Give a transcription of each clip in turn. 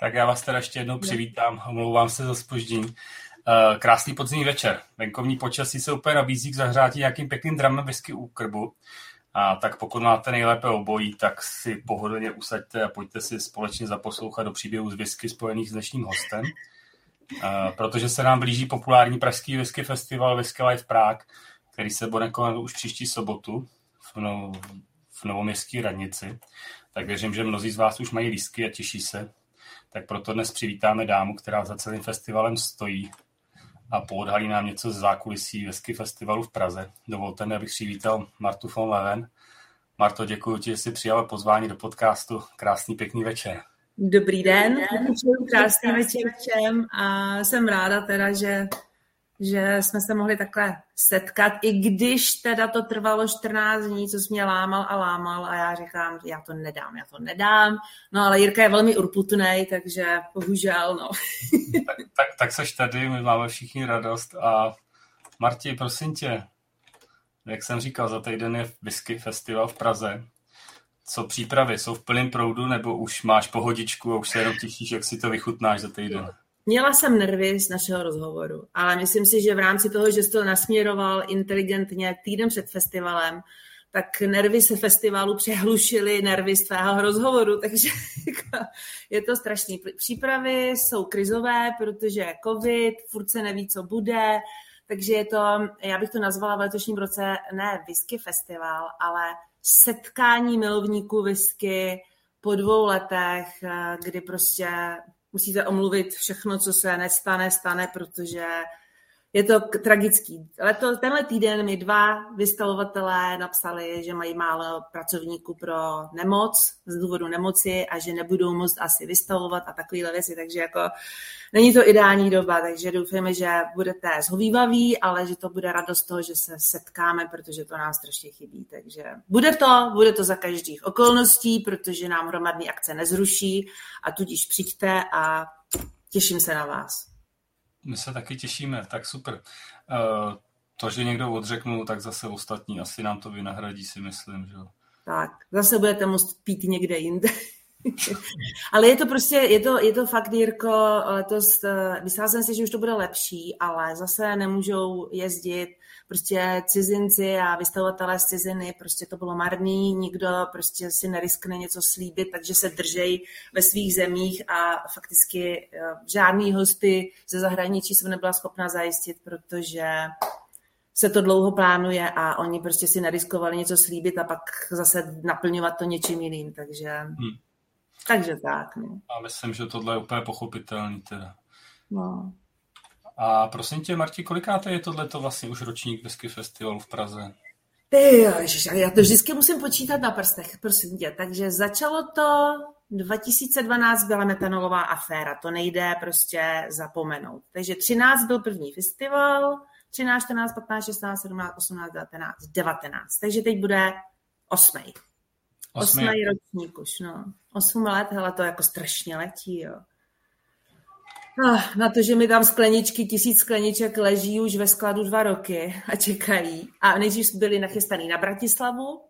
Tak já vás teda ještě jednou přivítám, omlouvám se za spoždění. Eh, krásný podzimní večer. Venkovní počasí se úplně nabízí k zahřátí nějakým pěkným dramem whisky u krbu. A tak pokud máte nejlépe obojí, tak si pohodlně usaďte a pojďte si společně zaposlouchat do příběhu z whisky spojených s dnešním hostem. Uh, protože se nám blíží populární pražský whisky festival Whisky Life Prague, který se bude konat už příští sobotu v, no, v Novoměstské radnici. Tak věřím, že mnozí z vás už mají lístky a těší se. Tak proto dnes přivítáme dámu, která za celým festivalem stojí a poodhalí nám něco z zákulisí Whisky festivalu v Praze. Dovolte mi, abych přivítal Martu von Leven. Marto, děkuji ti, že jsi přijala pozvání do podcastu. Krásný, pěkný večer. Dobrý den, krásný večer všem a jsem ráda teda, že že jsme se mohli takhle setkat, i když teda to trvalo 14 dní, co jsi mě lámal a lámal a já říkám, já to nedám, já to nedám. No ale Jirka je velmi urputný, takže bohužel, no. tak, tak, tak seš tady, my máme všichni radost a Marti, prosím tě, jak jsem říkal, za týden je Whisky Festival v Praze. Co přípravy? Jsou v plném proudu nebo už máš pohodičku a už se jenom těšíš, jak si to vychutnáš za týden? Měla jsem nervy z našeho rozhovoru, ale myslím si, že v rámci toho, že jsi to nasměroval inteligentně týden před festivalem, tak nervy se festivalu přehlušily nervy z tvého rozhovoru, takže jako, je to strašný. Přípravy jsou krizové, protože je covid, furt se neví, co bude, takže je to, já bych to nazvala v letošním roce ne whisky festival, ale setkání milovníků whisky po dvou letech, kdy prostě musíte omluvit všechno, co se nestane, stane, protože je to tragický. Leto, tenhle týden mi dva vystavovatelé napsali, že mají málo pracovníků pro nemoc, z důvodu nemoci a že nebudou moct asi vystavovat a takovéhle věci, takže jako není to ideální doba, takže doufáme, že budete zhovývaví, ale že to bude radost toho, že se setkáme, protože to nám strašně chybí, takže bude to, bude to za každých okolností, protože nám hromadný akce nezruší a tudíž přijďte a těším se na vás. My se taky těšíme, tak super. Uh, to, že někdo odřeknul, tak zase ostatní asi nám to vynahradí, si myslím. Že? Tak, zase budete moct pít někde jinde. ale je to prostě, je to, je to fakt, Jirko, letos, eh, myslela jsem si, že už to bude lepší, ale zase nemůžou jezdit prostě cizinci a vystavovatelé z ciziny, prostě to bylo marný, nikdo prostě si neriskne něco slíbit, takže se držej ve svých zemích a fakticky eh, žádný hosty ze zahraničí jsem nebyla schopná zajistit, protože se to dlouho plánuje a oni prostě si neriskovali něco slíbit a pak zase naplňovat to něčím jiným, takže... Hmm. Takže tak, no. A myslím, že tohle je úplně pochopitelný teda. No. A prosím tě, Marti, kolikáte je tohleto vlastně už ročník Whisky Festivalu v Praze? Ty jo, ježiš, já to vždycky musím počítat na prstech, prosím tě. Takže začalo to 2012 byla metanolová aféra, to nejde prostě zapomenout. Takže 13 byl první festival, 13, 14, 15, 16, 17, 18, 19, 19. Takže teď bude osmý. Osmý ročník už, no. Osm let, hele, to jako strašně letí, jo. Ah, na to, že mi tam skleničky, tisíc skleniček leží už ve skladu dva roky a čekají. A nejdřív byli nachystaný na Bratislavu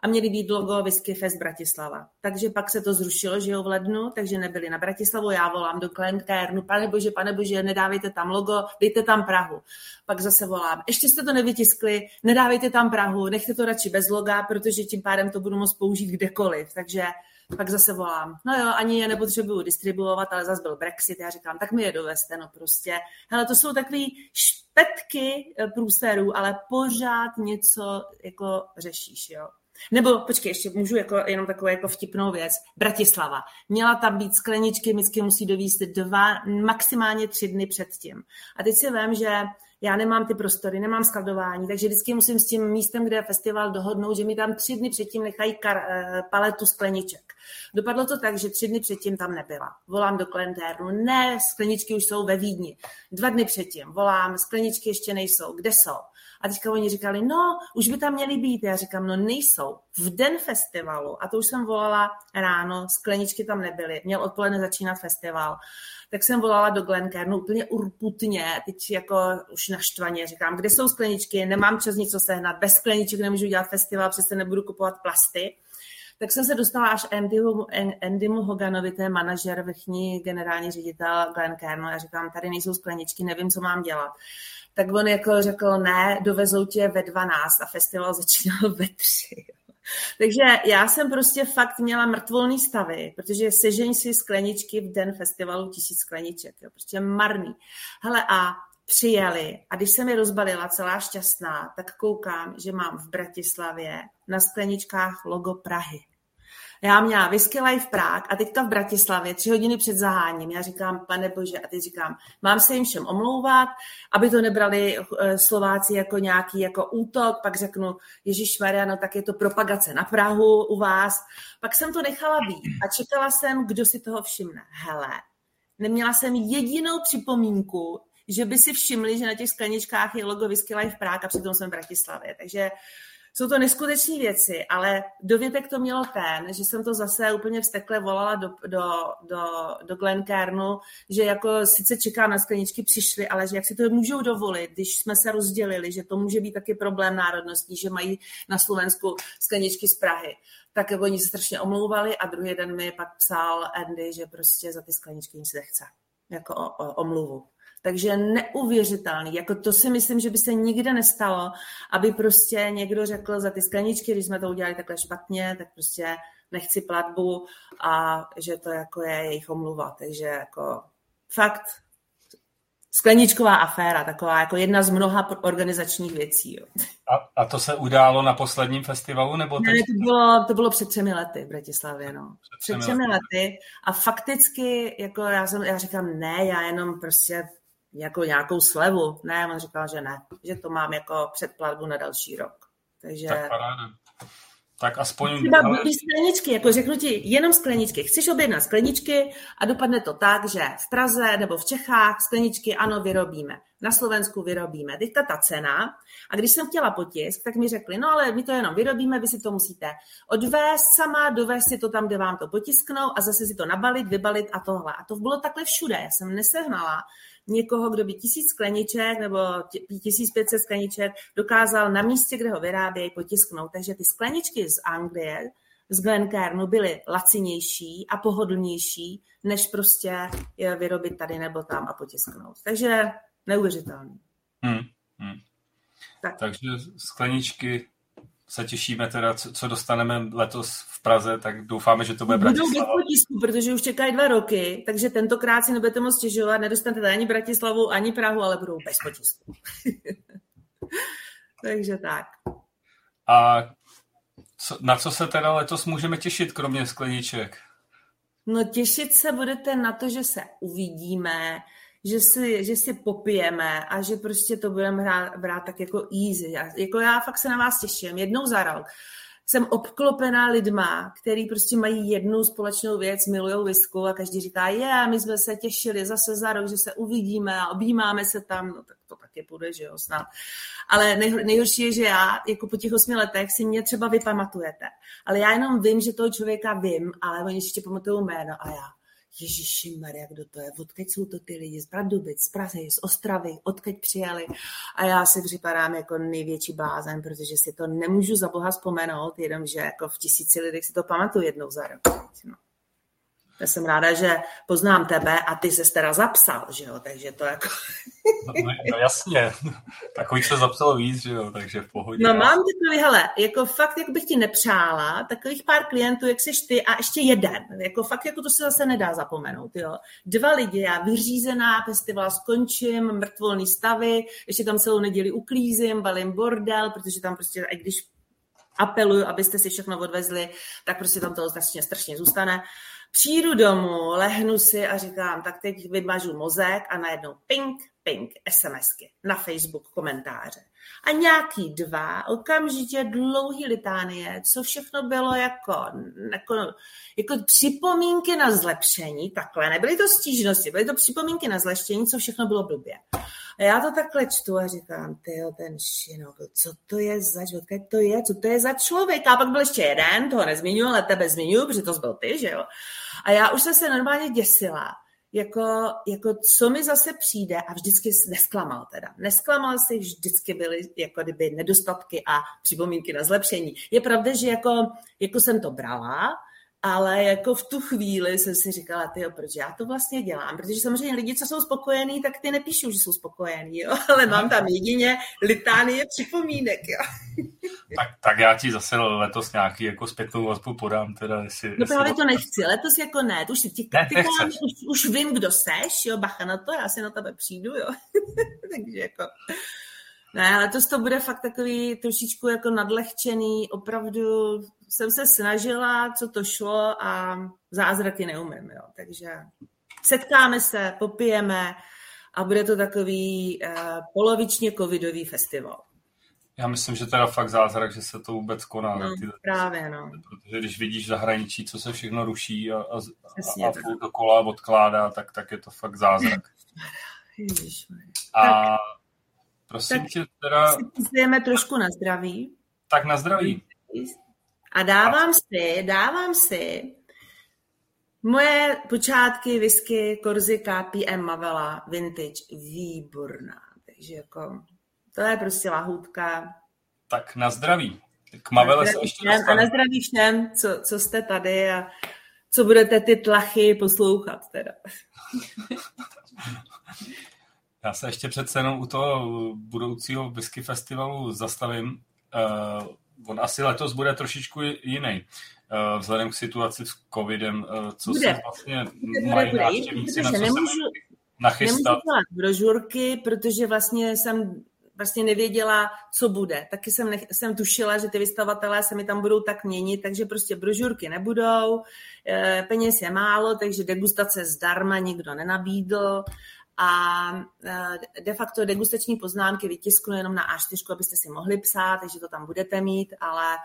a měli být logo Whisky Fest Bratislava. Takže pak se to zrušilo, že jo, v lednu, takže nebyli na Bratislavu. Já volám do Glencairnu, pane bože, pane bože, nedávejte tam logo, dejte tam Prahu. Pak zase volám, ještě jste to nevytiskli, nedávejte tam Prahu, nechte to radši bez loga, protože tím pádem to budu moct použít kdekoliv. Takže pak zase volám, no jo, ani je nepotřebuju distribuovat, ale zase byl Brexit, já říkám, tak mi je doveste, no prostě. Hele, to jsou takový špetky eh, průserů, ale pořád něco jako řešíš, jo. Nebo počkej, ještě můžu jako, jenom takovou jako vtipnou věc. Bratislava. Měla tam být skleničky, vždycky musí dovíst dva, maximálně tři dny předtím. A teď si vím, že já nemám ty prostory, nemám skladování, takže vždycky musím s tím místem, kde je festival, dohodnout, že mi tam tři dny předtím nechají kar, eh, paletu skleniček. Dopadlo to tak, že tři dny předtím tam nebyla. Volám do kalendéru, ne, skleničky už jsou ve Vídni. Dva dny předtím volám, skleničky ještě nejsou, kde jsou? A teďka oni říkali, no, už by tam měly být. Já říkám, no nejsou. V den festivalu, a to už jsem volala ráno, skleničky tam nebyly, měl odpoledne začínat festival tak jsem volala do Glencairnu úplně urputně, teď jako už naštvaně, říkám, kde jsou skleničky, nemám čas nic sehnat, bez skleniček nemůžu dělat festival, přece nebudu kupovat plasty. Tak jsem se dostala až Andymu, Andymu Hoganovi, to je manažer, vrchní generální ředitel Glenn Kern, a říkám, tady nejsou skleničky, nevím, co mám dělat. Tak on jako řekl, ne, dovezou tě ve 12 a festival začínal ve 3. Takže já jsem prostě fakt měla mrtvolný stavy, protože sežeň si skleničky v den festivalu tisíc skleniček, jo, prostě marný. Hele a přijeli a když jsem je rozbalila celá šťastná, tak koukám, že mám v Bratislavě na skleničkách logo Prahy. Já měla Whisky Life Prague a teďka v Bratislavě tři hodiny před zaháním. Já říkám, pane bože, a teď říkám, mám se jim všem omlouvat, aby to nebrali eh, Slováci jako nějaký jako útok, pak řeknu, Ježíš Maria, no tak je to propagace na Prahu u vás. Pak jsem to nechala být a čekala jsem, kdo si toho všimne. Hele, neměla jsem jedinou připomínku, že by si všimli, že na těch skleničkách je logo Whisky Life Prague a přitom jsem v Bratislavě. Takže jsou to neskutečné věci, ale dovětek to mělo ten, že jsem to zase úplně vstekle volala do, do, do, do Glencairnu, že jako sice čeká na skleničky přišli, ale že jak si to můžou dovolit, když jsme se rozdělili, že to může být taky problém národnostní, že mají na Slovensku skleničky z Prahy. Tak oni se strašně omlouvali a druhý den mi pak psal Andy, že prostě za ty skleničky nic nechce. Jako o, o, omluvu. Takže neuvěřitelný. Jako to si myslím, že by se nikde nestalo, aby prostě někdo řekl za ty skleničky, když jsme to udělali takhle špatně, tak prostě nechci platbu a že to jako je jejich omluva. Takže jako fakt skleničková aféra, taková jako jedna z mnoha organizačních věcí. Jo. A, a to se událo na posledním festivalu? Nebo Ne, to bylo, to bylo před třemi lety v Bratislavě. No. Před třemi, před třemi lety. lety. A fakticky, jako já, jsem, já říkám, ne, já jenom prostě jako nějakou slevu. Ne, on říkal, že ne, že to mám jako předplatbu na další rok. Takže... Tak paráda. Tak aspoň... Třeba ale... skleničky, jako řeknu ti, jenom skleničky. Chceš objednat skleničky a dopadne to tak, že v Praze nebo v Čechách skleničky ano, vyrobíme. Na Slovensku vyrobíme. Teďka ta cena. A když jsem chtěla potisk, tak mi řekli, no ale my to jenom vyrobíme, vy si to musíte odvést sama, dovést si to tam, kde vám to potisknou a zase si to nabalit, vybalit a tohle. A to bylo takhle všude. Já jsem nesehnala někoho, kdo by tisíc skleniček nebo 1500 skleniček dokázal na místě, kde ho vyrábějí, potisknout. Takže ty skleničky z Anglie, z Glencairnu byly lacinější a pohodlnější, než prostě je vyrobit tady nebo tam a potisknout. Takže neuvěřitelný. Hmm, hmm. Tak. Takže skleničky se těšíme teda, co, co dostaneme letos v Praze, tak doufáme, že to bude Bratislava. Budou bez potisku, protože už čekají dva roky, takže tentokrát si nebudete moc stěžovat, nedostanete ani Bratislavu, ani Prahu, ale budou bez potisku. takže tak. A co, na co se teda letos můžeme těšit, kromě skleniček? No těšit se budete na to, že se uvidíme, že si, že si popijeme a že prostě to budeme brát, brát tak jako easy. Já, jako já fakt se na vás těším, jednou za rok. Jsem obklopená lidma, který prostě mají jednu společnou věc, milujou visku a každý říká, je, yeah, my jsme se těšili zase za rok, že se uvidíme a objímáme se tam, no tak to taky půjde, že jo, snad. Ale nejhorší je, že já, jako po těch osmi letech, si mě třeba vypamatujete. Ale já jenom vím, že toho člověka vím, ale oni ještě pamatují jméno a já Ježíši Maria, kdo to je, odkud jsou to ty lidi, z Pardubic, z Prahy, z Ostravy, odkud přijeli. A já si připadám jako největší blázen, protože si to nemůžu za boha vzpomenout, jenom že jako v tisíci lidech si to pamatuju jednou za rok. No. Já jsem ráda, že poznám tebe a ty se teda zapsal, že jo, takže to jako... no, no, no jasně, takových se zapsalo víc, že jo, takže v pohodě. No mám takový, hele, jako fakt, jak bych ti nepřála, takových pár klientů, jak seš ty a ještě jeden, jako fakt, jako to se zase nedá zapomenout, jo. Dva lidi, já vyřízená, festival skončím, mrtvolný stavy, ještě tam celou neděli uklízím, balím bordel, protože tam prostě, i když apeluju, abyste si všechno odvezli, tak prostě tam to strašně, strašně zůstane. Přijdu domů, lehnu si a říkám, tak teď vymažu mozek a najednou ping, ping, SMSky, na Facebook komentáře. A nějaký dva, okamžitě dlouhý litánie, co všechno bylo jako, jako, jako připomínky na zlepšení, takhle, nebyly to stížnosti, byly to připomínky na zlepšení, co všechno bylo blbě. A já to takhle čtu a říkám, ty ten šinok, co to je za, odkud to je, co to je za člověk? A pak byl ještě jeden, toho nezmiňuji, ale tebe zmiňuji, protože to byl ty, že jo. A já už jsem se normálně děsila, jako, jako co mi zase přijde a vždycky nesklamal teda. Nesklamal si, vždycky byly jako kdyby nedostatky a připomínky na zlepšení. Je pravda, že jako, jako jsem to brala, ale jako v tu chvíli jsem si říkala, ty proč já to vlastně dělám? Protože samozřejmě lidi, co jsou spokojení, tak ty nepíšou, že jsou spokojení, jo? ale mám tam jedině litánie připomínek. Jo? tak, tak já ti zase letos nějaký jako zpětnou vazbu podám. Teda, jestli, no právě to nechci, letos jako ne, to už si ti ne, už, už, vím, kdo seš, jo, bacha na to, já si na tebe přijdu, jo. Takže jako... Ne, letos to bude fakt takový trošičku jako nadlehčený, opravdu jsem se snažila, co to šlo a zázraky neumím, jo. Takže setkáme se, popijeme a bude to takový uh, polovičně covidový festival. Já myslím, že teda fakt zázrak, že se to vůbec koná. No, ty, právě, no. Protože když vidíš v zahraničí, co se všechno ruší a, a, a, a půl dokola odkládá, tak, tak je to fakt zázrak. Ježiš, a tak, prosím tak tě teda... Si trošku na zdraví. Tak na zdraví. A dávám si, dávám si moje počátky whisky Korzika PM Mavela Vintage výborná. Takže jako to je prostě lahůdka. Tak na zdraví. K Mavele se ještě A na zdraví všem, co, co jste tady a co budete ty tlachy poslouchat teda. Já se ještě přece jenom u toho budoucího whisky festivalu zastavím. Uh, on asi letos bude trošičku jiný. Uh, vzhledem k situaci s covidem, uh, co bude. se vlastně bude, mají bude, návštěvníci, na co nemůžu, se nachystat. Nemůžu dělat brožurky, protože vlastně jsem vlastně nevěděla, co bude. Taky jsem, nech, jsem tušila, že ty vystavatelé se mi tam budou tak měnit, takže prostě brožurky nebudou, eh, peněz je málo, takže degustace zdarma nikdo nenabídl a eh, de facto degustační poznámky vytisknu jenom na A4, abyste si mohli psát, takže to tam budete mít, ale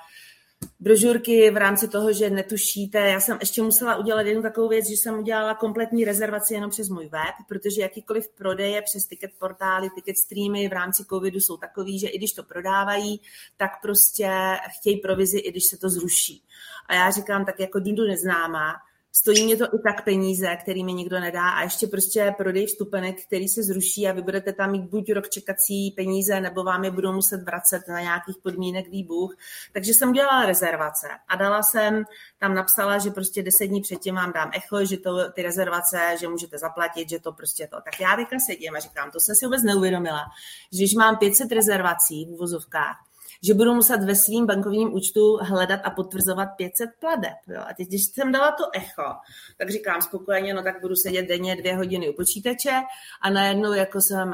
brožurky v rámci toho, že netušíte. Já jsem ještě musela udělat jednu takovou věc, že jsem udělala kompletní rezervaci jenom přes můj web, protože jakýkoliv prodeje přes ticket portály, ticket streamy v rámci covidu jsou takový, že i když to prodávají, tak prostě chtějí provizi, i když se to zruší. A já říkám, tak jako jdu neznámá, stojí mě to i tak peníze, který mi nikdo nedá a ještě prostě prodej vstupenek, který se zruší a vy budete tam mít buď rok čekací peníze, nebo vám je budou muset vracet na nějakých podmínek výbuch. Takže jsem dělala rezervace a dala jsem, tam napsala, že prostě deset dní předtím vám dám echo, že to, ty rezervace, že můžete zaplatit, že to prostě to. Tak já teďka sedím a říkám, to jsem si vůbec neuvědomila, že když mám 500 rezervací v vozovkách, že budu muset ve svým bankovním účtu hledat a potvrzovat 500 pladeb. Jo. A teď, když jsem dala to echo, tak říkám spokojeně, no tak budu sedět denně dvě hodiny u počítače a najednou jako jsem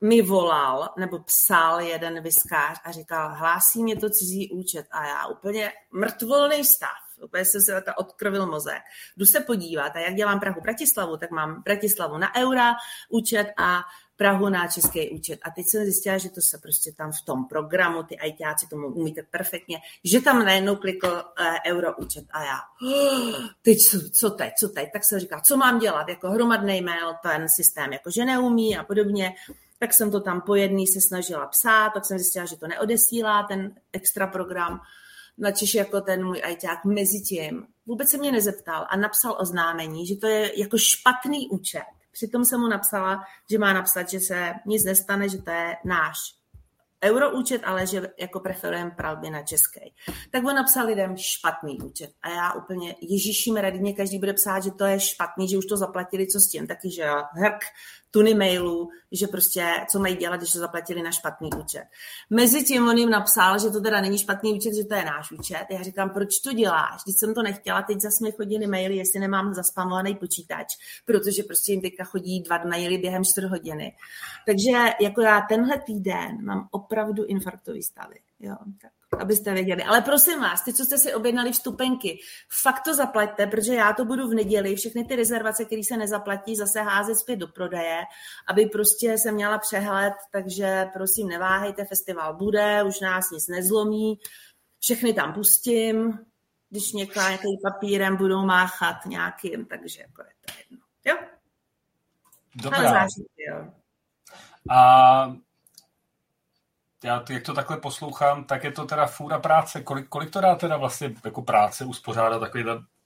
mi volal nebo psal jeden viskář a říkal, hlásí mě to cizí účet a já úplně mrtvolný stav úplně jsem se ta odkrvil mozek. Jdu se podívat a jak dělám Prahu Bratislavu, tak mám Bratislavu na eura účet a Prahu na český účet. A teď jsem zjistila, že to se prostě tam v tom programu, ty ITáci tomu umí tak perfektně, že tam najednou klikl uh, euro účet a já, oh, teď co, co teď, co teď? Tak jsem říkala, co mám dělat, jako hromadný mail, ten systém jakože neumí a podobně. Tak jsem to tam po jedný se snažila psát, tak jsem zjistila, že to neodesílá ten extra program. Načež jako ten můj ajťák mezi tím vůbec se mě nezeptal a napsal oznámení, že to je jako špatný účet Přitom jsem mu napsala, že má napsat, že se nic nestane, že to je náš euroúčet, ale že jako preferujeme pravdě na český. Tak on napsal lidem špatný účet. A já úplně, Ježíši radně každý bude psát, že to je špatný, že už to zaplatili, co s tím, taky, že hrk, tuny mailů, že prostě co mají dělat, když to zaplatili na špatný účet. Mezi tím on jim napsal, že to teda není špatný účet, že to je náš účet. Já říkám, proč to děláš? Když jsem to nechtěla, teď zase mi chodili maily, jestli nemám zaspamovaný počítač, protože prostě jim teďka chodí dva maily během čtvrt hodiny. Takže jako já tenhle týden mám opravdu infarktový stavy. Jo, tak abyste věděli. Ale prosím vás, ty, co jste si objednali vstupenky, fakt to zaplaťte, protože já to budu v neděli, všechny ty rezervace, které se nezaplatí, zase házet zpět do prodeje, aby prostě se měla přehled, takže prosím, neváhejte, festival bude, už nás nic nezlomí, všechny tam pustím, když někdo nějakým papírem budou máchat nějakým, takže jako je to jedno. Jo? Dobrá. Ale zážitý, jo. A já jak to takhle poslouchám, tak je to teda fůra práce. Kolik, kolik to dá teda vlastně jako práce uspořádat takový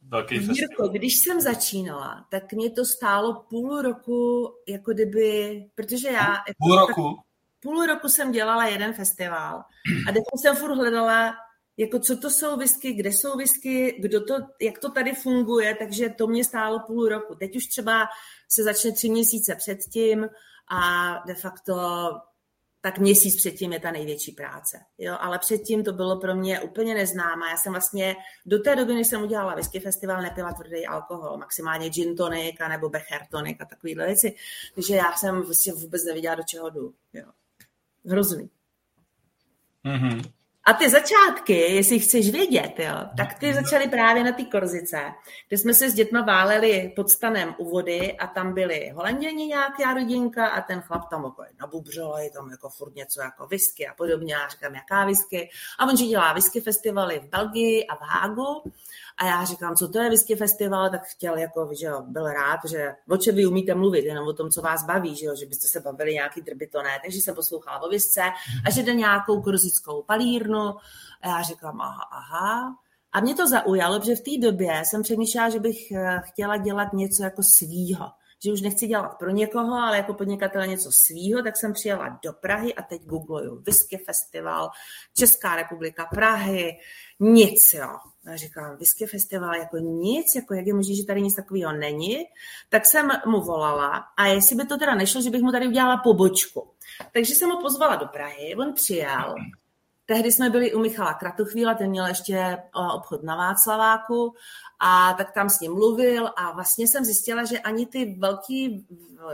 velký Jirko, festival. když jsem začínala, tak mě to stálo půl roku, jako kdyby, protože já... Půl jako, roku? Tak, půl roku jsem dělala jeden festival a teď jsem furt hledala, jako co to jsou whisky, kde jsou whisky, kdo to, jak to tady funguje, takže to mě stálo půl roku. Teď už třeba se začne tři měsíce předtím a de facto tak měsíc předtím je ta největší práce. Jo? Ale předtím to bylo pro mě úplně neznámé. Já jsem vlastně do té doby, než jsem udělala whisky festival, nepila tvrdý alkohol, maximálně gin tonic nebo becher tonic a takovéhle věci. Takže já jsem vlastně vůbec neviděla, do čeho jdu. Jo? Hrozný. Mm-hmm. A ty začátky, jestli chceš vědět, jo, tak ty začaly právě na té Korzice, kde jsme se s dětma váleli pod stanem u vody a tam byli holanděni nějaká rodinka a ten chlap tam jako nabubřel, je tam jako furt něco jako whisky a podobně. A říkám, jaká whisky? A on, že dělá whisky festivaly v Belgii a v Hágu a já říkám, co to je whisky festival, tak chtěl, jako, že jo, byl rád, že o čem vy umíte mluvit, jenom o tom, co vás baví, že, jo, že byste se bavili nějaký drbitoné, takže jsem poslouchala o visce a že jde nějakou kruzickou palírnu a já říkám, aha, aha. A mě to zaujalo, protože v té době jsem přemýšlela, že bych eh, chtěla dělat něco jako svýho že už nechci dělat pro někoho, ale jako podnikatel něco svýho, tak jsem přijela do Prahy a teď googluju Whisky Festival, Česká republika Prahy, nic, jo. A říkám, Whisky Festival jako nic, jako jak je možné, že tady nic takového není, tak jsem mu volala a jestli by to teda nešlo, že bych mu tady udělala pobočku. Takže jsem ho pozvala do Prahy, on přijel, Tehdy jsme byli u Michala Kratuchvíla, ten měl ještě obchod na Václaváku a tak tam s ním mluvil a vlastně jsem zjistila, že ani ty velký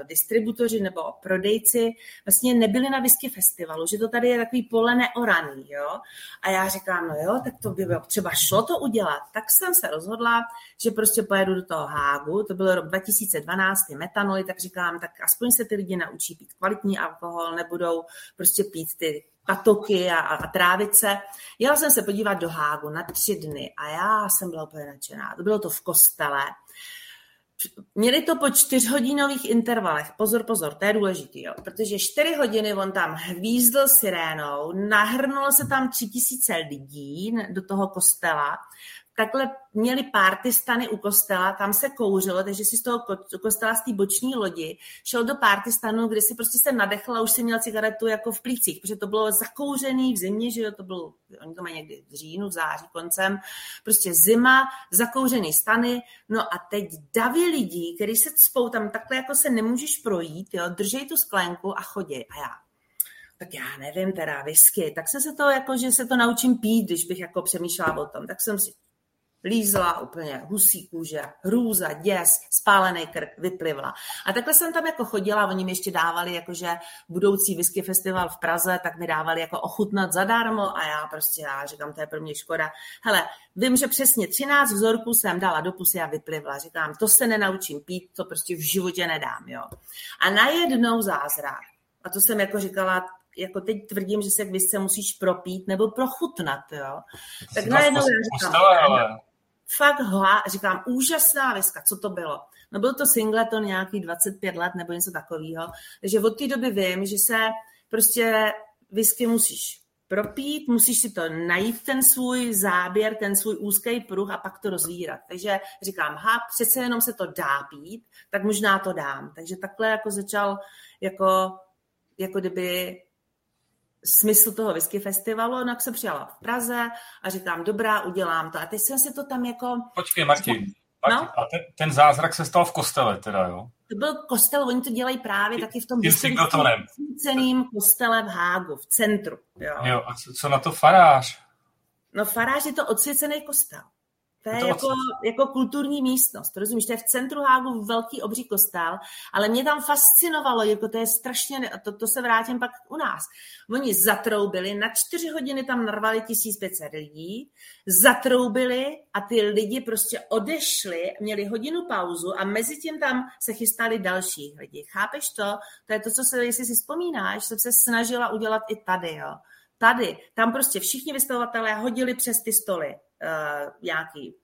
distributoři nebo prodejci vlastně nebyli na whisky festivalu, že to tady je takový pole neoraný, jo. A já říkám, no jo, tak to by bylo třeba šlo to udělat. Tak jsem se rozhodla, že prostě pojedu do toho Hágu, to byl rok 2012, ty metanoly, tak říkám, tak aspoň se ty lidi naučí pít kvalitní alkohol, nebudou prostě pít ty patoky a, a trávice. Jela jsem se podívat do Hágu na tři dny a já jsem byla úplně nadšená. To bylo to v kostele. Měli to po čtyřhodinových intervalech. Pozor, pozor, to je důležitý, jo, protože čtyři hodiny on tam hvízdl sirénou, nahrnulo se tam tři tisíce lidí do toho kostela takhle měli párty stany u kostela, tam se kouřilo, takže si z toho kostela z té boční lodi šel do párty stanu, kde si prostě se nadechl a už si měl cigaretu jako v plících, protože to bylo zakouřený v zimě, že jo, to bylo, oni to mají někdy v říjnu, v září, koncem, prostě zima, zakouřený stany, no a teď davy lidí, který se cpou tam takhle jako se nemůžeš projít, jo, držej tu sklenku a chodí. A já, tak já nevím, teda whisky, tak se se to jako, že se to naučím pít, když bych jako přemýšlela o tom, tak jsem si lízla úplně husí kůže, hrůza, děs, spálený krk, vyplivla. A takhle jsem tam jako chodila, oni mi ještě dávali jakože budoucí whisky festival v Praze, tak mi dávali jako ochutnat zadarmo a já prostě, já říkám, to je pro mě škoda. Hele, vím, že přesně 13 vzorků jsem dala do pusy a vyplivla. Říkám, to se nenaučím pít, to prostě v životě nedám, jo. A najednou zázrak. A to jsem jako říkala, jako teď tvrdím, že se k visce musíš propít nebo prochutnat, jo. Tak najednou já říkám, ale fakt hla, říkám, úžasná viska, co to bylo. No byl to singleton nějaký 25 let nebo něco takového. Takže od té doby vím, že se prostě whisky musíš propít, musíš si to najít ten svůj záběr, ten svůj úzký pruh a pak to rozvírat. Takže říkám, ha, přece jenom se to dá pít, tak možná to dám. Takže takhle jako začal jako, jako kdyby smysl toho whisky festivalu, no jak jsem přijala v Praze a říkám, dobrá, udělám to. A teď jsem si to tam jako... Počkej, Martin. Martin no? A ten, ten zázrak se stal v kostele teda, jo? To byl kostel, oni to dělají právě taky v tom ceným kostele v Hágu, v centru. Jo, jo a co, co na to farář? No farář je to odsvěcený kostel. To je, jako, jako kulturní místnost, rozumíš? To je v centru Hágu velký obří kostel, ale mě tam fascinovalo, jako to je strašně, to, to se vrátím pak u nás. Oni zatroubili, na čtyři hodiny tam narvali 1500 lidí, zatroubili a ty lidi prostě odešli, měli hodinu pauzu a mezi tím tam se chystali další lidi. Chápeš to? To je to, co se, jestli si vzpomínáš, jsem se snažila udělat i tady, jo. Tady, tam prostě všichni vystavovatelé hodili přes ty stoly nějaký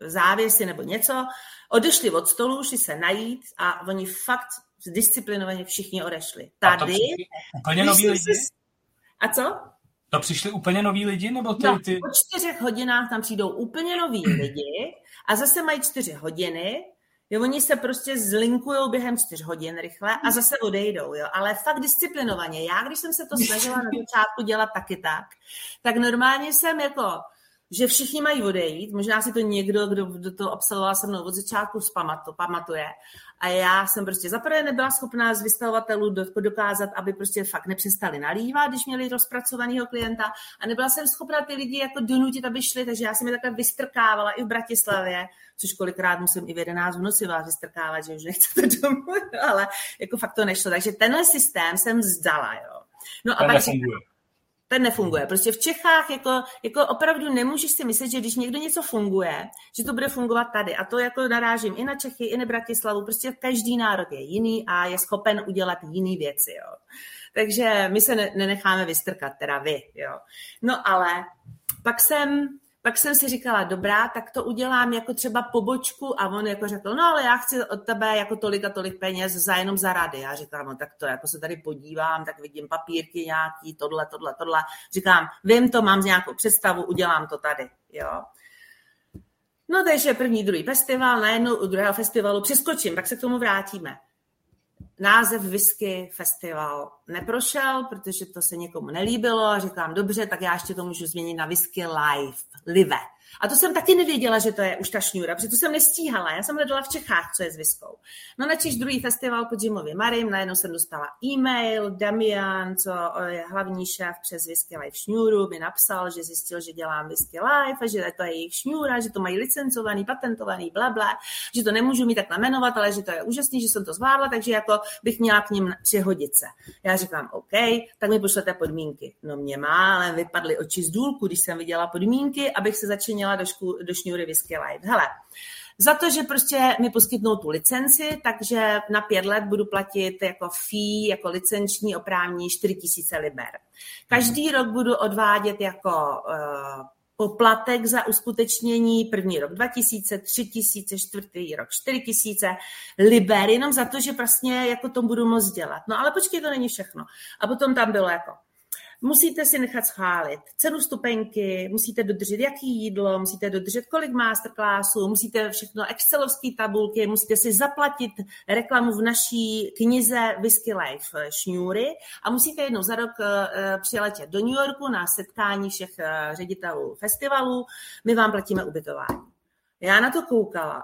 závěsy nebo něco, odešli od stolu, šli se najít a oni fakt disciplinovaně všichni odešli. Tady... úplně nový lidi? A co? To přišli úplně noví lidi, nebo ty, no, ty... po čtyřech hodinách tam přijdou úplně noví lidi a zase mají čtyři hodiny Jo, oni se prostě zlinkují během čtyř hodin rychle a zase odejdou, jo. Ale fakt disciplinovaně. Já, když jsem se to snažila na začátku dělat taky tak, tak normálně jsem jako že všichni mají odejít. Možná si to někdo, kdo, kdo to absolvoval se mnou od začátku zpamatu, pamatuje. A já jsem prostě zaprvé nebyla schopná z vystavovatelů dokázat, aby prostě fakt nepřestali nalívat, když měli rozpracovaného klienta. A nebyla jsem schopná ty lidi jako donutit, aby šli, takže já jsem je takhle vystrkávala i v Bratislavě, což kolikrát musím i v 11 v noci vás vystrkávat, že už nechcete domů, ale jako fakt to nešlo. Takže tenhle systém jsem vzdala, jo. No a pak nefunguje ten nefunguje. Prostě v Čechách jako, jako opravdu nemůžeš si myslet, že když někdo něco funguje, že to bude fungovat tady. A to jako narážím i na Čechy, i na Bratislavu. Prostě každý národ je jiný a je schopen udělat jiný věci. Jo. Takže my se ne, nenecháme vystrkat, teda vy. Jo. No ale pak jsem pak jsem si říkala, dobrá, tak to udělám jako třeba pobočku a on jako řekl, no ale já chci od tebe jako tolik a tolik peněz za jenom za rady. Já říkám, no tak to jako se tady podívám, tak vidím papírky nějaký, tohle, tohle, tohle. Říkám, vím to, mám nějakou představu, udělám to tady, jo. No takže první, druhý festival, najednou u druhého festivalu přeskočím, tak se k tomu vrátíme název Whisky Festival neprošel, protože to se někomu nelíbilo a říkám, dobře, tak já ještě to můžu změnit na Whisky Live, live. A to jsem taky nevěděla, že to je už ta šňůra, protože to jsem nestíhala. Já jsem hledala v Čechách, co je s viskou. No načež druhý festival pod Jimovi Marim, najednou jsem dostala e-mail, Damian, co je hlavní šéf přes Whisky Live šňůru, mi napsal, že zjistil, že dělám Whisky Live a že to je jejich šňůra, že to mají licencovaný, patentovaný, bla, bla, že to nemůžu mít tak jmenovat, ale že to je úžasný, že jsem to zvládla, takže jako bych měla k ním přihodit se. Já říkám, OK, tak mi pošlete podmínky. No mě má, ale vypadly oči z důlku, když jsem viděla podmínky, abych se začínala do, šku, do šňůry Whisky Live. Hele, za to, že prostě mi poskytnou tu licenci, takže na pět let budu platit jako fee, jako licenční oprávní 4 tisíce liber. Každý rok budu odvádět jako uh, poplatek za uskutečnění první rok 2000, 3000, čtvrtý rok 4000 liber, jenom za to, že vlastně jako to budu moc dělat. No ale počkej, to není všechno. A potom tam bylo jako musíte si nechat schválit cenu stupenky, musíte dodržet jaký jídlo, musíte dodržet kolik masterclassů, musíte všechno excelovské tabulky, musíte si zaplatit reklamu v naší knize Whisky Life šňůry a musíte jednou za rok eh, přiletět do New Yorku na setkání všech eh, ředitelů festivalů. My vám platíme ubytování. Já na to koukala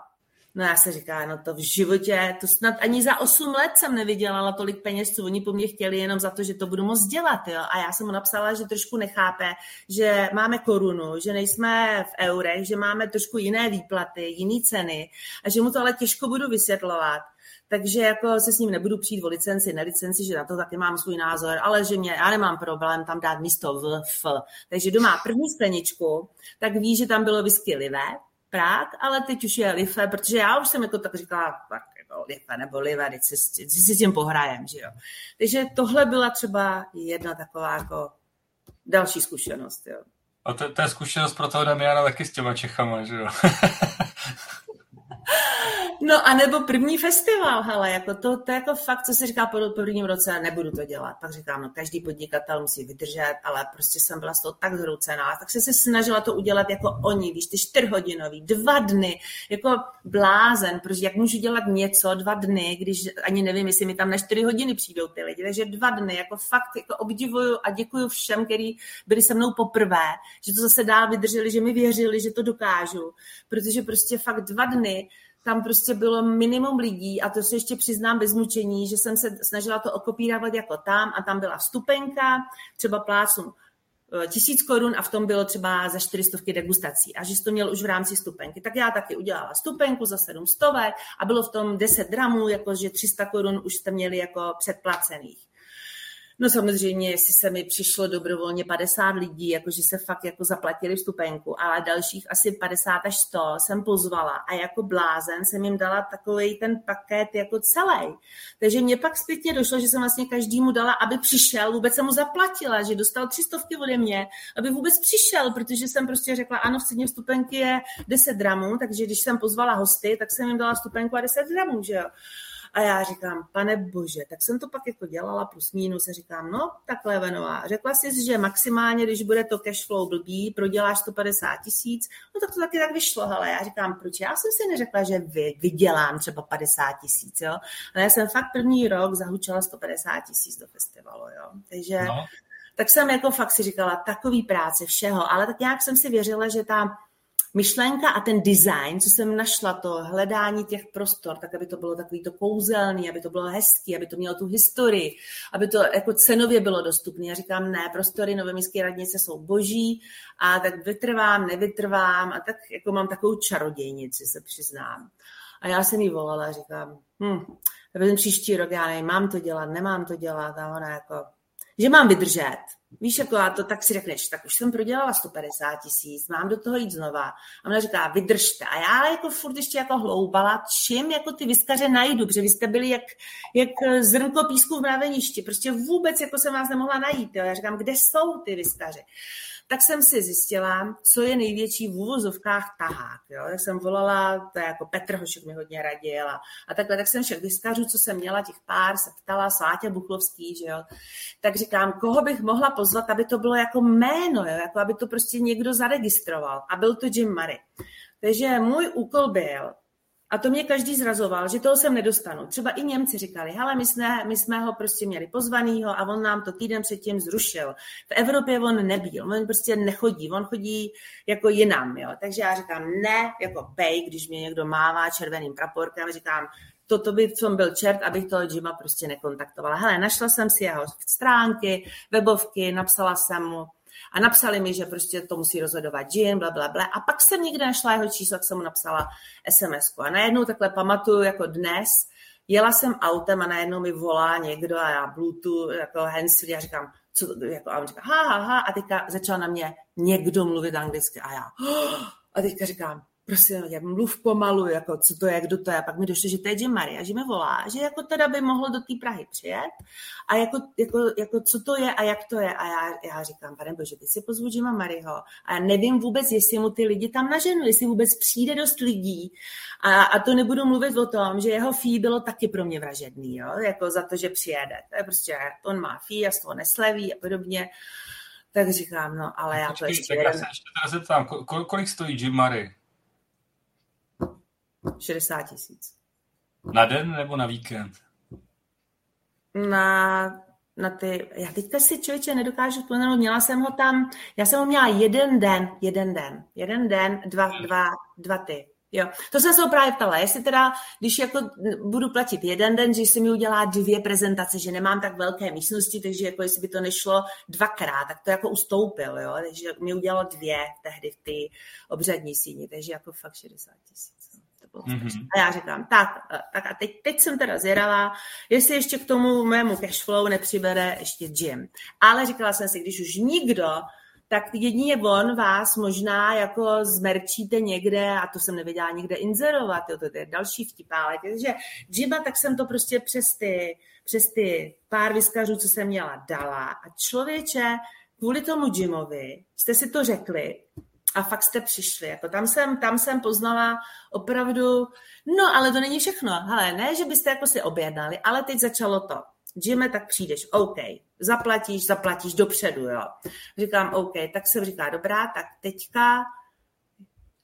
No já se říká, no to v životě, to snad ani za 8 let jsem nevydělala tolik peněz, co oni po mně chtěli, jenom za to, že to budu moct dělat. Jo? A já jsem mu napsala, že trošku nechápe, že máme korunu, že nejsme v eurech, že máme trošku jiné výplaty, jiné ceny a že mu to ale těžko budu vysvětlovat. Takže jako se s ním nebudu přijít o licenci, ne licenci, že na to taky mám svůj názor, ale že mě, já nemám problém tam dát místo v, f. Takže doma první skleničku, tak ví, že tam bylo whisky Prák, ale teď už je Life, protože já už jsem jako tak říkala, tak jako Life nebo Live, teď si, si, si s tím pohrajem, že jo. Takže tohle byla třeba jedna taková jako další zkušenost, jo. A to, to je zkušenost pro toho Damiana taky s těma Čechama, že jo? No a nebo první festival, hele, jako to, to jako fakt, co se říká po prvním roce, nebudu to dělat. Pak říkám, no každý podnikatel musí vydržet, ale prostě jsem byla z toho tak zhroucená, tak jsem se snažila to udělat jako oni, víš, ty čtyřhodinový, dva dny, jako blázen, protože jak můžu dělat něco dva dny, když ani nevím, jestli mi tam na čtyři hodiny přijdou ty lidi, takže dva dny, jako fakt jako obdivuju a děkuju všem, kteří byli se mnou poprvé, že to zase dál vydrželi, že mi věřili, že to dokážu, protože prostě fakt dva dny tam prostě bylo minimum lidí a to se ještě přiznám bez mučení, že jsem se snažila to okopírovat jako tam a tam byla vstupenka, třeba plácnu eh, tisíc korun a v tom bylo třeba za čtyřistovky degustací a že jsi to měl už v rámci stupenky. Tak já taky udělala stupenku za sedm stovek a bylo v tom 10 dramů, jakože 300 korun už jste měli jako předplacených. No samozřejmě, jestli se mi přišlo dobrovolně 50 lidí, jakože se fakt jako zaplatili vstupenku, ale dalších asi 50 až 100 jsem pozvala a jako blázen jsem jim dala takový ten paket jako celý. Takže mě pak zpětně došlo, že jsem vlastně každému dala, aby přišel, vůbec jsem mu zaplatila, že dostal tři stovky ode mě, aby vůbec přišel, protože jsem prostě řekla, ano, v ceně vstupenky je 10 dramů, takže když jsem pozvala hosty, tak jsem jim dala vstupenku a 10 dramů, že jo. A já říkám, pane bože, tak jsem to pak jako dělala plus minus a říkám, no takhle Venová, řekla jsi, že maximálně, když bude to cash flow blbý, proděláš 150 tisíc, no tak to taky tak vyšlo, ale já říkám, proč? Já jsem si neřekla, že vy, vydělám třeba 50 tisíc, jo, ale já jsem fakt první rok zahučila 150 tisíc do festivalu, jo, takže no. tak jsem jako fakt si říkala, takový práce, všeho, ale tak nějak jsem si věřila, že ta myšlenka a ten design, co jsem našla, to hledání těch prostor, tak aby to bylo takový to kouzelný, aby to bylo hezký, aby to mělo tu historii, aby to jako cenově bylo dostupné. Já říkám, ne, prostory Nové městské radnice jsou boží a tak vytrvám, nevytrvám a tak jako mám takovou čarodějnici, se přiznám. A já jsem jí volala a říkám, hm, příští rok, já nevím, mám to dělat, nemám to dělat a ona jako, že mám vydržet. Víš, jako a to tak si řekneš, tak už jsem prodělala 150 tisíc, mám do toho jít znova. A ona říká, vydržte. A já jako furt ještě jako hloubala, čím jako ty vyskaře najdu, protože vy jste byli jak, jak zrnko písku v mraveništi. Prostě vůbec jako jsem vás nemohla najít. Jo. Já říkám, kde jsou ty vyskaře? Tak jsem si zjistila, co je největší v úvozovkách tahák. Jo? Tak jsem volala, to je jako Petr Hošek mi hodně radil a, a takhle, tak jsem všech vyskařů, co jsem měla, těch pár, se ptala, Slátě Buchlovský, že jo. Tak říkám, koho bych mohla pozvat, aby to bylo jako jméno, jo? jako aby to prostě někdo zaregistroval. A byl to Jim Murray. Takže můj úkol byl a to mě každý zrazoval, že toho sem nedostanu. Třeba i Němci říkali, hele, my jsme, my jsme ho prostě měli pozvanýho a on nám to týden předtím zrušil. V Evropě on nebyl, on prostě nechodí, on chodí jako jinam, jo. Takže já říkám, ne, jako bej, když mě někdo mává červeným praporkem, říkám, toto by som byl čert, abych toho Jima prostě nekontaktovala. Hele, našla jsem si jeho stránky, webovky, napsala jsem mu, a napsali mi, že prostě to musí rozhodovat Jim, bla, bla, bla. A pak jsem někde našla jeho číslo, tak jsem mu napsala sms -ku. A najednou takhle pamatuju jako dnes, jela jsem autem a najednou mi volá někdo a já Bluetooth, jako handsfree a říkám, co jako, a on říká, ha, ha, ha, a teďka začal na mě někdo mluvit anglicky a já, a teďka říkám, prosím, jak mluv pomalu, jako co to je, kdo to je. A pak mi došlo, že to je Jim Maria, že mi volá, že jako teda by mohl do té Prahy přijet a jako, jako, jako, co to je a jak to je. A já, já říkám, pane bože, ty si pozvu Jima Mariho a já nevím vůbec, jestli mu ty lidi tam naženu, jestli vůbec přijde dost lidí. A, a to nebudu mluvit o tom, že jeho fee bylo taky pro mě vražedný, jo? jako za to, že přijede. To je prostě, on má fee a z toho nesleví a podobně. Tak říkám, no, ale já to ještě... Tak já se ještě teda zeptám, kolik stojí Jim Murray? 60 tisíc. Na den nebo na víkend? Na, na ty, já teďka si člověče nedokážu vzpomenout, měla jsem ho tam, já jsem ho měla jeden den, jeden den, jeden den, dva, dva, dva ty. Jo, to jsem se ho právě ptala, jestli teda, když jako budu platit jeden den, že si mi udělá dvě prezentace, že nemám tak velké místnosti, takže jako jestli by to nešlo dvakrát, tak to jako ustoupil, jo, takže mi udělalo dvě tehdy v té obřadní síni, takže jako fakt 60 tisíc. Mm-hmm. A já říkám, tak, tak a teď, teď jsem teda zvědavá, jestli ještě k tomu mému cashflow nepřibere ještě Jim. Ale říkala jsem si, když už nikdo, tak jedině on vás možná jako zmerčíte někde, a to jsem nevěděla nikde inzerovat, jo, to je další vtipálek. Takže Jima, tak jsem to prostě přes ty, přes ty pár vyskařů, co jsem měla, dala. A člověče, kvůli tomu Jimovi jste si to řekli, a fakt jste přišli. Jako tam, jsem, tam jsem poznala opravdu, no ale to není všechno. Hele, ne, že byste jako si objednali, ale teď začalo to. Jimmy, tak přijdeš, OK, zaplatíš, zaplatíš dopředu, jo. Říkám, OK, tak jsem říká, dobrá, tak teďka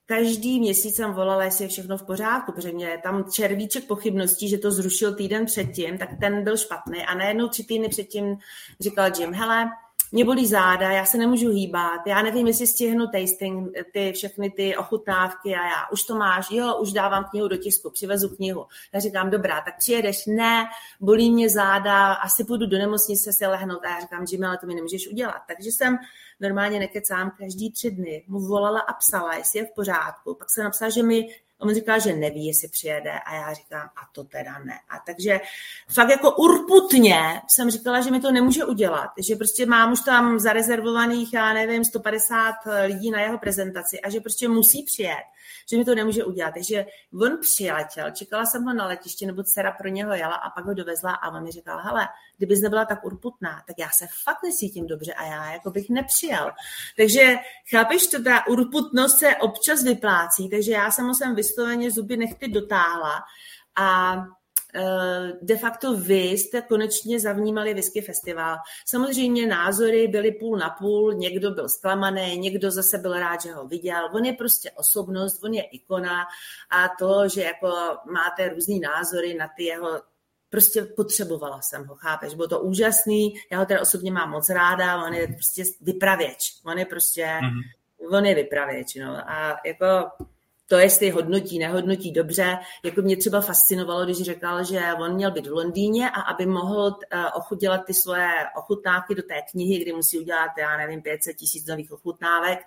každý měsíc jsem volala, jestli je všechno v pořádku, protože mě tam červíček pochybností, že to zrušil týden předtím, tak ten byl špatný. A najednou tři týdny předtím říkal Jim, hele, mě bolí záda, já se nemůžu hýbat, já nevím, jestli stihnu tasting, ty všechny ty ochutnávky a já, už to máš, jo, už dávám knihu do tisku, přivezu knihu. Já říkám, dobrá, tak přijedeš, ne, bolí mě záda, asi půjdu do nemocnice se lehnout a já říkám, Jimmy, ale to mi nemůžeš udělat. Takže jsem normálně nekecám každý tři dny, mu volala a psala, jestli je v pořádku. Pak se napsala, že mi on říkal, že neví, jestli přijede a já říkám, a to teda ne. A takže fakt jako urputně jsem říkala, že mi to nemůže udělat, že prostě mám už tam zarezervovaných, já nevím, 150 lidí na jeho prezentaci a že prostě musí přijet že mi to nemůže udělat. Takže on přiletěl, čekala jsem ho na letiště, nebo dcera pro něho jela a pak ho dovezla a on mi říkal, hele, kdybys nebyla tak urputná, tak já se fakt nesítím dobře a já jako bych nepřijel. Takže chápeš, to ta urputnost se občas vyplácí, takže já jsem ho sem vysloveně zuby nechty dotáhla a de facto vy jste konečně zavnímali Whisky Festival. Samozřejmě názory byly půl na půl, někdo byl zklamaný, někdo zase byl rád, že ho viděl. On je prostě osobnost, on je ikona a to, že jako máte různý názory na ty jeho prostě potřebovala jsem ho, chápeš? Bylo to úžasný, já ho teda osobně mám moc ráda, on je prostě vypravěč, on je prostě, mm-hmm. on je vypravěč, no. A jako to, jestli hodnotí, nehodnotí dobře. Jako mě třeba fascinovalo, když řekl, že on měl být v Londýně a aby mohl eh, ochudělat ty svoje ochutnávky do té knihy, kdy musí udělat, já nevím, 500 tisíc nových ochutnávek,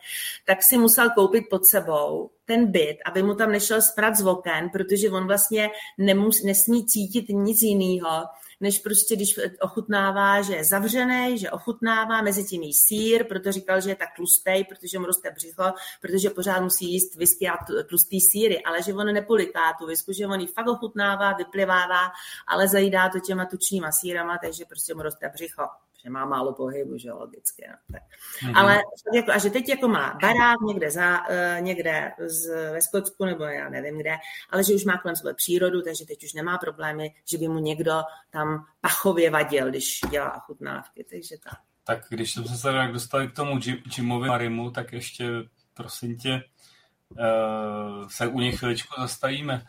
tak si musel koupit pod sebou ten byt, aby mu tam nešel sprat z oken, protože on vlastně nemus, nesmí cítit nic jiného, než prostě, když ochutnává, že je zavřený, že ochutnává, mezi tím jí sír, proto říkal, že je tak tlustý, protože mu roste břicho, protože pořád musí jíst whisky a tlustý síry, ale že on nepoliká tu whisku, že on ji fakt ochutnává, vyplivává, ale zajídá to těma tučníma sírama, takže prostě mu roste břicho že má málo pohybu, že logicky. No. Tak. Mm-hmm. Ale jako, a že teď jako má barák někde, za, uh, někde z, ve Skotsku nebo já nevím kde, ale že už má kolem sebe přírodu, takže teď už nemá problémy, že by mu někdo tam pachově vadil, když dělá chutnávky, takže tak. Tak když jsme se tak dostali k tomu Jimovi Marimu, tak ještě prosím tě uh, se u něj chviličku zastavíme.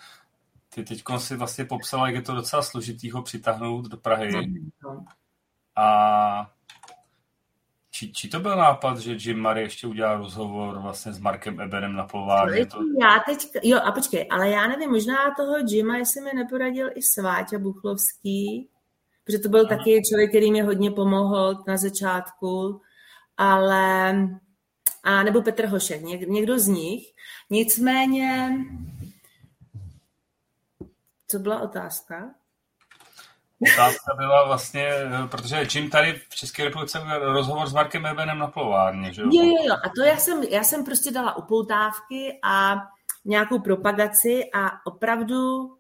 Ty teď si vlastně popsala, jak je to docela složitý ho přitáhnout do Prahy. A či, či to byl nápad, že Jim Murray ještě udělal rozhovor vlastně s Markem Eberem na plovárně? To... Já teď, jo a počkej, ale já nevím, možná toho Jima, jestli mi neporadil i Sváťa Buchlovský, protože to byl Aha. taky člověk, který mi hodně pomohl na začátku, ale a nebo Petr Hošek, něk, někdo z nich. Nicméně, co byla otázka? Otázka byla vlastně, protože čím tady v České republice rozhovor s Markem Ebenem na plovárně, že jo? Jo, jo, jo. A to já jsem, já jsem prostě dala upoutávky a nějakou propagaci a opravdu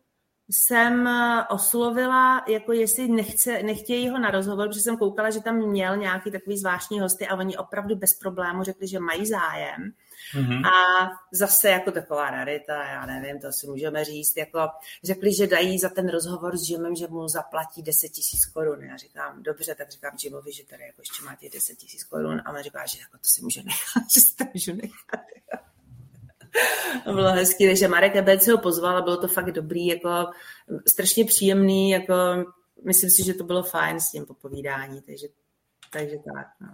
jsem oslovila, jako jestli nechce, nechtějí ho na rozhovor, protože jsem koukala, že tam měl nějaký takový zvláštní hosty a oni opravdu bez problému řekli, že mají zájem. Mm-hmm. A zase jako taková rarita, já nevím, to si můžeme říct, jako řekli, že dají za ten rozhovor s Jimem, že mu zaplatí 10 tisíc korun. Já říkám, dobře, tak říkám Jimovi, že tady jako ještě máte 10 tisíc korun a on říká, že jako to si může nechat, že si to můžu nechat. To bylo hezký, takže Marek Ebec ho pozval a bylo to fakt dobrý, jako strašně příjemný, jako myslím si, že to bylo fajn s tím popovídání, takže, takže tak. No.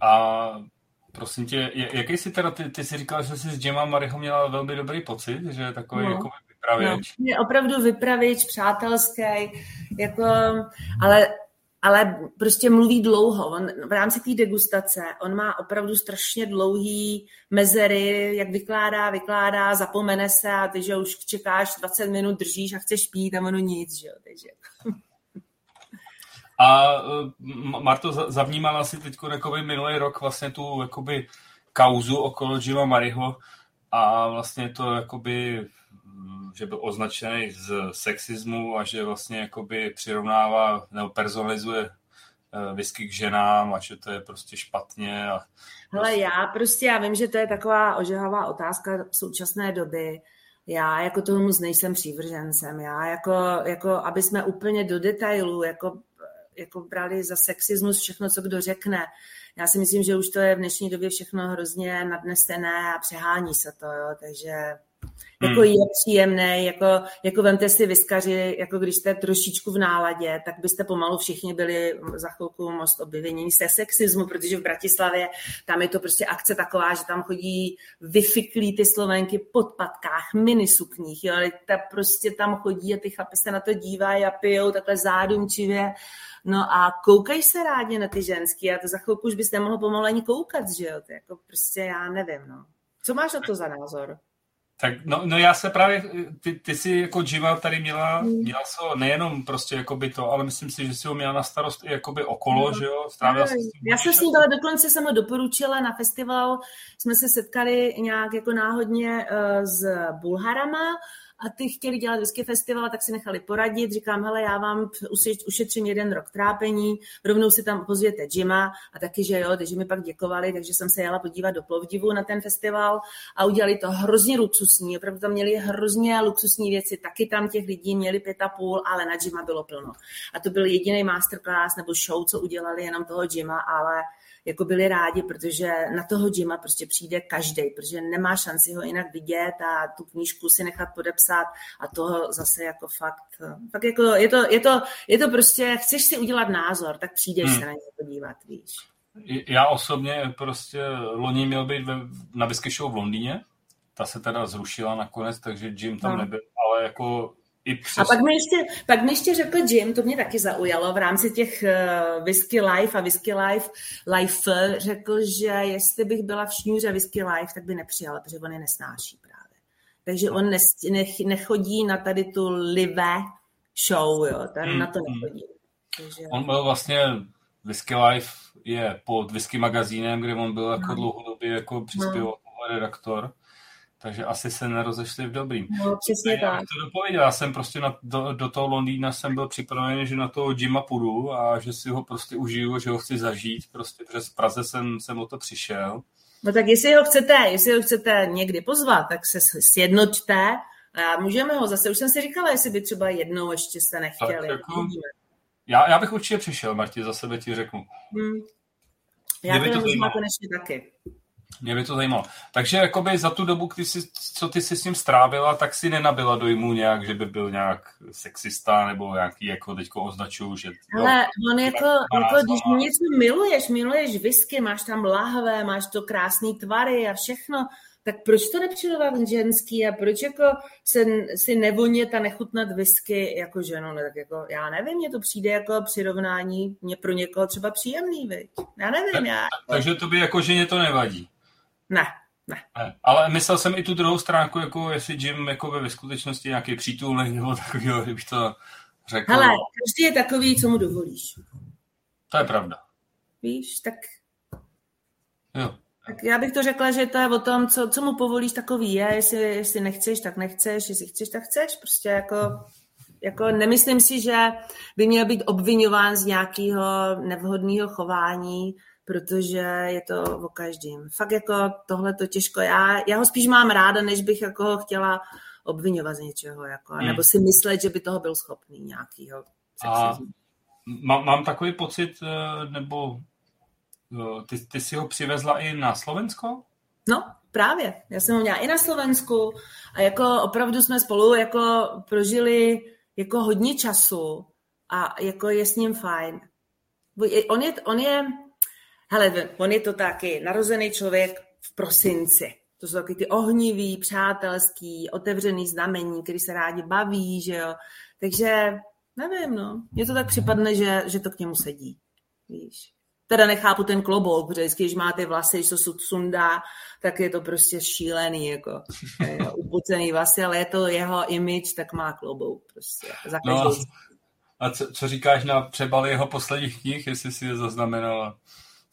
A Prosím tě, jaký jsi teda, ty, ty jsi říkal, že jsi s Jemem Maryho měla velmi dobrý pocit, že je takový no. jako vypravěč. No, je opravdu vypravěč, přátelský, jako, ale ale prostě mluví dlouho. On v rámci té degustace, on má opravdu strašně dlouhý mezery, jak vykládá, vykládá, zapomene se a ty, že už čekáš 20 minut, držíš a chceš pít a ono nic, že jo, takže... A e, Marto, zavnímala si teď minulý rok vlastně tu jakoby kauzu okolo Jima Mariho a vlastně to jakoby, že byl označený z sexismu a že vlastně jakoby přirovnává nebo personalizuje e, whisky k ženám a že to je prostě špatně. A Hele, prostě... já prostě, já vím, že to je taková ožehavá otázka v současné doby. Já jako tomu moc nejsem přívržencem. Já jako, jako aby jsme úplně do detailu jako jako brali za sexismus všechno, co kdo řekne. Já si myslím, že už to je v dnešní době všechno hrozně nadnesené a přehání se to, jo, takže jako hmm. je příjemné, jako, jako vemte si vyskaři, jako když jste trošičku v náladě, tak byste pomalu všichni byli za chvilku most objevění se sexismu, protože v Bratislavě tam je to prostě akce taková, že tam chodí vyfiklí ty slovenky pod patkách, minisukních, jo, ale ta prostě tam chodí a ty chlapy se na to dívají a pijou takhle zádumčivě No a koukají se rádi na ty ženský a to za chvilku už bys nemohl pomalu ani koukat, že jo? To jako prostě já nevím, no. Co máš na to za názor? Tak no, no já se právě, ty, ty jsi jako Jiva tady měla, hmm. měla se nejenom prostě jako by to, ale myslím si, že si ho měla na starost i jakoby okolo, no. že jo? Strávila no, já jsem s ním dala, dokonce jsem ho doporučila na festival, jsme se setkali nějak jako náhodně uh, s Bulharama a ty chtěli dělat whisky festival, tak si nechali poradit. Říkám, hele, já vám ušetřím jeden rok trápení, rovnou si tam pozvěte Jima a taky, že jo, takže mi pak děkovali, takže jsem se jela podívat do Plovdivu na ten festival a udělali to hrozně luxusní, opravdu tam měli hrozně luxusní věci, taky tam těch lidí měli pět a půl, ale na Jima bylo plno. A to byl jediný masterclass nebo show, co udělali jenom toho Jima, ale jako byli rádi, protože na toho Jima prostě přijde každý, protože nemá šanci ho jinak vidět a tu knížku si nechat podepsat a toho zase jako fakt, fakt jako je to, je to, je to prostě, chceš si udělat názor, tak přijdeš hmm. se na ně podívat, víš. Já osobně prostě loni měl být ve, na Whisky Show v Londýně, ta se teda zrušila nakonec, takže Jim tam no. nebyl, ale jako i přes... A pak mi, ještě, pak mi ještě řekl Jim, to mě taky zaujalo, v rámci těch uh, Whisky Life a Whisky Life, Life řekl, že jestli bych byla v šňůře Whisky Life, tak by nepřijala, protože on je nesnáší právě. Takže on ne, nech, nechodí na tady tu live show, jo, tam hmm. na to hmm. nechodí. Takže... On byl vlastně, Whisky Life je pod Whisky magazínem, kde on byl jako no. dlouhodobě jako přispěval no. redaktor takže asi se nerozešli v dobrým. No, přesně já tak. to dopověděl. Já jsem prostě na, do, do toho Londýna jsem byl připravený, že na toho Jima půjdu a že si ho prostě užiju, že ho chci zažít. Prostě přes Praze jsem, jsem o to přišel. No tak jestli ho chcete, jestli ho chcete někdy pozvat, tak se sjednoťte a můžeme ho zase, už jsem si říkala, jestli by třeba jednou ještě jste nechtěli. Tak jako, já, já bych určitě přišel, Marti, za sebe ti řeknu. Hmm. Já to možná konečně taky. Mě by to zajímalo. Takže jakoby za tu dobu, kdy jsi, co ty jsi s ním strávila, tak si nenabila dojmu nějak, že by byl nějak sexista nebo nějaký, jako teďko označuju, že... Ale on jako, jako když něco miluješ, miluješ whisky, máš tam lahve, máš to krásný tvary a všechno, tak proč to nepřilovat ženský a proč jako se, si nevonět a nechutnat whisky jako ženu, ne, tak jako, já nevím, mně to přijde jako přirovnání, mě pro někoho třeba příjemný, viď? Já nevím, tak, já. Takže to by jako ženě to nevadí? Ne, ne. Ale myslel jsem i tu druhou stránku, jako jestli Jim jako ve skutečnosti nějaký přítulek nebo takový, kdybych to řekl. Hele, každý je takový, co mu dovolíš. To je pravda. Víš, tak... Jo. Tak já bych to řekla, že to je o tom, co, co mu povolíš, takový je. Jestli, jestli nechceš, tak nechceš. Jestli chceš, tak chceš. Prostě jako, jako nemyslím si, že by měl být obvinován z nějakého nevhodného chování protože je to o každém. Fakt jako tohle to těžko. Já, já ho spíš mám ráda, než bych jako ho chtěla obvinovat z něčeho, jako, hmm. nebo si myslet, že by toho byl schopný nějakýho A mám, mám takový pocit, eh, nebo eh, ty, ty si ho přivezla i na Slovensko? No, právě. Já jsem ho měla i na Slovensku a jako opravdu jsme spolu jako prožili jako hodně času a jako je s ním fajn. On je, on je Hele, on je to taky narozený člověk v prosinci. To jsou taky ty ohnivý, přátelský, otevřený znamení, který se rádi baví, že jo. Takže nevím, no. Mně to tak připadne, že, že to k němu sedí. Víš. Teda nechápu ten klobouk, protože vždycky, když máte vlasy, co se sundá, tak je to prostě šílený, jako upucený vlasy, ale je to jeho image, tak má klobouk prostě. Za no, a co, co říkáš na přebaly jeho posledních knih, jestli si je zaznamenala?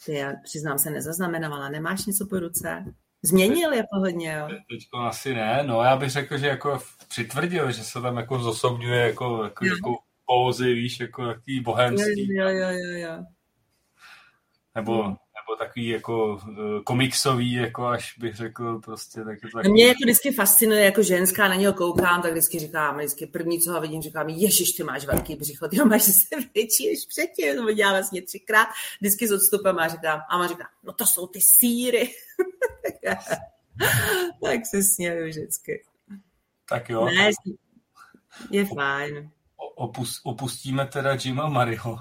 Ty já přiznám se, nezaznamenovala. Nemáš něco po ruce? Změnil jako hodně, jo? Teďko asi ne, no já bych řekl, že jako přitvrdil, že se tam jako zosobňuje jako, jako, jako pózy, víš, jako takový bohemský. Jo, jo, jo, jo. Nebo, hmm nebo takový jako uh, komiksový, jako až bych řekl prostě. Tak je to takový... Mě jako vždycky fascinuje, jako ženská, na něho koukám, tak vždycky říkám, vždycky první, co ho vidím, říkám, ježiš, ty máš velký břicho, ty máš se větší než předtím, to dělá vlastně třikrát, vždycky s odstupem a říkám, a má říká, no to jsou ty síry. tak se směju vždycky. Tak jo. Ne, je fajn. Opust, opustíme teda Jima Mario.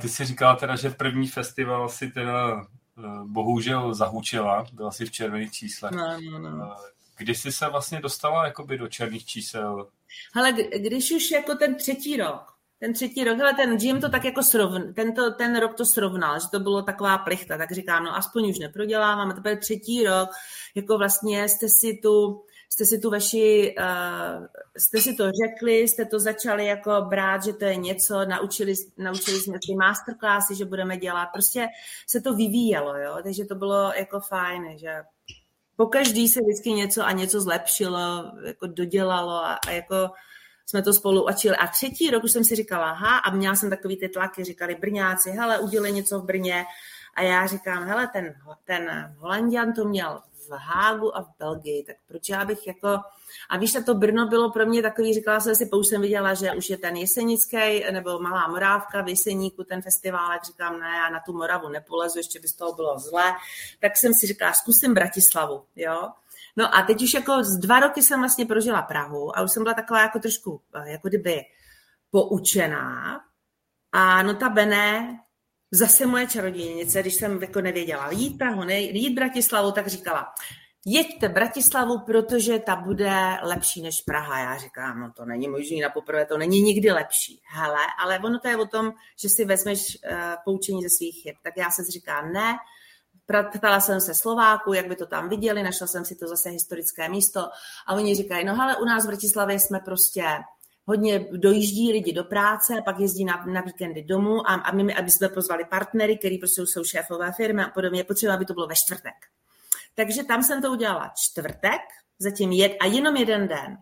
Ty jsi říkala teda, že první festival si teda eh, bohužel zahučila, byla si v červených číslech. No, no, no. Eh, kdy jsi se vlastně dostala jakoby do černých čísel? Hele, když už jako ten třetí rok, ten třetí rok, hele, ten Jim to tak jako srovn, tento, ten rok to srovnal, že to bylo taková plichta, tak říkám, no aspoň už neprodělávám, a teprve třetí rok, jako vlastně jste si tu jste si tu vaši, uh, jste si to řekli, jste to začali jako brát, že to je něco, naučili, naučili jsme si masterclassy, že budeme dělat, prostě se to vyvíjelo, jo, takže to bylo jako fajn, že po každý se vždycky něco a něco zlepšilo, jako dodělalo a, a jako jsme to spolu očili. A třetí rok už jsem si říkala, aha, a měla jsem takový ty tlaky, říkali Brňáci, hele, udělej něco v Brně. A já říkám, hele, ten, ten Holandian to měl v Hágu a v Belgii, tak proč já bych jako... A víš, to Brno bylo pro mě takový, říkala jsem si, už jsem viděla, že už je ten Jesenický nebo Malá Morávka v Jeseníku, ten festival, jak říkám, ne, já na tu Moravu nepolezu, ještě by z toho bylo zlé, tak jsem si říkala, zkusím Bratislavu, jo. No a teď už jako z dva roky jsem vlastně prožila Prahu a už jsem byla taková jako trošku, eh, jako kdyby poučená. A notabene zase moje čarodějnice, když jsem jako nevěděla jít Prahu, ne, jít Bratislavu, tak říkala, jeďte Bratislavu, protože ta bude lepší než Praha. Já říkám, no to není možný na poprvé, to není nikdy lepší. Hele, ale ono to je o tom, že si vezmeš uh, poučení ze svých chyb. Tak já se říkám, ne, Ptala jsem se Slováku, jak by to tam viděli, našla jsem si to zase historické místo a oni říkají, no ale u nás v Bratislavě jsme prostě hodně dojíždí lidi do práce, pak jezdí na, na víkendy domů a, a my, aby jsme pozvali partnery, který prostě jsou šéfové firmy a podobně, potřeba, aby to bylo ve čtvrtek. Takže tam jsem to udělala čtvrtek, zatím jed, a jenom jeden den.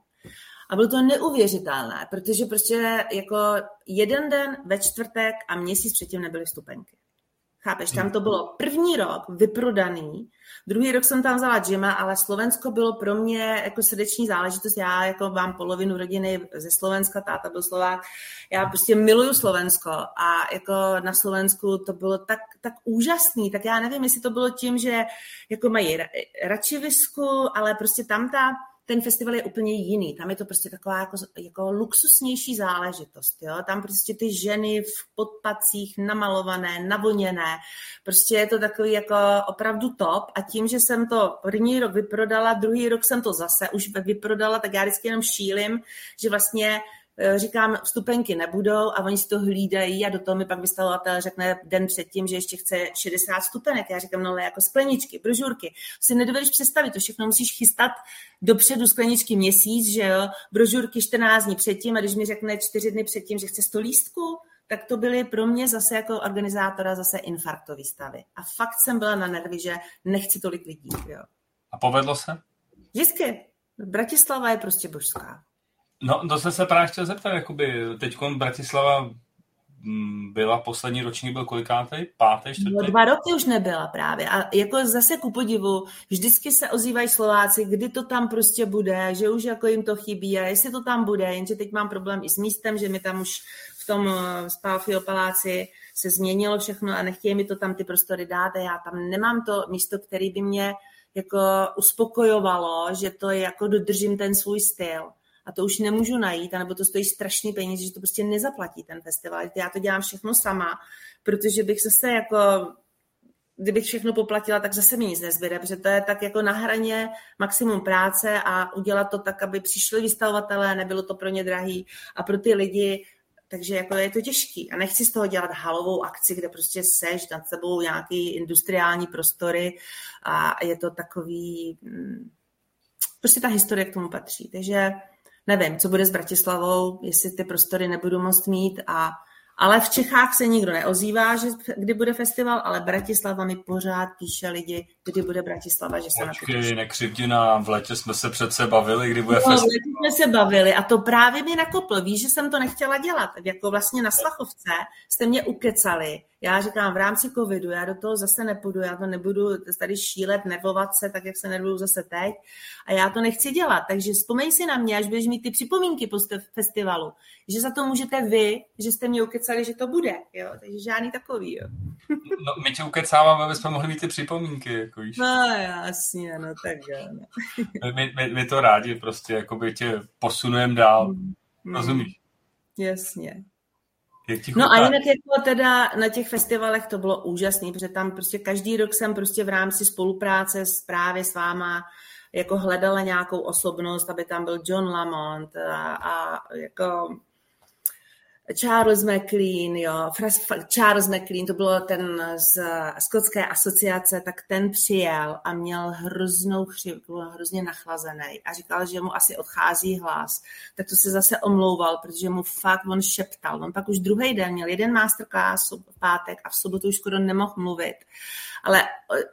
A bylo to neuvěřitelné, protože prostě jako jeden den ve čtvrtek a měsíc předtím nebyly vstupenky. Chápeš, tam to bylo první rok vyprodaný, druhý rok jsem tam vzala Jima, ale Slovensko bylo pro mě jako srdeční záležitost. Já jako mám polovinu rodiny ze Slovenska, táta byl Slovák. Já prostě miluju Slovensko a jako na Slovensku to bylo tak, tak úžasný, tak já nevím, jestli to bylo tím, že jako mají radši visku, ale prostě tam ta ten festival je úplně jiný. Tam je to prostě taková jako, jako luxusnější záležitost. Jo? Tam prostě ty ženy v podpacích namalované, navoněné. Prostě je to takový jako opravdu top. A tím, že jsem to první rok vyprodala, druhý rok jsem to zase už vyprodala, tak já vždycky jenom šílim, že vlastně říkám, vstupenky nebudou a oni si to hlídají a do toho mi pak vystavovatel řekne den předtím, že ještě chce 60 stupenek. Já říkám, no ale jako skleničky, brožurky. Si nedovedeš představit, to všechno musíš chystat dopředu skleničky měsíc, že jo, brožurky 14 dní předtím a když mi řekne 4 dny předtím, že chce 100 lístků, tak to byly pro mě zase jako organizátora zase infarktové stavy. A fakt jsem byla na nervy, že nechci tolik lidí. Jo. A povedlo se? Vždycky. Bratislava je prostě božská. No, to jsem se právě chtěl zeptat, jakoby teď Bratislava mm, byla poslední ročník, byl kolikátý? Pátý, čtvrtý? No, dva roky už nebyla právě. A jako zase ku podivu, vždycky se ozývají Slováci, kdy to tam prostě bude, že už jako jim to chybí a jestli to tam bude, jenže teď mám problém i s místem, že mi tam už v tom eh, Spalfio paláci se změnilo všechno a nechtějí mi to tam ty prostory dát a já tam nemám to místo, který by mě jako uspokojovalo, že to je jako dodržím ten svůj styl a to už nemůžu najít, anebo to stojí strašný peníze, že to prostě nezaplatí ten festival. Já to dělám všechno sama, protože bych zase jako kdybych všechno poplatila, tak zase mi nic nezbyde, protože to je tak jako na hraně maximum práce a udělat to tak, aby přišli vystavovatelé, nebylo to pro ně drahý a pro ty lidi, takže jako je to těžký. A nechci z toho dělat halovou akci, kde prostě seš nad sebou nějaký industriální prostory a je to takový, mm, prostě ta historie k tomu patří. Takže nevím, co bude s Bratislavou, jestli ty prostory nebudu moct mít a ale v Čechách se nikdo neozývá, že kdy bude festival, ale Bratislava mi pořád píše lidi, kdy bude Bratislava, že se Počkej, nekřivdi nám, v létě jsme se přece bavili, kdy bude no, festival. v létě jsme se bavili a to právě mi nakoplo. Víš, že jsem to nechtěla dělat. Jako vlastně na Slachovce jste mě ukecali, já říkám, v rámci covidu, já do toho zase nepůjdu, já to nebudu tady šílet, nervovat se, tak jak se nervuju zase teď. A já to nechci dělat. Takže vzpomeň si na mě, až budeš mít ty připomínky po festivalu, že za to můžete vy, že jste mě ukecali, že to bude. Jo? Takže žádný takový. Jo. no, my tě ukecáváme, aby jsme mohli mít ty připomínky. Jako víš. No jasně, no tak jo. No. my, my, my, to rádi prostě, jako by tě posunujeme dál. Mm. Rozumíš? Jasně. No a jinak jako teda na těch festivalech to bylo úžasné, protože tam prostě každý rok jsem prostě v rámci spolupráce s právě s váma jako hledala nějakou osobnost, aby tam byl John Lamont a, a jako Charles McLean, jo, Charles McLean, to bylo ten z skotské asociace, tak ten přijel a měl hroznou chřipku, hrozně nachlazený a říkal, že mu asi odchází hlas. Tak to se zase omlouval, protože mu fakt on šeptal. On pak už druhý den měl jeden masterclass v pátek a v sobotu už skoro nemohl mluvit. Ale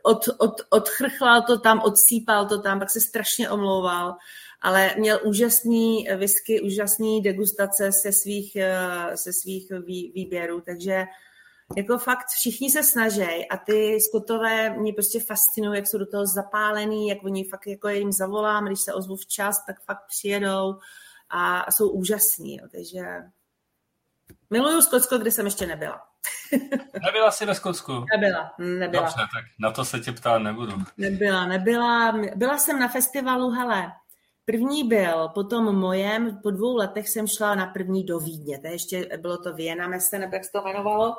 od, od, odchrchlal to tam, odsýpal to tam, pak se strašně omlouval ale měl úžasný whisky, úžasný degustace se svých, eh, se svých výběrů, takže jako fakt všichni se snaží a ty skotové mě prostě fascinují, jak jsou do toho zapálený, jak oni fakt jako jim zavolám, když se ozvu včas, tak fakt přijedou a jsou úžasní, jo, takže miluju Skotsko, kde jsem ještě nebyla. Nebyla jsi ve Skotsku? Nebyla, nebyla. Dobře, tak na to se tě ptát nebudu. Nebyla, nebyla. Byla jsem na festivalu, hele, První byl potom mojem, po dvou letech jsem šla na první do Vídně, to ještě bylo to Vienna Messe, nebo jak se to jmenovalo,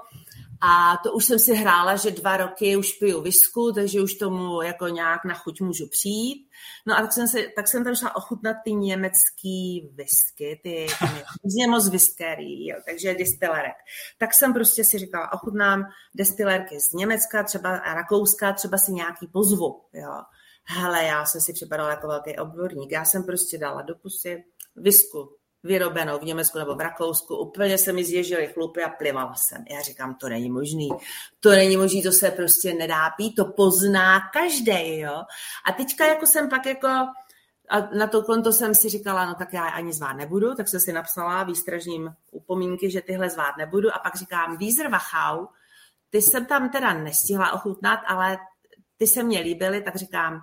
a to už jsem si hrála, že dva roky už piju visku, takže už tomu jako nějak na chuť můžu přijít. No a tak jsem, se, tak jsem tam šla ochutnat ty německý whisky, ty, ty moc whiskery, jo, takže distilerek. Tak jsem prostě si říkala, ochutnám destilerky z Německa, třeba Rakouska, třeba si nějaký pozvu, jo hele, já jsem si připadala jako velký odborník. Já jsem prostě dala do pusy visku vyrobenou v Německu nebo v Rakousku, úplně se mi zježily chlupy a plivala jsem. Já říkám, to není možný. To není možný, to se prostě nedá pít, to pozná každý, jo. A teďka jako jsem pak jako a na to konto jsem si říkala, no tak já ani zvát nebudu, tak jsem si napsala výstražním upomínky, že tyhle zvát nebudu a pak říkám, Vízer Wachau, ty jsem tam teda nestihla ochutnat, ale ty se mně líbily, tak říkám,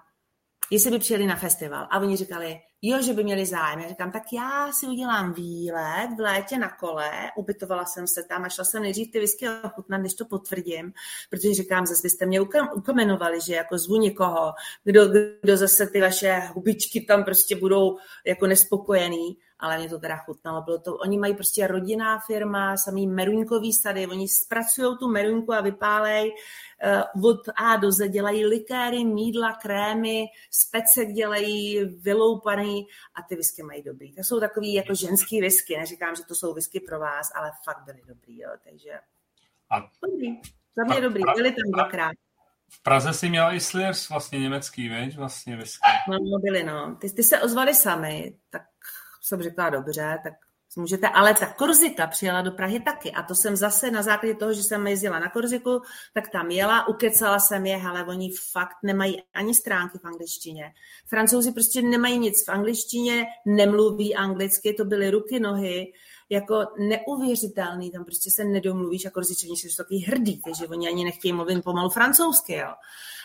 jestli by přijeli na festival. A oni říkali, jo, že by měli zájem. Já říkám, tak já si udělám výlet v létě na kole, ubytovala jsem se tam a šla jsem nejdřív ty whisky ochutnat, než to potvrdím, protože říkám, zase byste mě ukomenovali, že jako zvu někoho, kdo, kdo zase ty vaše hubičky tam prostě budou jako nespokojený ale mě to teda chutnalo. Bylo to, oni mají prostě rodinná firma, samý meruňkový sady, oni zpracují tu meruňku a vypálej od A do Z, dělají likéry, mídla, krémy, specek dělají vyloupaný a ty whisky mají dobrý. To jsou takový jako ženský whisky, neříkám, že to jsou whisky pro vás, ale fakt byly dobrý, jo, takže a... dobrý. Za mě dobrý, byli tam dvakrát. V Praze si měla i Sliers, vlastně německý, veď? Vlastně whisky. No, byli, no. Ty, ty se ozvali sami, tak jsem řekla, dobře, tak můžete, ale ta Korzika přijela do Prahy taky a to jsem zase na základě toho, že jsem jezdila na Korziku, tak tam jela, ukecala jsem je, ale oni fakt nemají ani stránky v angličtině. Francouzi prostě nemají nic v angličtině, nemluví anglicky, to byly ruky, nohy, jako neuvěřitelný, tam prostě se nedomluvíš a korzičani jsou takový hrdý, takže oni ani nechtějí mluvit pomalu francouzsky, jo.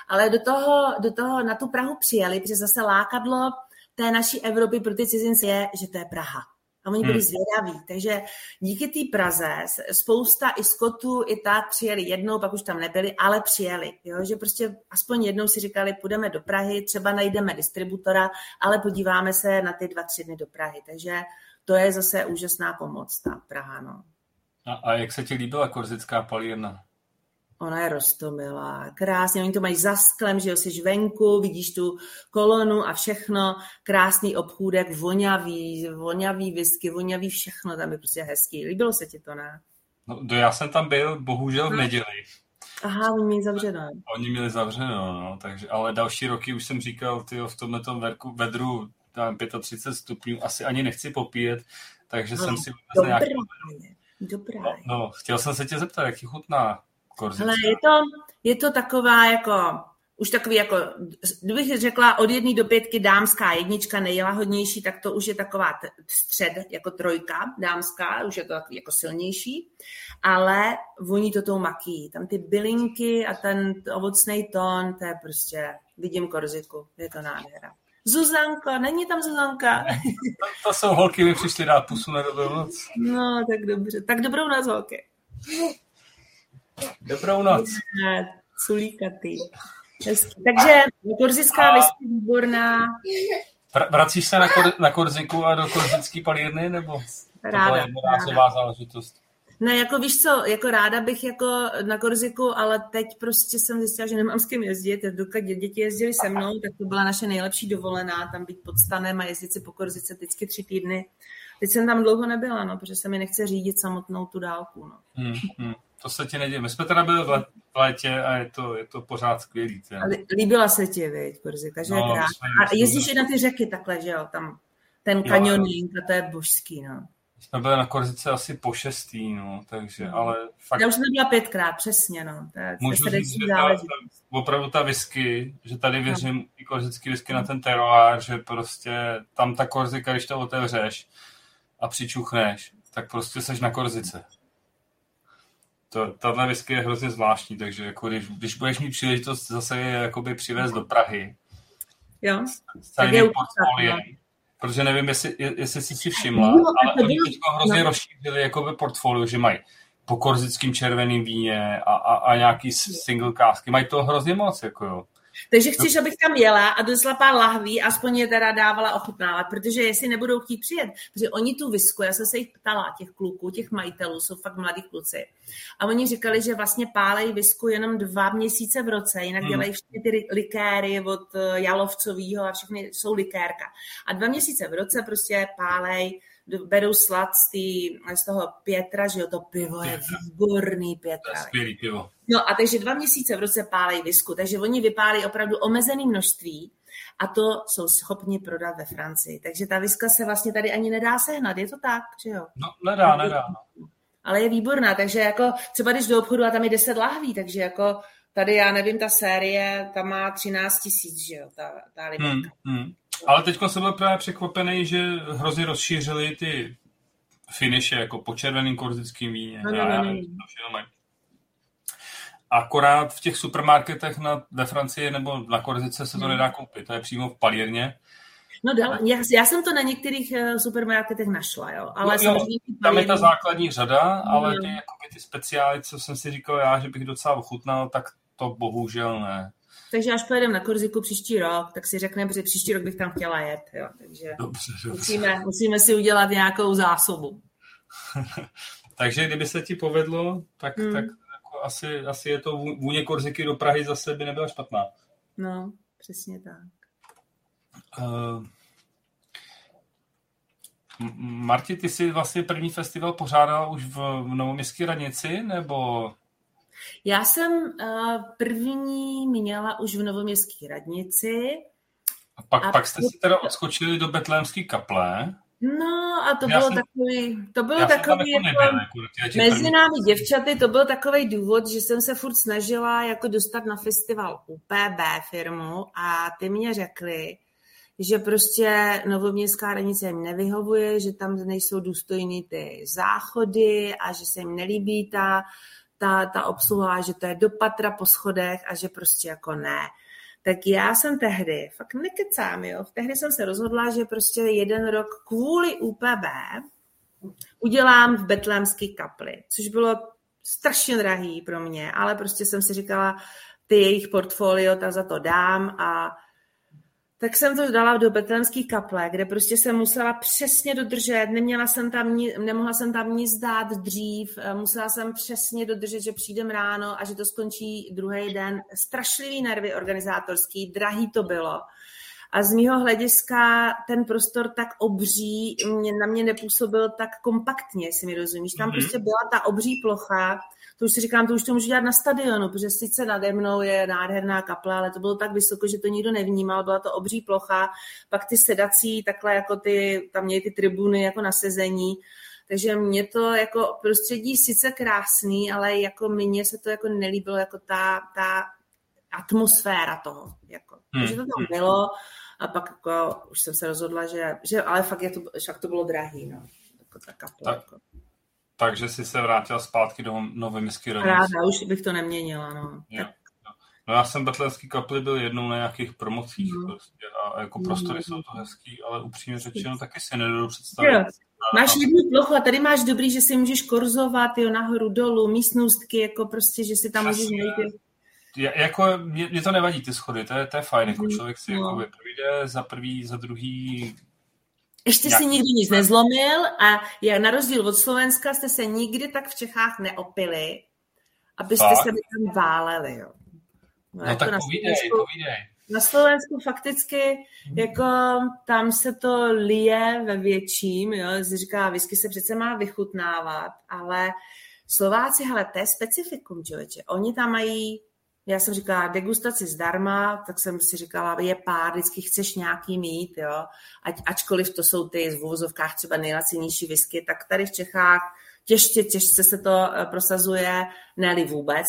Ale do toho, do toho na tu Prahu přijeli, protože zase lákadlo té naší Evropy pro ty cizince je, že to je Praha. A oni byli hmm. zvědaví. Takže díky té Praze spousta i Skotů i tak přijeli jednou, pak už tam nebyli, ale přijeli. Jo? Že prostě aspoň jednou si říkali, půjdeme do Prahy, třeba najdeme distributora, ale podíváme se na ty dva, tři dny do Prahy. Takže to je zase úžasná pomoc, ta Praha. No. A, a jak se ti líbila korzická palírna? Ona je rostomilá, krásně, oni to mají za sklem, že jo, jsi venku, vidíš tu kolonu a všechno, krásný obchůdek, vonavý, vonavý whisky, vonavý všechno, tam je prostě hezký. Líbilo se ti to, ne? No, do já jsem tam byl, bohužel v neděli. Aha, oni měli zavřeno. Oni měli zavřeno, no, takže, ale další roky už jsem říkal, ty v tomhle verku, vedru, tam 35 stupňů, asi ani nechci popíjet, takže no, jsem si vůbec nějaký... Dobrá. No, no, chtěl jsem se tě zeptat, jak ti chutná Hele, je to, je to taková jako, už takový jako, kdybych řekla od jedné do pětky dámská jednička nejlahodnější, tak to už je taková střed, jako trojka dámská, už je to takový jako silnější, ale voní to tou makí. Tam ty bylinky a ten ovocný tón, to je prostě, vidím korziku, je to nádhera. Zuzanka, není tam Zuzanka. To, to jsou holky, mi přišli dát pusu na dobrou noc. No, tak dobře. Tak dobrou noc, holky. Dobrou noc. Sulíkatý. Takže korzická no. výborná. Vracíš se na, kor, na Korziku a do korzický palírny, nebo ráda, to je ráda. záležitost? Ne, jako víš co, jako ráda bych jako na Korziku, ale teď prostě jsem zjistila, že nemám s kým jezdit. Dokud děti jezdili se mnou, tak to byla naše nejlepší dovolená, tam být pod stanem a jezdit si po Korzice vždycky tři týdny. Teď jsem tam dlouho nebyla, no, protože se mi nechce řídit samotnou tu dálku. No. Hmm, hmm. To se ti neděje. My jsme teda byli v, létě a je to, je to pořád skvělý. Tě. Líbila se ti, viď, Korzika, že no, je. A jezdíš i na ty řeky takhle, že jo, tam ten kanioning, a to je božský, no. Jsme byli na Korzice asi po šestý, no, takže, no. ale fakt... Já už jsem byla pětkrát, přesně, no. To je, Můžu říct, že ta, ta, opravdu ta whisky, že tady věřím no. i korzický whisky na ten teroár, že prostě tam ta Korzika, když to otevřeš a přičuchneš, tak prostě seš na Korzice. To, tahle whisky je hrozně zvláštní, takže jako když, když budeš mít příležitost zase je jakoby přivést do Prahy, jo. s celým portfoliem, protože nevím, jestli, jestli jsi si všimla, no, ale oni teď hrozně no. rozšířili jakoby portfolio, že mají po korzickým červeným víně a, a, a nějaký single kásky. Mají to hrozně moc, jako jo. Takže chceš, abych tam jela a dosla pár lahví, aspoň je teda dávala ochutnávat, protože jestli nebudou chtít přijet, protože oni tu visku, já jsem se jich ptala, těch kluků, těch majitelů, jsou fakt mladí kluci. A oni říkali, že vlastně pálej visku jenom dva měsíce v roce, jinak hmm. dělají všechny ty likéry od eh, Jalovcovýho a všechny jsou likérka. A dva měsíce v roce prostě pálej berou slad z, tý, z toho Pětra, že jo, to pivo je výborný Pětra. Skvělý pivo. No a takže dva měsíce v roce pálej visku, takže oni vypálí opravdu omezené množství a to jsou schopni prodat ve Francii. Takže ta viska se vlastně tady ani nedá sehnat, je to tak, že jo? No, nedá, nedá. No. Ale je výborná, takže jako třeba když do obchodu a tam je 10 lahví, takže jako tady, já nevím, ta série, ta má 13 tisíc, že jo, ta, ta hmm, hmm. Ale teď jsem byl právě překvapený, že hrozně rozšířili ty finishe jako po červeným korzickým víně. No, no, no, no. Akorát v těch supermarketech na, ve Francii nebo na Korzice se to hmm. nedá koupit. To je přímo v palírně. No já, já jsem to na některých uh, supermarketech našla, jo. Ale no, jo, tam je ta základní řada, ale ty, jakoby, ty speciály, co jsem si říkal já, že bych docela ochutnal, tak to bohužel ne. Takže až pojedeme na Korziku příští rok, tak si řekneme, že příští rok bych tam chtěla jet. Jo. Takže dobře, dobře. Musíme, musíme si udělat nějakou zásobu. Takže kdyby se ti povedlo, tak, hmm. tak jako asi, asi je to vůně Korziky do Prahy zase by nebyla špatná. No, přesně tak. Uh, Marti, ty jsi vlastně první festival pořádala už v, v Novoměstské radnici, nebo já jsem uh, první měla už v Novoměstské radnici. A pak, a pak jste si teda odskočili do betlémské kaple. No a to já bylo jsem, takový, to bylo takový, jako nebyl, jako, mezi námi děvčaty, to byl takový důvod, že jsem se furt snažila jako dostat na festival UPB firmu a ty mě řekli, že prostě novoměstská radnice jim nevyhovuje, že tam nejsou důstojný ty záchody a že se jim nelíbí ta ta, ta obsluha, že to je do patra po schodech a že prostě jako ne. Tak já jsem tehdy, fakt nekecám, jo, tehdy jsem se rozhodla, že prostě jeden rok kvůli UPB udělám v betlémské kapli, což bylo strašně drahý pro mě, ale prostě jsem si říkala, ty jejich portfolio, ta za to dám a tak jsem to dala do betlémské kaple, kde prostě jsem musela přesně dodržet, neměla jsem tam, nemohla jsem tam nic dát dřív, eh, musela jsem přesně dodržet, že přijdem ráno a že to skončí druhý den. Strašlivý nervy organizátorský, drahý to bylo. A z mýho hlediska ten prostor tak obří mě, na mě nepůsobil tak kompaktně, jestli mi rozumíš. Tam mm-hmm. prostě byla ta obří plocha, to už si říkám, to už to můžu dělat na stadionu, protože sice nade mnou je nádherná kaple, ale to bylo tak vysoko, že to nikdo nevnímal, byla to obří plocha, pak ty sedací, takhle jako ty, tam měly ty tribuny jako na sezení, takže mě to jako prostředí sice krásný, ale jako mně se to jako nelíbilo, jako ta, ta atmosféra toho. Jako. Hmm. Takže to tam bylo a pak jako, už jsem se rozhodla, že, že ale fakt, je to, však to bylo drahý. No. Jako ta kaple, tak, jako. Takže jsi se vrátila zpátky do Nové Misky Ráda, už bych to neměnila, no. Jo. No já jsem betlémský kapli byl jednou na nějakých promocích mm. prostě a jako prostory mm. jsou to hezký, ale upřímně řečeno taky si nedodu představit. Jo. Máš jednu plochu a tady máš dobrý, že si můžeš korzovat, jo, nahoru, dolů, místnostky, jako prostě, že si tam můžeš najít. Jako, mě, mě, to nevadí, ty schody, to je, to je fajn, jako mhm. člověk si no. jako projde za prvý, za druhý ještě si nikdy nic nezlomil a jak na rozdíl od Slovenska jste se nikdy tak v Čechách neopili, abyste Fakt? se tam váleli. Jo. No, no tak povídej, Slovensku, povídej. Na Slovensku fakticky, jako tam se to lije ve větším, jo, se říká, whisky se přece má vychutnávat, ale Slováci, hele, to je specifikum, člověče. Oni tam mají já jsem říkala degustaci zdarma, tak jsem si říkala, je pár, vždycky chceš nějaký mít, jo. Ať, ačkoliv to jsou ty v vůzovkách třeba nejlacenější whisky, tak tady v Čechách těžce, těžce se to eh, prosazuje, ne vůbec,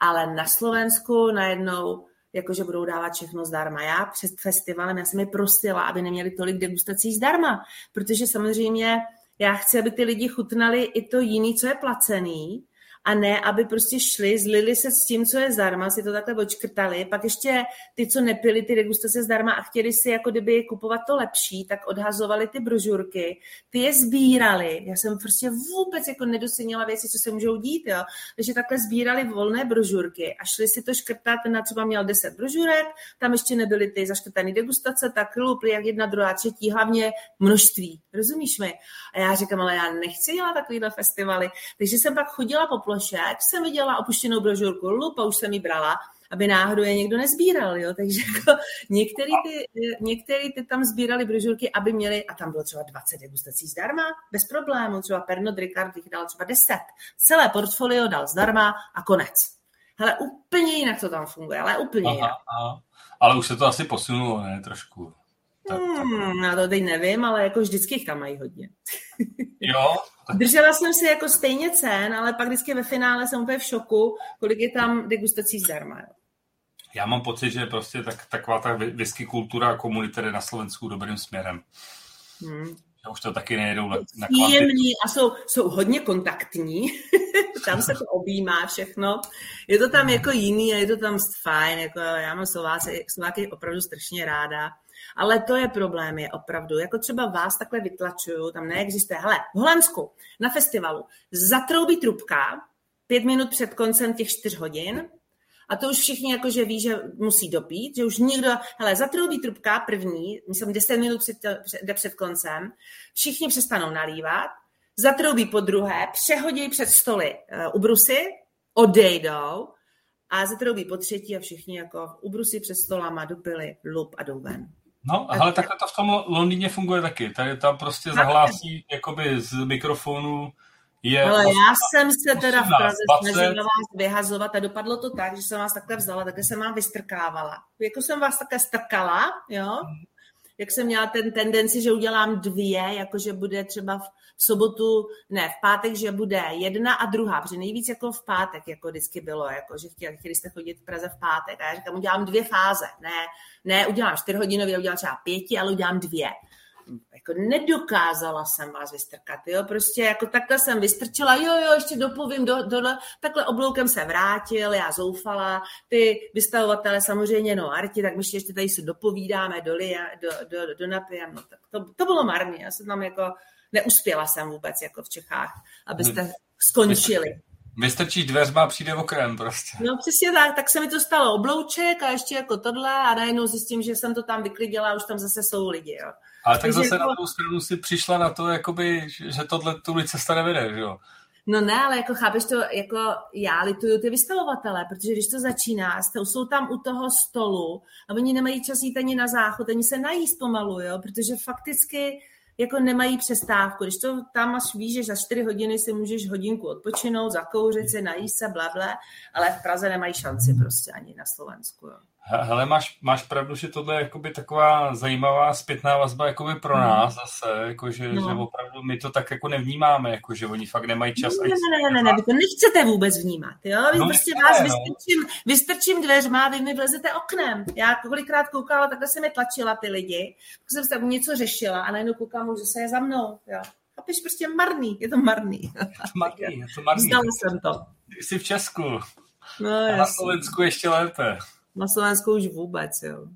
ale na Slovensku najednou jakože budou dávat všechno zdarma. Já před festivalem, já jsem je prosila, aby neměli tolik degustací zdarma, protože samozřejmě já chci, aby ty lidi chutnali i to jiný, co je placený, a ne, aby prostě šli, zlili se s tím, co je zdarma, si to takhle očkrtali, pak ještě ty, co nepili ty degustace zdarma a chtěli si jako kdyby kupovat to lepší, tak odhazovali ty brožurky, ty je sbírali, já jsem prostě vůbec jako nedocenila věci, co se můžou dít, jo, takže takhle sbírali volné brožurky a šli si to škrtat, na třeba měl 10 brožurek, tam ještě nebyly ty zaškrtané degustace, tak lupli jak jedna, druhá, třetí, hlavně množství, rozumíš mi? A já říkám, ale já nechci dělat takovýhle festivaly, takže jsem pak chodila po ploše, jak jsem viděla opuštěnou brožurku, lupa už jsem ji brala, aby náhodou je někdo nezbíral, jo? takže jako některý, ty, některý ty tam sbírali brožurky, aby měli, a tam bylo třeba 20 degustací zdarma, bez problému, třeba Pernod Ricard jich dal třeba 10, celé portfolio dal zdarma a konec. Ale úplně jinak to tam funguje, ale úplně aha, jinak. Aha. Ale už se to asi posunulo, ne, trošku. Tak, tak. Hmm, já to teď nevím, ale jako vždycky jich tam mají hodně. Jo. Držela jsem si jako stejně cen, ale pak vždycky ve finále jsem úplně v šoku, kolik je tam degustací zdarma. Jo. Já mám pocit, že prostě tak, taková ta whisky kultura a komunita jde na Slovensku dobrým směrem. Hmm. Já už to taky nejedou na Příjemní a jsou, jsou hodně kontaktní. tam se to objímá všechno. Je to tam jako jiný a je to tam fajn. Jako já mám Slováky, Slováky opravdu strašně ráda. Ale to je problém, je opravdu. Jako třeba vás takhle vytlačuju, tam neexistuje. Hele, v Holandsku na festivalu zatroubí trubka pět minut před koncem těch čtyř hodin a to už všichni jakože ví, že musí dopít, že už nikdo, hele, zatroubí trubka první, myslím 10 minut před, před, před koncem, všichni přestanou nalívat, zatroubí po druhé, přehodí před stoly uh, ubrusy, odejdou a zatroubí po třetí a všichni jako ubrusy před stolama dopili lup a jdou ven. No, ale takhle to v tom Londýně funguje taky. Tady tam prostě zahlásí jakoby z mikrofonu je... Ale já jsem se teda v Praze snažila vás vyhazovat a dopadlo to tak, že jsem vás takhle vzala, takhle jsem vám vystrkávala. Jako jsem vás takhle strkala, jo, jak jsem měla ten tendenci, že udělám dvě, jakože bude třeba v, v sobotu, ne, v pátek, že bude jedna a druhá, protože nejvíc jako v pátek, jako vždycky bylo, jako, že chtěli, chtěli jste chodit v Praze v pátek. A já říkám, udělám dvě fáze, ne, ne udělám čtyřhodinově, udělám třeba pěti, ale udělám dvě jako nedokázala jsem vás vystrkat, jo, prostě jako takhle jsem vystrčila, jo, jo, ještě dopovím, do, do, takhle obloukem se vrátil, já zoufala, ty vystavovatele samozřejmě, no, Arti, tak my ještě tady se dopovídáme, do, do, do, do napijem, no, tak to, to bylo marně, já jsem tam jako, neuspěla jsem vůbec jako v Čechách, abyste hmm. skončili. Vystrčíš dveřma a přijde okrem prostě. No přesně tak, tak se mi to stalo oblouček a ještě jako tohle a najednou zjistím, že jsem to tam vyklidila a už tam zase jsou lidi, jo. Ale tak zase jako... na druhou stranu si přišla na to, jakoby, že tohle tu cesta nevede, že jo? No ne, ale jako chápeš to, jako já lituju ty vystavovatele, protože když to začíná, jsou tam u toho stolu a oni nemají čas jít ani na záchod, ani se najíst pomalu, jo, protože fakticky jako nemají přestávku. Když to tam až víš, že za čtyři hodiny si můžeš hodinku odpočinout, zakouřit si, najíst se, bla, bla, ale v Praze nemají šanci prostě ani na Slovensku. Jo. Hele, máš, máš pravdu, že tohle je jakoby taková zajímavá zpětná vazba jakoby pro hmm. nás zase, jako že, no. že opravdu my to tak jako nevnímáme, jako že oni fakt nemají čas. Ne, ne, ne, ne, ne, vy to nechcete vůbec vnímat, jo? Vy no, prostě ne, vás no. vystrčím, vystrčím dveřma, vy mi vlezete oknem. Já kolikrát koukala, takhle se mi tlačila ty lidi, pak jsem se tam něco řešila a najednou koukám, že se je za mnou, jo. Chápeš, prostě marný, je to marný. Je to marný, je to marný. Zdala jsem to. Jsi v Česku. No, a na Slovensku ještě lépe. Na Slovensku už vůbec, jo.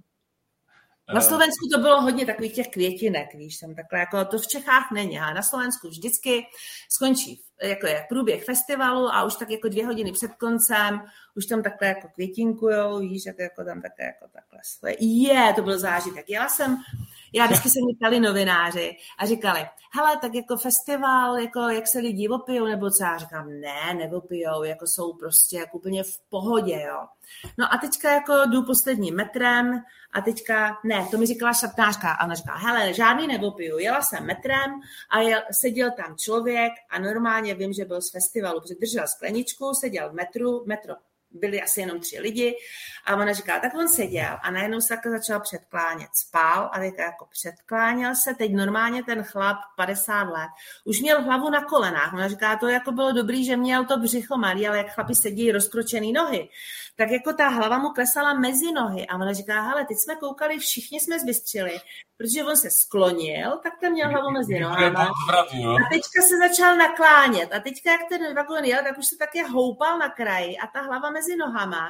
Na eh. Slovensku to bylo hodně takových těch květinek, víš, tam takhle, jako to v Čechách není, a na Slovensku vždycky skončí jako je průběh festivalu a už tak jako dvě hodiny před koncem, už tam takhle jako květinkujou, víš, jako, jako tam takhle, jako takhle. Je, to byl zážitek. Jela jsem, já vždycky se mě ptali novináři a říkali, hele, tak jako festival, jako jak se lidi opijou, nebo co? Já říkám, ne, neopijou, jako jsou prostě jako úplně v pohodě, jo. No a teďka jako jdu posledním metrem a teďka, ne, to mi říkala šatnářka a ona říká, hele, žádný neopiju, jela jsem metrem a jel, seděl tam člověk a normálně vím, že byl z festivalu, protože držel skleničku, seděl v metru, metro byli asi jenom tři lidi a ona říká, tak on seděl a najednou se takhle začal předklánět. Spál a teďka jako předkláněl se, teď normálně ten chlap 50 let, už měl hlavu na kolenách. Ona říká, to jako bylo dobrý, že měl to břicho malý, ale jak chlapi sedí rozkročený nohy, tak jako ta hlava mu klesala mezi nohy a ona říká, hele, teď jsme koukali, všichni jsme zbystřili, protože on se sklonil, tak ten měl hlavu mezi nohama. A teďka se začal naklánět a teďka, jak ten vagon jel, tak už se také houpal na kraji a ta hlava mezi nohama.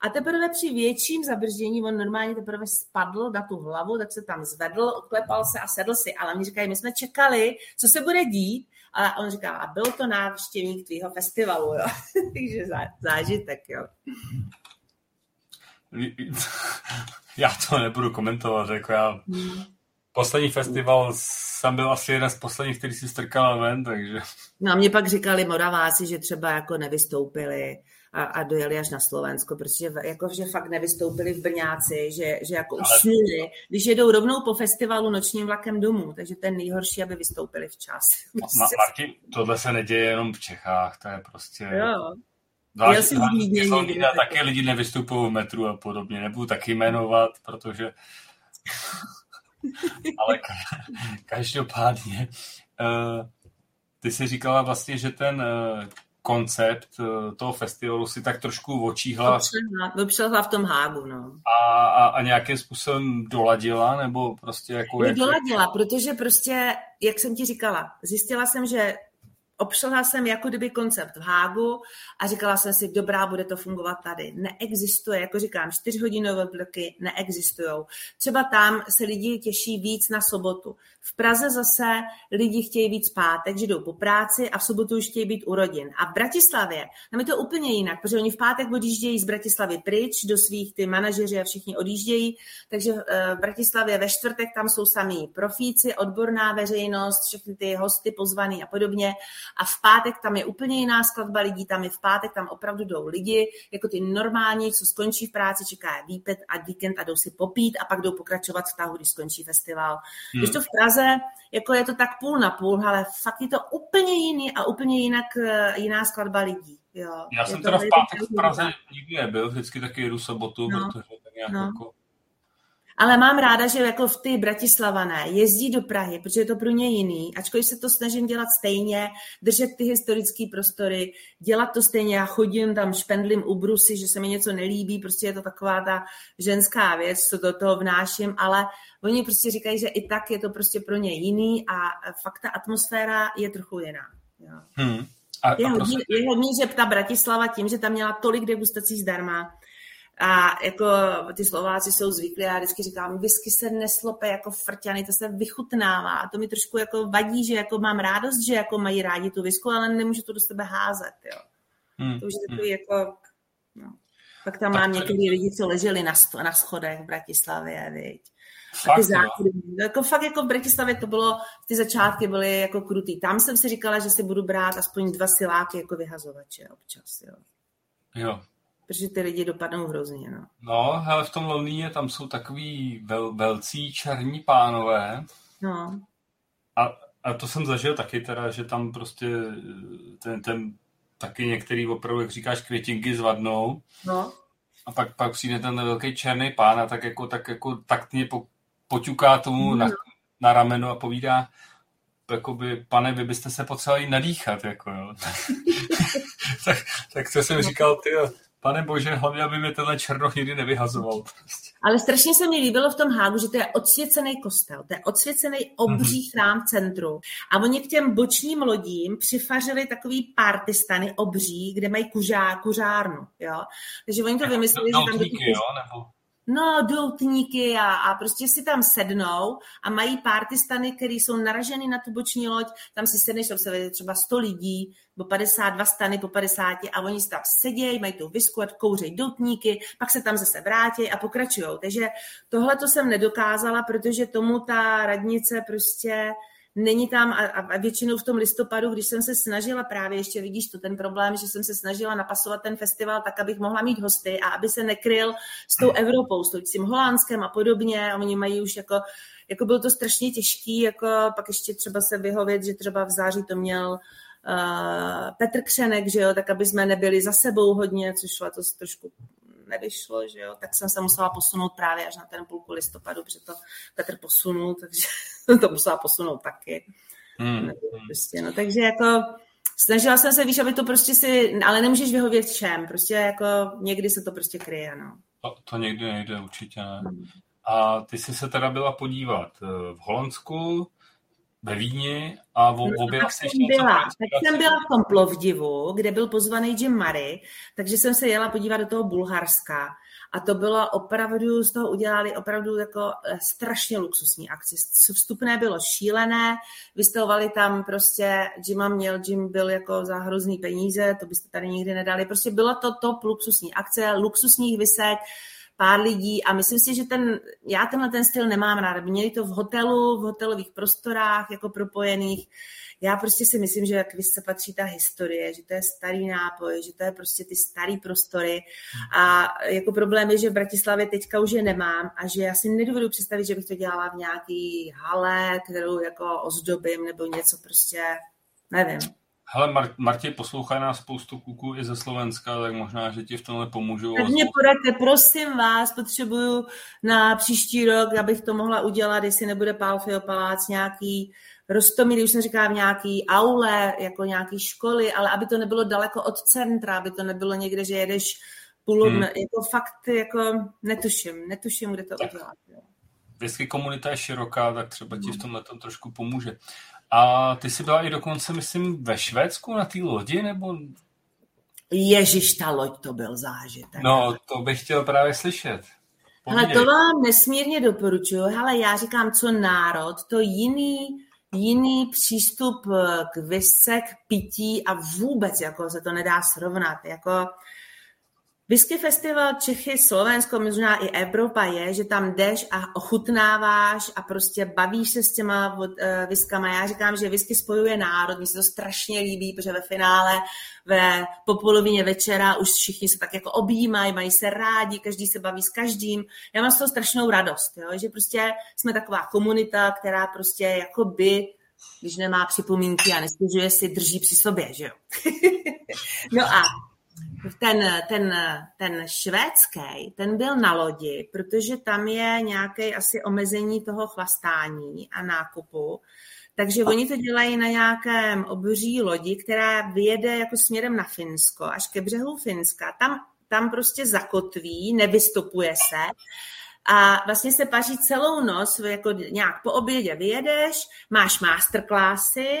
A teprve při větším zabrždění, on normálně teprve spadl na tu hlavu, tak se tam zvedl, oklepal se a sedl si. Ale oni říkají, my jsme čekali, co se bude dít. A on říká, a byl to návštěvník tvýho festivalu, jo. Takže zážitek, jo. Já to nebudu komentovat, jako já... Hmm. Poslední festival jsem byl asi jeden z posledních, který si strkal ven, takže... No a mě pak říkali Moraváci, že třeba jako nevystoupili a, a dojeli až na Slovensko, protože jako, že fakt nevystoupili v Brňáci, že, že jako usnuli, když jedou rovnou po festivalu nočním vlakem domů, takže ten nejhorší, aby vystoupili včas. Ma- Martin, tohle se neděje jenom v Čechách, to je prostě... Jo. Zvlášť, taky lidi nevystupují v metru a podobně, nebudu taky jmenovat, protože... Ale každopádně, uh, ty jsi říkala vlastně, že ten uh, koncept uh, toho festivalu si tak trošku očíhla. Vypřehla v tom hágu, no. A, a, a nějakým způsobem doladila, nebo prostě jako... Jak... Doladila, protože prostě, jak jsem ti říkala, zjistila jsem, že obšla jsem jako kdyby koncept v Hágu a říkala jsem si, dobrá, bude to fungovat tady. Neexistuje, jako říkám, čtyřhodinové bloky neexistují. Třeba tam se lidi těší víc na sobotu. V Praze zase lidi chtějí víc pátek, že jdou po práci a v sobotu už chtějí být u rodin. A v Bratislavě, tam je to úplně jinak, protože oni v pátek odjíždějí z Bratislavy pryč, do svých ty manažeři a všichni odjíždějí, takže eh, v Bratislavě ve čtvrtek tam jsou samý profíci, odborná veřejnost, všechny ty hosty pozvaný a podobně. A v pátek tam je úplně jiná skladba lidí, tam je v pátek, tam opravdu jdou lidi, jako ty normální, co skončí v práci, čeká je výpet a víkend a jdou si popít a pak jdou pokračovat v tahu, když skončí festival. Hmm. Když to v Praze, jako je to tak půl na půl, ale fakt je to úplně jiný a úplně jinak, eh, jiná skladba lidí. Jo. Já jsem teda v pátek v Praze nikdy nebyl, vždycky taky jedu sobotu, no. protože tak nějak no. jako ale mám ráda, že jako v ty Bratislavané jezdí do Prahy, protože je to pro ně jiný. Ačkoliv se to snažím dělat stejně, držet ty historické prostory, dělat to stejně. Já chodím tam, špendlím u brusy, že se mi něco nelíbí, prostě je to taková ta ženská věc, co do toho vnáším, ale oni prostě říkají, že i tak je to prostě pro ně jiný a fakt ta atmosféra je trochu jiná. Jo. Hmm. A, je, a hodně, prostě... je hodně, že ta Bratislava tím, že tam měla tolik degustací zdarma, a jako ty Slováci jsou zvyklí, já vždycky říkám, whisky se neslope jako frťany, to se vychutnává. A to mi trošku jako vadí, že jako mám rádost, že jako mají rádi tu visku, ale nemůžu to do sebe házet, jo. Hmm. To už je hmm. takový hmm. jako, no. Pak tam tak mám některý lidi, co leželi na, sto, na schodech v Bratislavě, viď. Fakt, a ty záchody, jako fakt jako v Bratislavě to bylo, ty začátky byly jako krutý. Tam jsem si říkala, že si budu brát aspoň dva siláky jako vyhazovače občas, jo. Jo, protože ty lidi dopadnou hrozně. No, no ale v tom Londýně tam jsou takový vel, velcí černí pánové. No. A, a to jsem zažil taky teda, že tam prostě ten, ten taky některý opravdu, jak říkáš, květinky zvadnou. No. A pak, pak přijde ten velký černý pán a tak jako, tak jako taktně po, poťuká tomu no. na, na rameno a povídá, jakoby, pane, vy byste se potřebovali nadýchat, jako jo. tak, tak co jsem říkal, ty, Pane bože, hlavně, aby mi tenhle černoch nikdy nevyhazoval. Ale strašně se mi líbilo v tom Hágu, že to je odsvěcený kostel, to je odsvěcený obří mm-hmm. chrám v centru. A oni k těm bočním lodím přifařili takový partystany obří, kde mají kužá, kuřárnu. Jo? Takže oni to vymysleli, že tam... Díky, jo, nebo... no, doutníky a, a prostě si tam sednou a mají party stany, které jsou naraženy na tu boční loď, tam si sedneš, tam se třeba 100 lidí, nebo 52 stany po 50 a oni tam sedějí, mají tu visku, kouřejí doutníky, pak se tam zase vrátí a pokračují. Takže tohle to jsem nedokázala, protože tomu ta radnice prostě není tam a, a většinou v tom listopadu, když jsem se snažila právě, ještě vidíš to ten problém, že jsem se snažila napasovat ten festival tak, abych mohla mít hosty a aby se nekryl s tou Evropou, s tím Holandskem a podobně. Oni mají už jako, jako bylo to strašně těžký, jako pak ještě třeba se vyhovět, že třeba v září to měl uh, Petr Křenek, že jo, tak aby jsme nebyli za sebou hodně, což letos trošku nevyšlo, že jo, tak jsem se musela posunout právě až na ten půlku listopadu, protože to Petr posunul, takže to musela posunout taky. Hmm. Prostě, no, takže jako snažila jsem se, víš, aby to prostě si, ale nemůžeš vyhovět všem, prostě jako někdy se to prostě kryje, no. To, to někdy nejde, určitě ne. Hmm. A ty jsi se teda byla podívat eh, v Holandsku, ve Vídni a v, objevách se ještě byla, Tak jsem byla v tom Plovdivu, kde byl pozvaný Jim Murray, takže jsem se jela podívat do toho Bulharska a to bylo opravdu, z toho udělali opravdu jako eh, strašně luxusní akci. Vstupné bylo šílené, vystavovali tam prostě, Jima měl, Jim byl jako za hrozný peníze, to byste tady nikdy nedali. Prostě byla to top luxusní akce, luxusních vysek, pár lidí a myslím si, že ten, já tenhle ten styl nemám rád. Měli to v hotelu, v hotelových prostorách, jako propojených. Já prostě si myslím, že jak se patří ta historie, že to je starý nápoj, že to je prostě ty starý prostory a jako problém je, že v Bratislavě teďka už je nemám a že já si nedovedu představit, že bych to dělala v nějaký hale, kterou jako ozdobím nebo něco prostě, nevím. Hele, Mar- Martě, poslouchá nás spoustu kuků i ze Slovenska, tak možná, že ti v tomhle pomůžu. Tak mě poradte, prosím vás, potřebuju na příští rok, abych to mohla udělat, jestli nebude Pálfio Palác nějaký Rostomilý, už jsem říkala, v nějaký aule, jako nějaký školy, ale aby to nebylo daleko od centra, aby to nebylo někde, že jedeš půl, hmm. jako fakt, jako netuším, netuším, kde to tak. udělat. Vždycky komunita je široká, tak třeba ti v hmm. tomhle tom trošku pomůže. A ty jsi byla i dokonce, myslím, ve Švédsku na té lodi, nebo... Ježíš, ta loď to byl zážitek. No, to bych chtěl právě slyšet. Ale to vám nesmírně doporučuju. Hele, já říkám, co národ, to jiný, jiný přístup k visce, k pití a vůbec jako se to nedá srovnat. Jako, Whisky Festival Čechy, Slovensko, možná i Evropa je, že tam jdeš a ochutnáváš a prostě bavíš se s těma viskama. Já říkám, že whisky spojuje národ, mi se to strašně líbí, protože ve finále ve po polovině večera už všichni se tak jako objímají, mají se rádi, každý se baví s každým. Já mám z toho strašnou radost, jo? že prostě jsme taková komunita, která prostě jako by když nemá připomínky a nestěžuje si, drží při sobě, že jo. no a ten, ten, ten švédský, ten byl na lodi, protože tam je nějaké asi omezení toho chlastání a nákupu. Takže oni to dělají na nějakém obří lodi, která vyjede jako směrem na Finsko, až ke břehu Finska. Tam, tam prostě zakotví, nevystupuje se a vlastně se paří celou noc, jako nějak po obědě vyjedeš, máš masterclassy,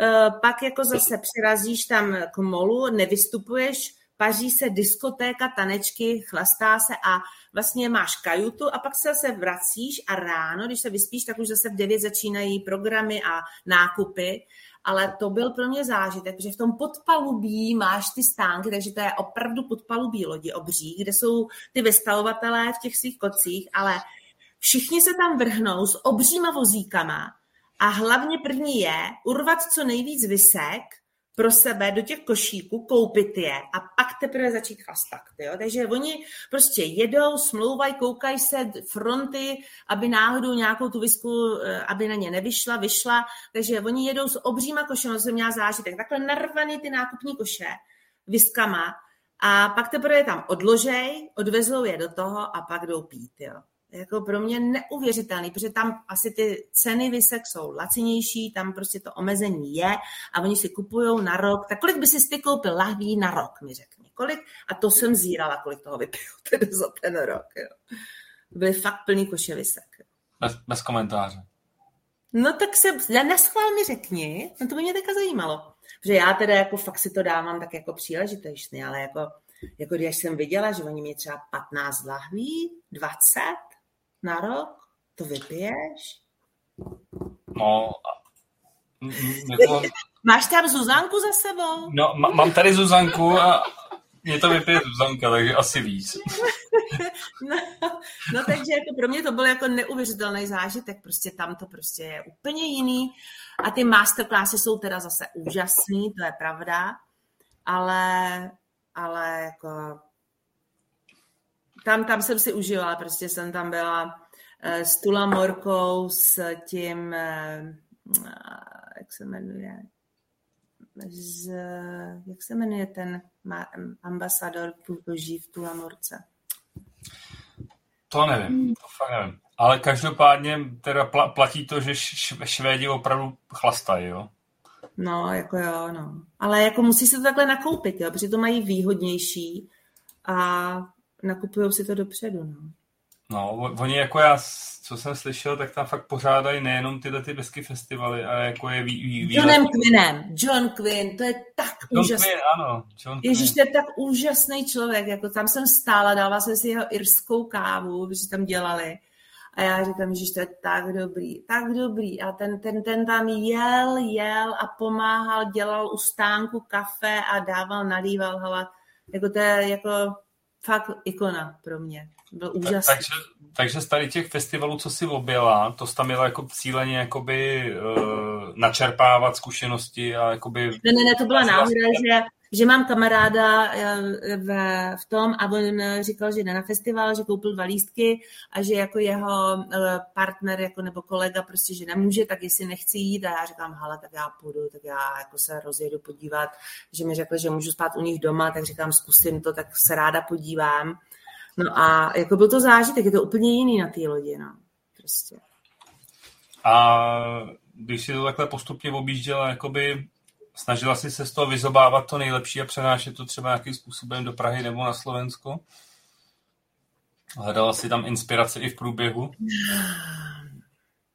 eh, pak jako zase přirazíš tam k molu, nevystupuješ, paří se diskotéka, tanečky, chlastá se a vlastně máš kajutu a pak se zase vracíš a ráno, když se vyspíš, tak už zase v 9 začínají programy a nákupy, ale to byl pro mě zážitek, protože v tom podpalubí máš ty stánky, takže to je opravdu podpalubí lodi obří, kde jsou ty vystavovatelé v těch svých kocích, ale všichni se tam vrhnou s obříma vozíkama a hlavně první je urvat co nejvíc vysek, pro sebe do těch košíků, koupit je a pak teprve začít chlastat. Jo? Takže oni prostě jedou, smlouvají, koukají se fronty, aby náhodou nějakou tu visku, eh, aby na ně nevyšla, vyšla. Takže oni jedou s obříma košem, to jsem měla zážitek. Takhle narvaný ty nákupní koše viskama a pak teprve je tam odložej, odvezou je do toho a pak jdou pít. Jo jako pro mě neuvěřitelný, protože tam asi ty ceny vysek jsou lacinější, tam prostě to omezení je a oni si kupují na rok. Tak kolik by si ty koupil lahví na rok, mi řekni. Kolik? A to jsem zírala, kolik toho vypiju tedy za ten rok. Jo. Byly fakt plný koše vysek. Bez, bez komentáře. No tak se, na schvál mi řekni, no to by mě teďka zajímalo. Protože já teda jako fakt si to dávám tak jako příležitostně, ale jako jako když jsem viděla, že oni mě třeba 15 lahví, 20 na rok, to vypiješ? No, jako... Máš tam Zuzanku za sebou? No, mám tady Zuzanku a mě to vypije Zuzanka, takže asi víc. no, no, takže jako pro mě to byl jako neuvěřitelný zážitek, prostě tam to prostě je úplně jiný a ty masterclassy jsou teda zase úžasný, to je pravda, ale, ale jako tam, tam jsem si užila, prostě jsem tam byla eh, s Tula Morkou, s tím, eh, jak se jmenuje, z, jak se jmenuje ten ambasador Půlboží v Tulamorce? To nevím, to fakt nevím. Ale každopádně teda platí to, že Švédi opravdu chlastají, jo? No, jako jo, no. Ale jako musí se to takhle nakoupit, jo, protože to mají výhodnější a nakupují si to dopředu, no. No, oni jako já, co jsem slyšel, tak tam fakt pořádají nejenom tyhle ty besky festivaly, ale jako je vý, vý, Johnem Quinnem. John Quinn, to je tak John úžasný. Quinn, ano. John Ježíš, to je tak úžasný člověk. Jako tam jsem stála, dávala jsem si jeho irskou kávu, protože tam dělali. A já říkám, že to je tak dobrý, tak dobrý. A ten, ten, ten tam jel, jel a pomáhal, dělal u stánku kafe a dával, nalíval, hele, jako to je jako fakt ikona pro mě. Byl úžasný. Tak, takže, takže z tady těch festivalů, co si objela, to jsi tam měla jako cíleně jakoby uh, načerpávat zkušenosti a jakoby... Ne, ne, ne, to byla náhoda, že, že mám kamaráda eh, v, v tom a on říkal, že jde na festival, že koupil dva lístky a že jako jeho eh, partner jako nebo kolega prostě, že nemůže, tak jestli nechci jít a já říkám, hele, tak já půjdu, tak já jako se rozjedu podívat, že mi řekl, že můžu spát u nich doma, tak říkám, zkusím to, tak se ráda podívám. No a jako byl to zážitek, je to úplně jiný na té lodi, no. Prostě. A když si to takhle postupně objížděla, jakoby snažila si se z toho vyzobávat to nejlepší a přenášet to třeba nějakým způsobem do Prahy nebo na Slovensko? Hledala si tam inspiraci i v průběhu?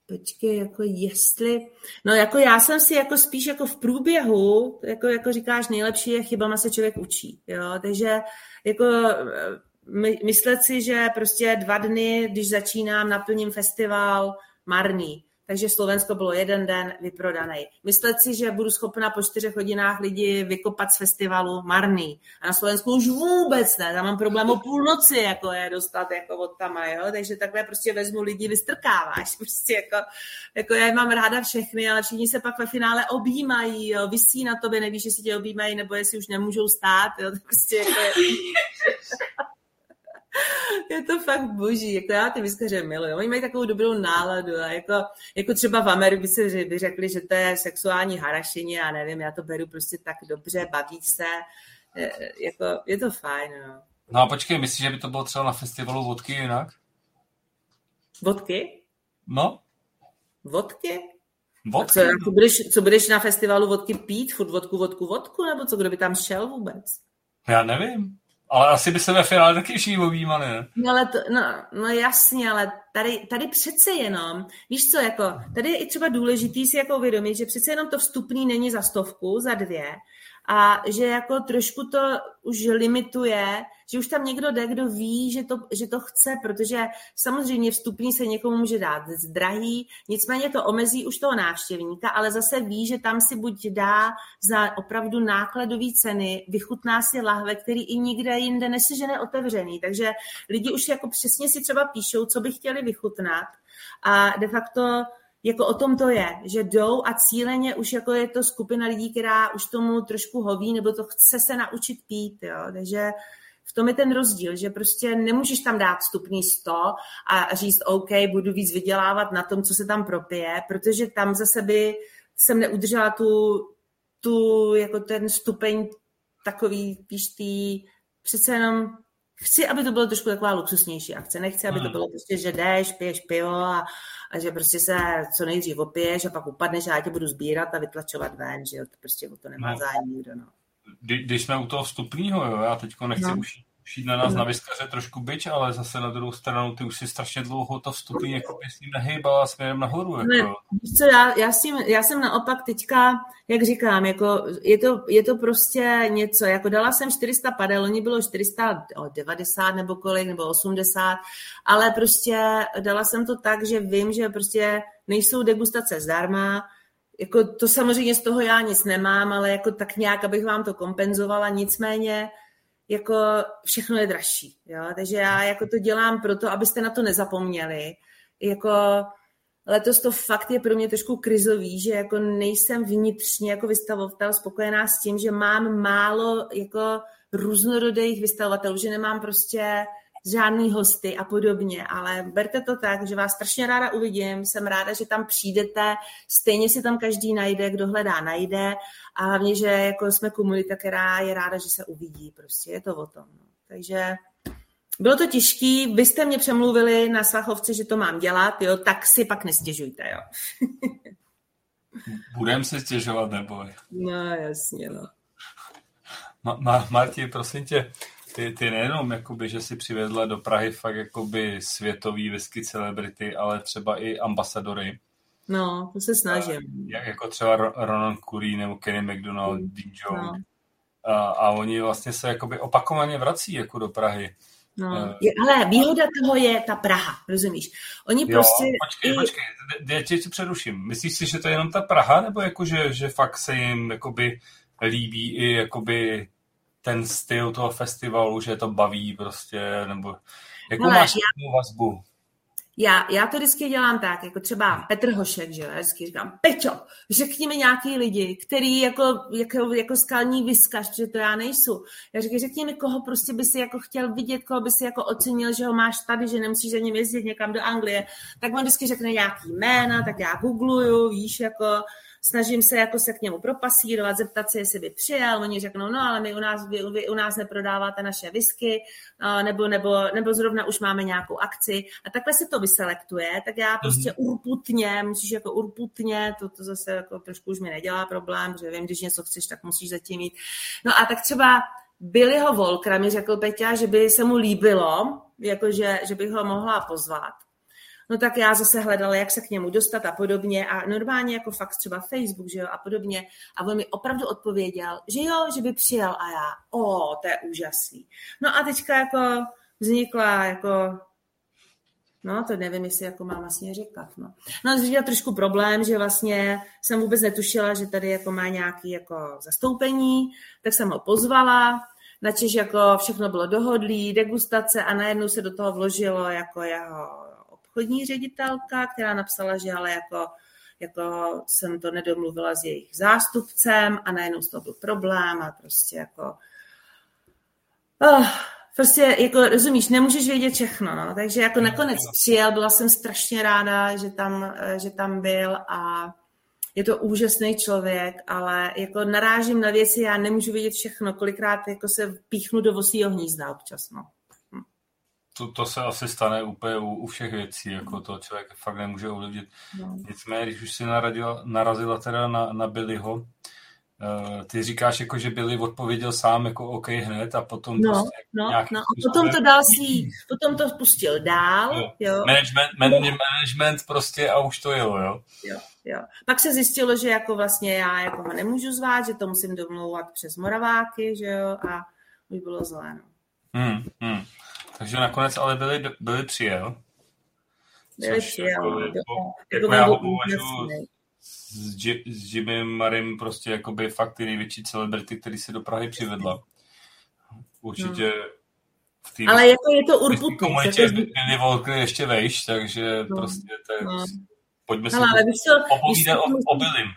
Počkej, jako jestli... No jako já jsem si jako spíš jako v průběhu, jako, jako říkáš, nejlepší je chybama se člověk učí, jo, takže jako my, myslet si, že prostě dva dny, když začínám, naplním festival, marný. Takže Slovensko bylo jeden den vyprodaný. Myslet si, že budu schopna po čtyřech hodinách lidi vykopat z festivalu, marný. A na Slovensku už vůbec ne, tam mám problém o půlnoci, jako je dostat jako od tam, jo? takže takhle prostě vezmu lidi, vystrkáváš. Prostě jako, jako já mám ráda všechny, ale všichni se pak ve finále objímají, jo? vysí na tobě, nevíš, jestli tě objímají, nebo jestli už nemůžou stát, jo? prostě jako je... je to fakt boží, jako já ty vyskaře miluji. Oni mají takovou dobrou náladu a jako, jako třeba v Americe by řekli, že to je sexuální harašení a nevím, já to beru prostě tak dobře, baví se, je, jako, je to fajn, no. No a počkej, myslíš, že by to bylo třeba na festivalu vodky jinak? Vodky? No. Vodky? Vodky? co, co, budeš, co budeš na festivalu vodky pít? Furt vodku, vodku, vodku? Nebo co, kdo by tam šel vůbec? Já nevím. Ale asi by se ve finále taky všichni objímali, ne? No, ale to, no, no jasně, ale tady, tady přece jenom, víš co, jako, tady je i třeba důležitý si jako uvědomit, že přece jenom to vstupný není za stovku, za dvě, a že jako trošku to už limituje, že už tam někdo jde, kdo ví, že to, že to chce, protože samozřejmě vstupní se někomu může dát drahý, nicméně to omezí už toho návštěvníka, ale zase ví, že tam si buď dá za opravdu nákladové ceny, vychutná si lahve, který i nikde jinde nesežene otevřený, takže lidi už jako přesně si třeba píšou, co by chtěli vychutnat a de facto jako o tom to je, že jdou a cíleně už jako je to skupina lidí, která už tomu trošku hoví, nebo to chce se naučit pít, jo. Takže v tom je ten rozdíl, že prostě nemůžeš tam dát stupní 100 a říct, OK, budu víc vydělávat na tom, co se tam propije, protože tam zase by jsem neudržela tu, tu jako ten stupeň takový, víš, přece jenom chci, aby to bylo trošku taková luxusnější akce. Nechci, aby to hmm. bylo prostě, že jdeš, piješ pivo a, a že prostě se co nejdřív opiješ a pak upadneš a já tě budu sbírat a vytlačovat ven, že jo, to prostě o to nemá no. zájem nikdo, no. Kdy, když jsme u toho vstupního, jo, já teďko nechci no. už šít na nás na vyskaře trošku byč, ale zase na druhou stranu ty už si strašně dlouho to vstupí jako s ním nehýbala směrem nahoru. Jako. Ne, co, já, já, tím, já, jsem naopak teďka, jak říkám, jako je, to, je to prostě něco, jako dala jsem 400 padel, oni bylo 490 nebo kolik, nebo 80, ale prostě dala jsem to tak, že vím, že prostě nejsou degustace zdarma, jako to samozřejmě z toho já nic nemám, ale jako tak nějak, abych vám to kompenzovala, nicméně jako všechno je dražší. Jo? Takže já jako to dělám proto, abyste na to nezapomněli. Jako letos to fakt je pro mě trošku krizový, že jako nejsem vnitřně jako vystavovatel spokojená s tím, že mám málo jako různorodých vystavovatelů, že nemám prostě žádný hosty a podobně, ale berte to tak, že vás strašně ráda uvidím, jsem ráda, že tam přijdete, stejně si tam každý najde, kdo hledá, najde a hlavně, že jako jsme komunita, která je ráda, že se uvidí, prostě je to o tom. No. Takže bylo to těžký, vy jste mě přemluvili na Svachovci, že to mám dělat, jo, tak si pak nestěžujte, jo. Budem se stěžovat, nebo? No, jasně, no. Ma- Ma- Marti, prosím tě, ty, ty nejenom, jakoby, že si přivedla do Prahy fakt jakoby světový whisky celebrity, ale třeba i ambasadory. No, to se snažím. Jak, jako třeba Ronan Curry nebo Kenny McDonald, mm. Dean Jones. No. A, a oni vlastně se jakoby opakovaně vrací jako do Prahy. No, je, ale výhoda toho je ta Praha, rozumíš? Oni jo, prostě... Počkej, i... počkej, já tě, tě přeruším. Myslíš si, že to je jenom ta Praha, nebo jako, že, že fakt se jim jakoby líbí i jakoby ten styl toho festivalu, že to baví prostě, nebo jakou Ale máš já, vazbu? Já, já to vždycky dělám tak, jako třeba Petr Hošek, že já vždycky říkám, Peťo, řekni mi nějaký lidi, který jako, jako, jako skalní vyskaž, protože to já nejsou. Já říkám, řekni mi, koho prostě by si jako chtěl vidět, koho by si jako ocenil, že ho máš tady, že nemusíš za ním jezdit někam do Anglie. Tak on vždycky řekne nějaký jména, tak já googluju, víš, jako snažím se jako se k němu propasírovat, zeptat se, jestli by přijel, oni řeknou, no ale my u nás, vy, vy u nás neprodáváte naše whisky, nebo, nebo, nebo zrovna už máme nějakou akci a takhle se to vyselektuje, tak já prostě mm-hmm. urputně, musíš jako urputně, to, to zase jako trošku už mi nedělá problém, protože vím, když něco chceš, tak musíš zatím mít. No a tak třeba Billyho Volkra mi řekl Peťa, že by se mu líbilo, jakože, že bych ho mohla pozvat. No tak já zase hledala, jak se k němu dostat a podobně a normálně jako fakt třeba Facebook, že jo, a podobně. A on mi opravdu odpověděl, že jo, že by přijel a já, o, to je úžasný. No a teďka jako vznikla jako No, to nevím, jestli jako mám vlastně říkat. No, no to trošku problém, že vlastně jsem vůbec netušila, že tady jako má nějaký jako zastoupení, tak jsem ho pozvala, načež jako všechno bylo dohodlý, degustace a najednou se do toho vložilo jako jeho obchodní ředitelka, která napsala, že ale jako, jako jsem to nedomluvila s jejich zástupcem a najednou z toho byl problém a prostě jako oh, prostě jako rozumíš, nemůžeš vědět všechno, no. takže jako nakonec přijel, byla jsem strašně ráda, že tam, že tam byl a je to úžasný člověk, ale jako narážím na věci, já nemůžu vědět všechno, kolikrát jako se píchnu do vosího hnízda občas, no to, to se asi stane úplně u, u všech věcí, jako to člověk fakt nemůže ovlivnit. No. Nicméně, když už si naradila, narazila teda na, na Billyho, uh, ty říkáš, jako, že Billy odpověděl sám jako OK hned a potom no, prostě no, no, a potom to dal si, potom to spustil dál, jo. jo. Management, man, management prostě a už to jelo, jo. Jo, jo. Pak se zjistilo, že jako vlastně já jako ho nemůžu zvát, že to musím domlouvat přes Moraváky, že jo, a už bylo zlé, no. Hmm, hmm. Takže nakonec ale byli, byli přijel. Byli přijel. Jako, jako, jako já ho považuji s, s Jimem Marim prostě jakoby fakt ty největší celebrity, který se do Prahy přivedla. Určitě no. v tým, Ale jako je to urputný. komunitě Billy Walker ještě vejš, takže no. prostě to no. pojďme se ale to, popovídat o, o Billym.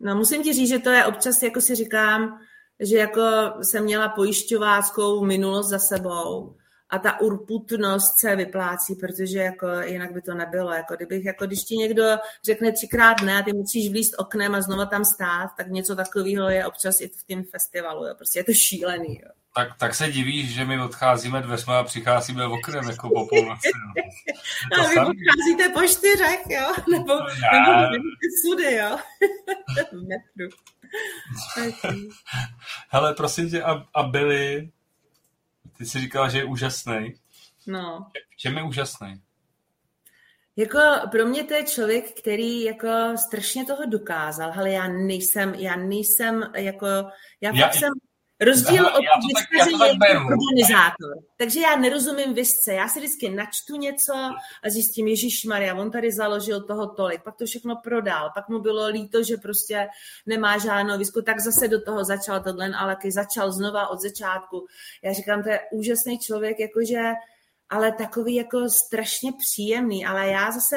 No musím ti říct, že to je občas, jako si říkám, že jako jsem měla pojišťováckou minulost za sebou a ta urputnost se vyplácí, protože jako jinak by to nebylo. Jako kdybych, jako když ti někdo řekne třikrát ne a ty musíš vlíst oknem a znova tam stát, tak něco takového je občas i v tom festivalu. Jo. Prostě je to šílený. Jo. Tak, tak se divíš, že my odcházíme dveřma a přicházíme oknem jako po půlnoci. No. a vy odcházíte po čtyřech, jo? Nebo, Já... nebo sudy, jo? v metru. Hele, prosím tě, a, a byli ty jsi říkala, že je úžasný. No. V čem je úžasný? Jako pro mě to je člověk, který jako strašně toho dokázal, ale já nejsem, já nejsem jako, já, já jsem rozdíl od vyscaří jako organizátor. Takže já nerozumím visce, já si vždycky načtu něco a zjistím, Ježíš Maria, on tady založil toho tolik, pak to všechno prodal, pak mu bylo líto, že prostě nemá žádnou visku, tak zase do toho začal tohle, ale když začal znova od začátku. Já říkám, to je úžasný člověk, jakože ale takový jako strašně příjemný, ale já zase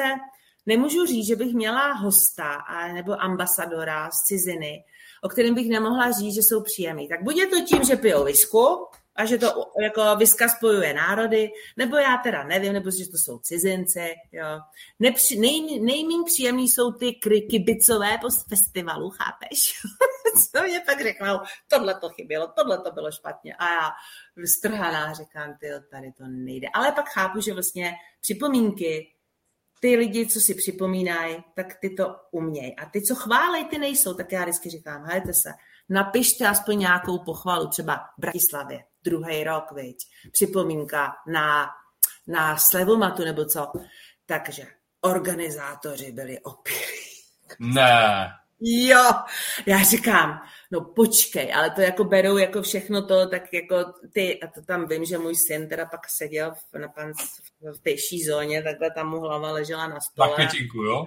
nemůžu říct, že bych měla hosta a, nebo ambasadora z ciziny, o kterém bych nemohla říct, že jsou příjemný. Tak buď je to tím, že pijou visku a že to jako viska spojuje národy, nebo já teda nevím, nebo že to jsou cizinci. Jo. Nepři, nej, nejmín příjemný jsou ty kibicové po festivalu, chápeš? Co mě pak řekla, tohle to chybělo, tohle to bylo špatně. A já strhaná říkám, ty tady to nejde. Ale pak chápu, že vlastně připomínky, ty lidi, co si připomínají, tak ty to umějí. A ty, co chválej, ty nejsou, tak já vždycky říkám, hejte se, napište aspoň nějakou pochvalu, třeba v Bratislavě, druhý rok, viď, připomínka na, na slevomatu nebo co. Takže organizátoři byli opilí. Ne. Jo, já říkám, no počkej, ale to jako berou jako všechno to, tak jako ty, a to tam vím, že můj syn teda pak seděl v, na pan, v pěší zóně, takhle tam mu hlava ležela na stole. Marketinku, jo?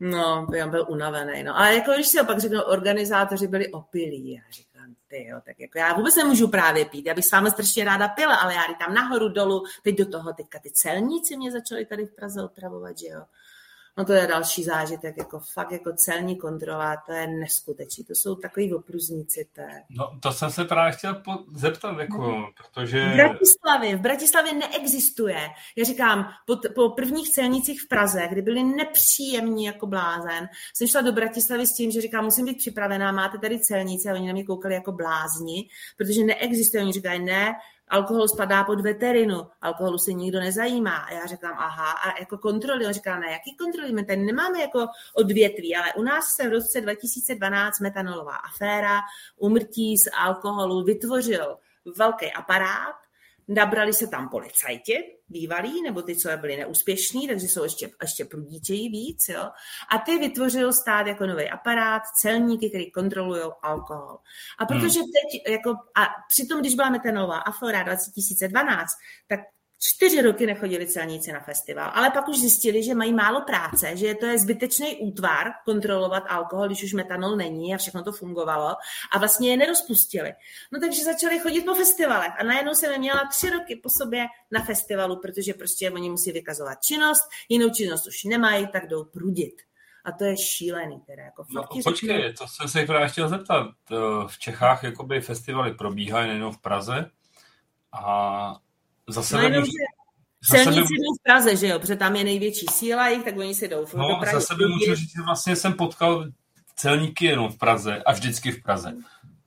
No, já byl unavený, no. Ale jako když si opak řeknu, organizátoři byli opilí, já říkám, ty jo, tak jako já vůbec nemůžu právě pít, já bych s vámi strašně ráda pila, ale já tam nahoru, dolů, teď do toho teďka ty celníci mě začali tady v Praze otravovat, že jo. No to je další zážitek, jako fakt jako celní kontrola, to je neskutečný, to jsou takový opruzníci. To je... No to jsem se právě chtěl po- zeptat, jako, no. protože... V Bratislavě, v Bratislavě neexistuje. Já říkám, po, po prvních celnicích v Praze, kdy byli nepříjemní jako blázen, jsem šla do Bratislavy s tím, že říkám, musím být připravená, máte tady celnice a oni na mě koukali jako blázni, protože neexistuje. Oni říkají, ne, alkohol spadá pod veterinu, alkoholu se nikdo nezajímá. A já říkám, aha, a jako kontroly, on říká, ne, jaký kontroly, my tady nemáme jako odvětví, ale u nás se v roce 2012 metanolová aféra, umrtí z alkoholu vytvořil velký aparát, Nabrali se tam policajti, bývalí, nebo ty, co byli neúspěšní, takže jsou ještě, ještě prudíčejí víc. Jo? A ty vytvořil stát jako nový aparát, celníky, který kontrolují alkohol. A protože hmm. teď, jako, a přitom, když byla metanová afora 2012, tak čtyři roky nechodili celníci na festival, ale pak už zjistili, že mají málo práce, že to je zbytečný útvar kontrolovat alkohol, když už metanol není a všechno to fungovalo a vlastně je nerozpustili. No takže začali chodit po festivalech a najednou jsem měla tři roky po sobě na festivalu, protože prostě oni musí vykazovat činnost, jinou činnost už nemají, tak jdou prudit. A to je šílený. Teda, jako no, počkej, to jsem se právě chtěl zeptat. V Čechách jakoby festivaly probíhají nejenom v Praze a za sebe no, můžu... Celníci jdou v Praze, že jo, protože tam je největší síla jich, tak oni si jdou. No, do Prahy, za sebe můžu říct, že vlastně jsem potkal celníky jenom v Praze a vždycky v Praze.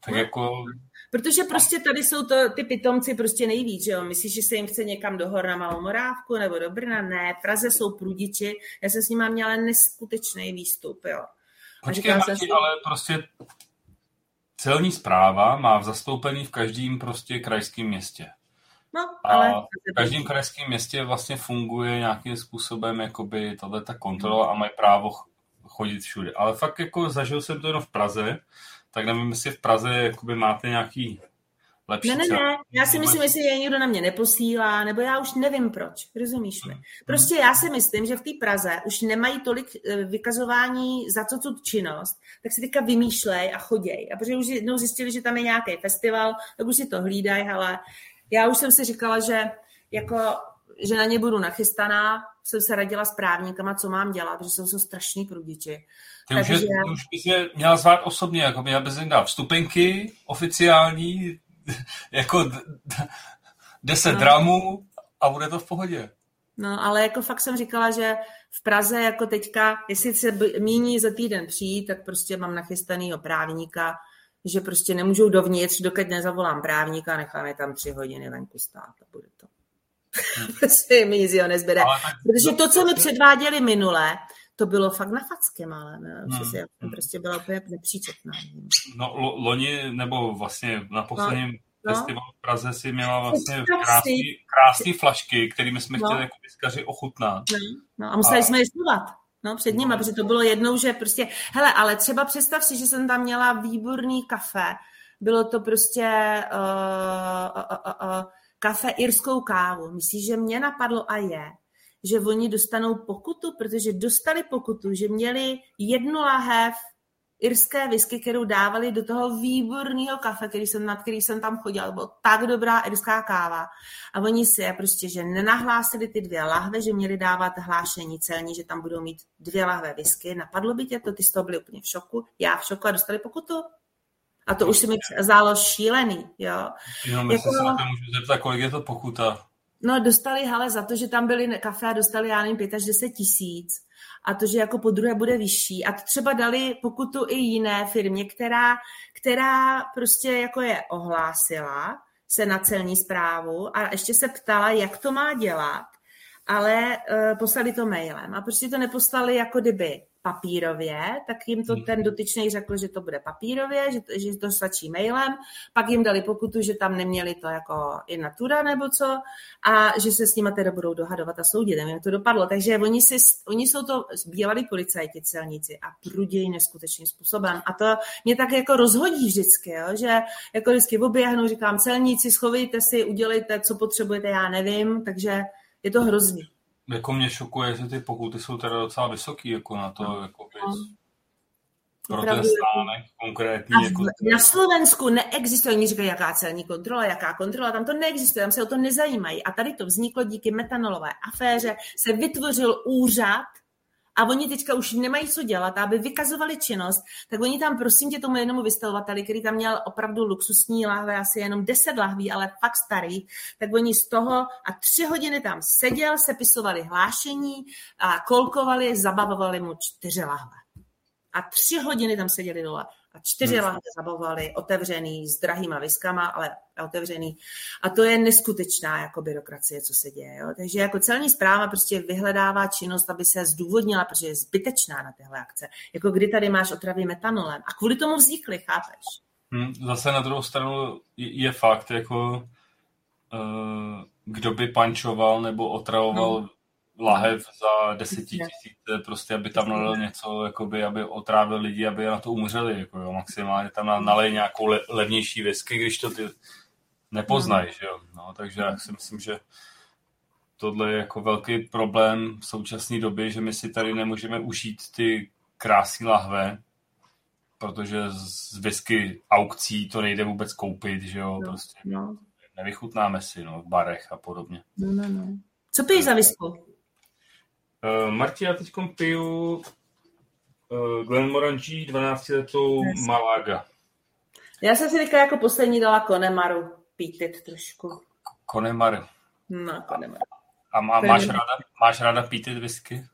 Tak no. jako... Protože prostě tady jsou to ty pitomci prostě nejvíc, že jo? Myslíš, že se jim chce někam do hor na Malou Morávku nebo do Brna? Ne, v Praze jsou prudiči. Já jsem s nimi měla neskutečný výstup, jo. Počkej, Marti, si... ale prostě celní zpráva má v zastoupený v každém prostě krajském městě. No, ale... A v každém krajském městě vlastně funguje nějakým způsobem jakoby tato ta kontrola a mají právo chodit všude. Ale fakt jako zažil jsem to jenom v Praze, tak nevím, jestli v Praze jakoby máte nějaký lepší Ne, ne, ne, já si myslím, jestli je někdo na mě neposílá, nebo já už nevím proč, rozumíš mi. Hmm. Prostě já si myslím, že v té Praze už nemají tolik eh, vykazování za co tu činnost, tak si teďka vymýšlej a choděj. A protože už jednou zjistili, že tam je nějaký festival, tak už si to hlídají, ale já už jsem si říkala, že jako že na ně budu nachystaná, jsem se radila s právníkama, co mám dělat, protože jsou to strašní prudiči. Ty Takže... už, je, už bys mě měla zvát osobně, jako já bys jim dát vstupenky oficiální, jako d- d- 10 no. dramů a bude to v pohodě. No, ale jako fakt jsem říkala, že v Praze jako teďka, jestli se míní za týden přijít, tak prostě mám nachystanýho právníka, že prostě nemůžou dovnitř, dokud nezavolám právníka a necháme tam tři hodiny venku stát a bude to. Hmm. prostě mi nic nezbyde. Protože to, co mi předváděli minule, to bylo fakt na facky ale ne? Hmm. Prostě, hmm. prostě byla úplně nepříčetná. No, lo, loni, nebo vlastně na posledním no. festival v Praze si měla vlastně krásný, krásný flašky, kterými jsme no. chtěli jako vyskaři ochutnat. No. no a museli a... jsme je slovat. No, před nimi, no. protože to bylo jednou, že prostě, hele, ale třeba představ si, že jsem tam měla výborný kafe. Bylo to prostě uh, uh, uh, uh, kafe irskou kávu. Myslíš, že mě napadlo a je, že oni dostanou pokutu, protože dostali pokutu, že měli jednu lahev irské whisky, kterou dávali do toho výborného kafe, který jsem, nad který jsem tam chodila. Byla tak dobrá irská káva. A oni si je prostě, že nenahlásili ty dvě lahve, že měli dávat hlášení celní, že tam budou mít dvě lahve whisky. Napadlo by tě to, ty z toho byli úplně v šoku. Já v šoku a dostali pokutu. A to už se mi zdálo šílený, jo. Jenom jako... se na to můžu zeptat, kolik je to pokuta? No, dostali, ale za to, že tam byli kafe a dostali, já nevím, 5 až 10 tisíc a to, že jako po druhé bude vyšší. A to třeba dali pokutu i jiné firmě, která, která prostě jako je ohlásila se na celní zprávu a ještě se ptala, jak to má dělat, ale uh, poslali to mailem. A prostě to neposlali jako kdyby papírově, tak jim to hmm. ten dotyčný řekl, že to bude papírově, že, že to stačí mailem, pak jim dali pokutu, že tam neměli to jako i natura nebo co a že se s nimi teda budou dohadovat a soudit. Nevím, jak to dopadlo. Takže oni, si, oni jsou to bývalí policajti, celníci a prudějí neskutečným způsobem. A to mě tak jako rozhodí vždycky, jo? že jako vždycky oběhnu, říkám celníci, schovejte si, udělejte, co potřebujete, já nevím, takže je to hrozný. Jako mě šokuje, že ty pokuty jsou teda docela vysoký, jako na to, no. jako pro ten stánek konkrétní. Jako... Na Slovensku neexistuje, oni říkají, jaká celní kontrola, jaká kontrola, tam to neexistuje, tam se o to nezajímají. A tady to vzniklo díky metanolové aféře, se vytvořil úřad, a oni teďka už nemají co dělat, aby vykazovali činnost, tak oni tam prosím tě tomu jednomu vystavovateli, který tam měl opravdu luxusní lahve, asi jenom 10 lahví, ale fakt starý, tak oni z toho a tři hodiny tam seděl, sepisovali hlášení a kolkovali, zabavovali mu čtyři lahve. A tři hodiny tam seděli dole a čtyři hmm. lahve zabavovali, otevřený s drahýma viskama, ale otevřený. A to je neskutečná jako byrokracie, co se děje. Jo? Takže jako celní zpráva prostě vyhledává činnost, aby se zdůvodnila, protože je zbytečná na tyhle akce. Jako kdy tady máš otravy metanolem. A kvůli tomu vznikly, chápeš? Hmm, zase na druhou stranu je, je fakt, jako uh, kdo by pančoval nebo otravoval hmm lahev za desetitisíce, prostě aby tam nalil něco, jakoby, aby otrávil lidi, aby na to umřeli, jako jo, maximálně tam nalej nějakou le, levnější whisky, když to ty nepoznají, že jo, no, takže já si myslím, že tohle je jako velký problém v současné době, že my si tady nemůžeme užít ty krásné lahve, protože z whisky aukcí to nejde vůbec koupit, že jo, no, prostě no. nevychutnáme si, no, v barech a podobně. No, no, no. Co piješ za whisky? Uh, Marti, já teď piju uh, Glenmorangie 12 letou yes. Malaga. Já jsem si teďka jako poslední dala Konemaru pítit trošku. Konemaru. No, Konemaru. A má, máš, ráda, máš ráda pítit whisky?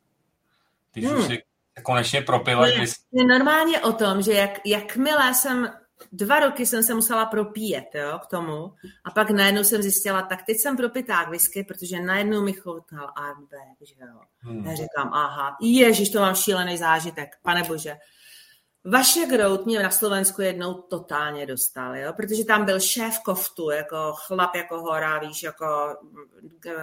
Ty hmm. už si konečně propila whisky. Je normálně o tom, že jak, jakmile jsem dva roky jsem se musela propíjet jo, k tomu a pak najednou jsem zjistila, tak teď jsem propitá k whisky, protože najednou mi chutnal Artback, že jo. Hmm. Já říkám, aha, ježiš, to mám šílený zážitek, pane bože. Vaše Grout mě na Slovensku jednou totálně dostal, jo? protože tam byl šéf koftu, jako chlap jako hora, víš, jako eh,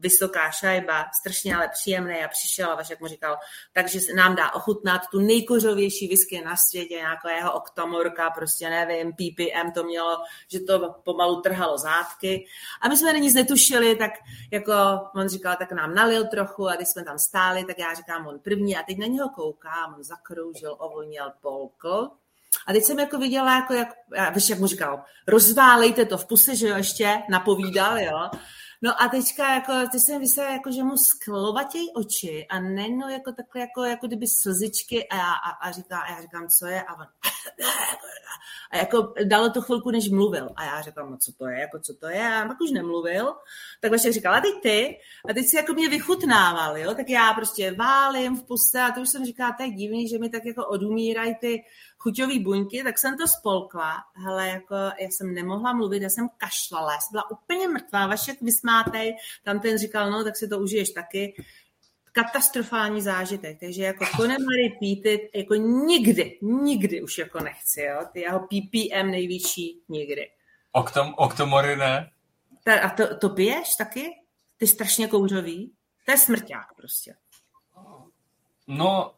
vysoká šajba, strašně ale příjemný a přišel a Vašek mu říkal, takže nám dá ochutnat tu nejkořovější whisky na světě, nějakého oktomorka, prostě nevím, PPM to mělo, že to pomalu trhalo zátky. A my jsme nic netušili, tak jako on říkal, tak nám nalil trochu a když jsme tam stáli, tak já říkám, on první a teď na něho koukám, on zakroužil, ovoněl, polkl. A teď jsem jako viděla, jako jak, víš, jak mu říkal, rozválejte to v puse, že jo, ještě napovídal, jo. No a teďka jako, ty jsem vysela, jako, že mu sklovatěj oči a neno jako takhle, jako, jako kdyby slzičky a, já, a, a, říká, a já říkám, co je? A on, a jako dalo to chvilku, než mluvil. A já říkám, no co to je, jako co to je? A pak už nemluvil. Tak vlastně říkal, a teď ty. A teď si jako mě vychutnával, jo? Tak já prostě válím v puse a to už jsem říkala, tak divný, že mi tak jako odumírají ty chuťové buňky, tak jsem to spolkla. Hele, jako já jsem nemohla mluvit, já jsem kašlala, já jsem byla úplně mrtvá, Vašek vysmátej, tam ten říkal, no tak si to užiješ taky katastrofální zážitek, takže jako Connemary pítit jako nikdy, nikdy už jako nechci, jo, ty jeho PPM největší nikdy. Oktom, oktomory ne. Ta, a to, to piješ taky? Ty strašně kouřový? To je smrťák prostě. No,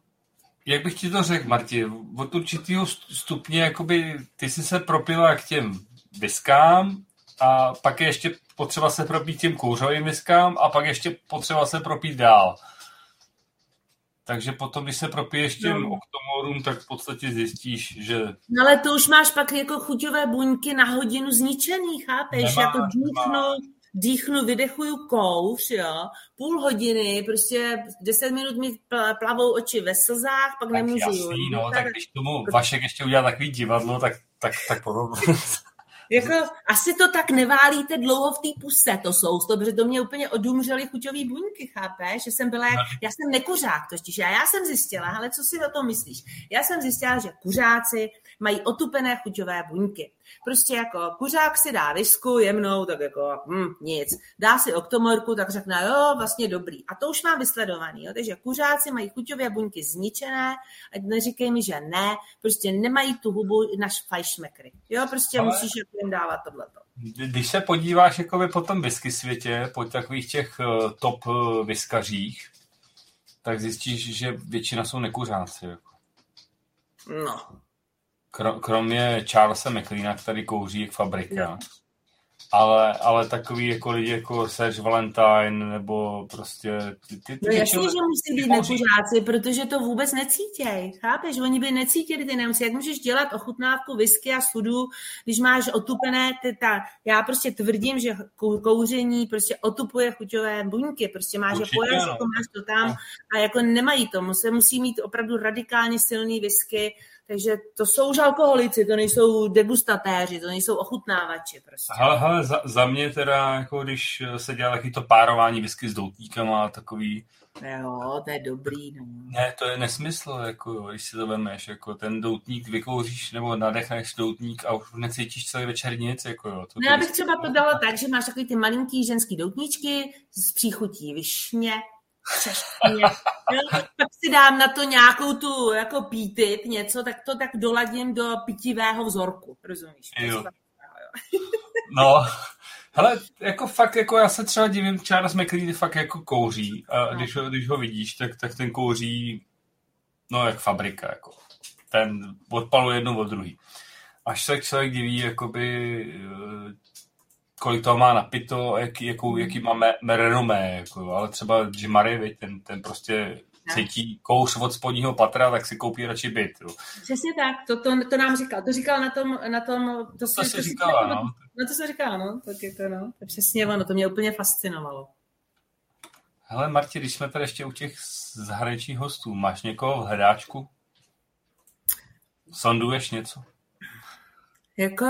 jak bych ti to řekl, Marti, od určitého stupně, jakoby ty jsi se propila k těm viskám a pak je ještě potřeba se propít těm kouřovým viskám a pak ještě potřeba se propít dál. Takže potom, když se propiješ těm no. oktomorům, tak v podstatě zjistíš, že... No ale to už máš pak jako chuťové buňky na hodinu zničený, chápeš? Nemáš, jako dýchnu, dýchnu, vydechuju kouř, jo, půl hodiny, prostě deset minut mi plavou oči ve slzách, pak tak nemůžu. Jasný, no, tak když tomu Vašek ještě udělá takový divadlo, tak, tak, tak potom... Jako, asi to tak neválíte dlouho v té puse, to jsou, protože to mě úplně odumřely chuťový buňky, chápeš? Že jsem byla, jak, já jsem nekuřák totiž, a já jsem zjistila, ale co si o tom myslíš? Já jsem zjistila, že kuřáci mají otupené chuťové buňky. Prostě jako kuřák si dá visku jemnou, tak jako hm, nic. Dá si oktomorku, tak řekne, jo, vlastně dobrý. A to už mám vysledovaný. Jo? Takže kuřáci mají chuťové buňky zničené, ať neříkej mi, že ne, prostě nemají tu hubu na fajšmekry. Jo, prostě Ale... musíš jako jim dávat tohleto. Když se podíváš jakoby po tom whisky světě, po takových těch uh, top uh, whiskařích, tak zjistíš, že většina jsou nekuřáci. Jako. No, kromě Charlesa McLeana, který kouří jak fabrika. Ale, ale takový jako lidi jako Serge Valentine nebo prostě... Ty, ty, ty no jasně, že musí být nekuřáci, protože to vůbec necítěj. Chápeš? Oni by necítili ty nemusí. Jak můžeš dělat ochutnávku whisky a sudu, když máš otupené ty, ta, já prostě tvrdím, že kouření prostě otupuje chuťové buňky. Prostě máš Určitě, je pojaz, jako máš to tam no. a jako nemají to. Se musí mít opravdu radikálně silný whisky, takže to jsou už alkoholici, to nejsou degustatéři, to nejsou ochutnávači prostě. Hele, hele za, za mě teda, jako když se dělá taky to párování whisky s doutníkama a takový... Jo, to je dobrý, no. Ne, to je nesmysl, jako, když si to vemeš, jako ten doutník vykouříš nebo nadechneš doutník a už necítíš celý večer nic, jako jo. To, no, já bych třeba to dala tak, že máš takový ty malinký ženský doutníčky s příchutí višně, češtině. pak si dám na to nějakou tu jako pítit něco, tak to tak doladím do pitivého vzorku, rozumíš? Jo. No, hele, jako fakt, jako já se třeba divím, Charles McLean fakt jako kouří a no. když, ho, když ho vidíš, tak, tak ten kouří no jak fabrika, jako. Ten odpaluje jedno od druhý. Až se člověk diví, jakoby kolik toho má napito, jaký, jakou, hmm. jaký má me, me renomé, jako, ale třeba Jim Murray, ten, ten prostě cítí kouř od spodního patra, tak si koupí radši byt. Jo. Přesně tak, to, to, to, nám říkal. To říkal na tom... Na tom to, to, se říkala, no. No to se říkala, no. Tak je to, no. To přesně ono, to mě úplně fascinovalo. Hele, Marti, když jsme tady ještě u těch zahraničních hostů, máš někoho v hledáčku? Sonduješ něco? Jako,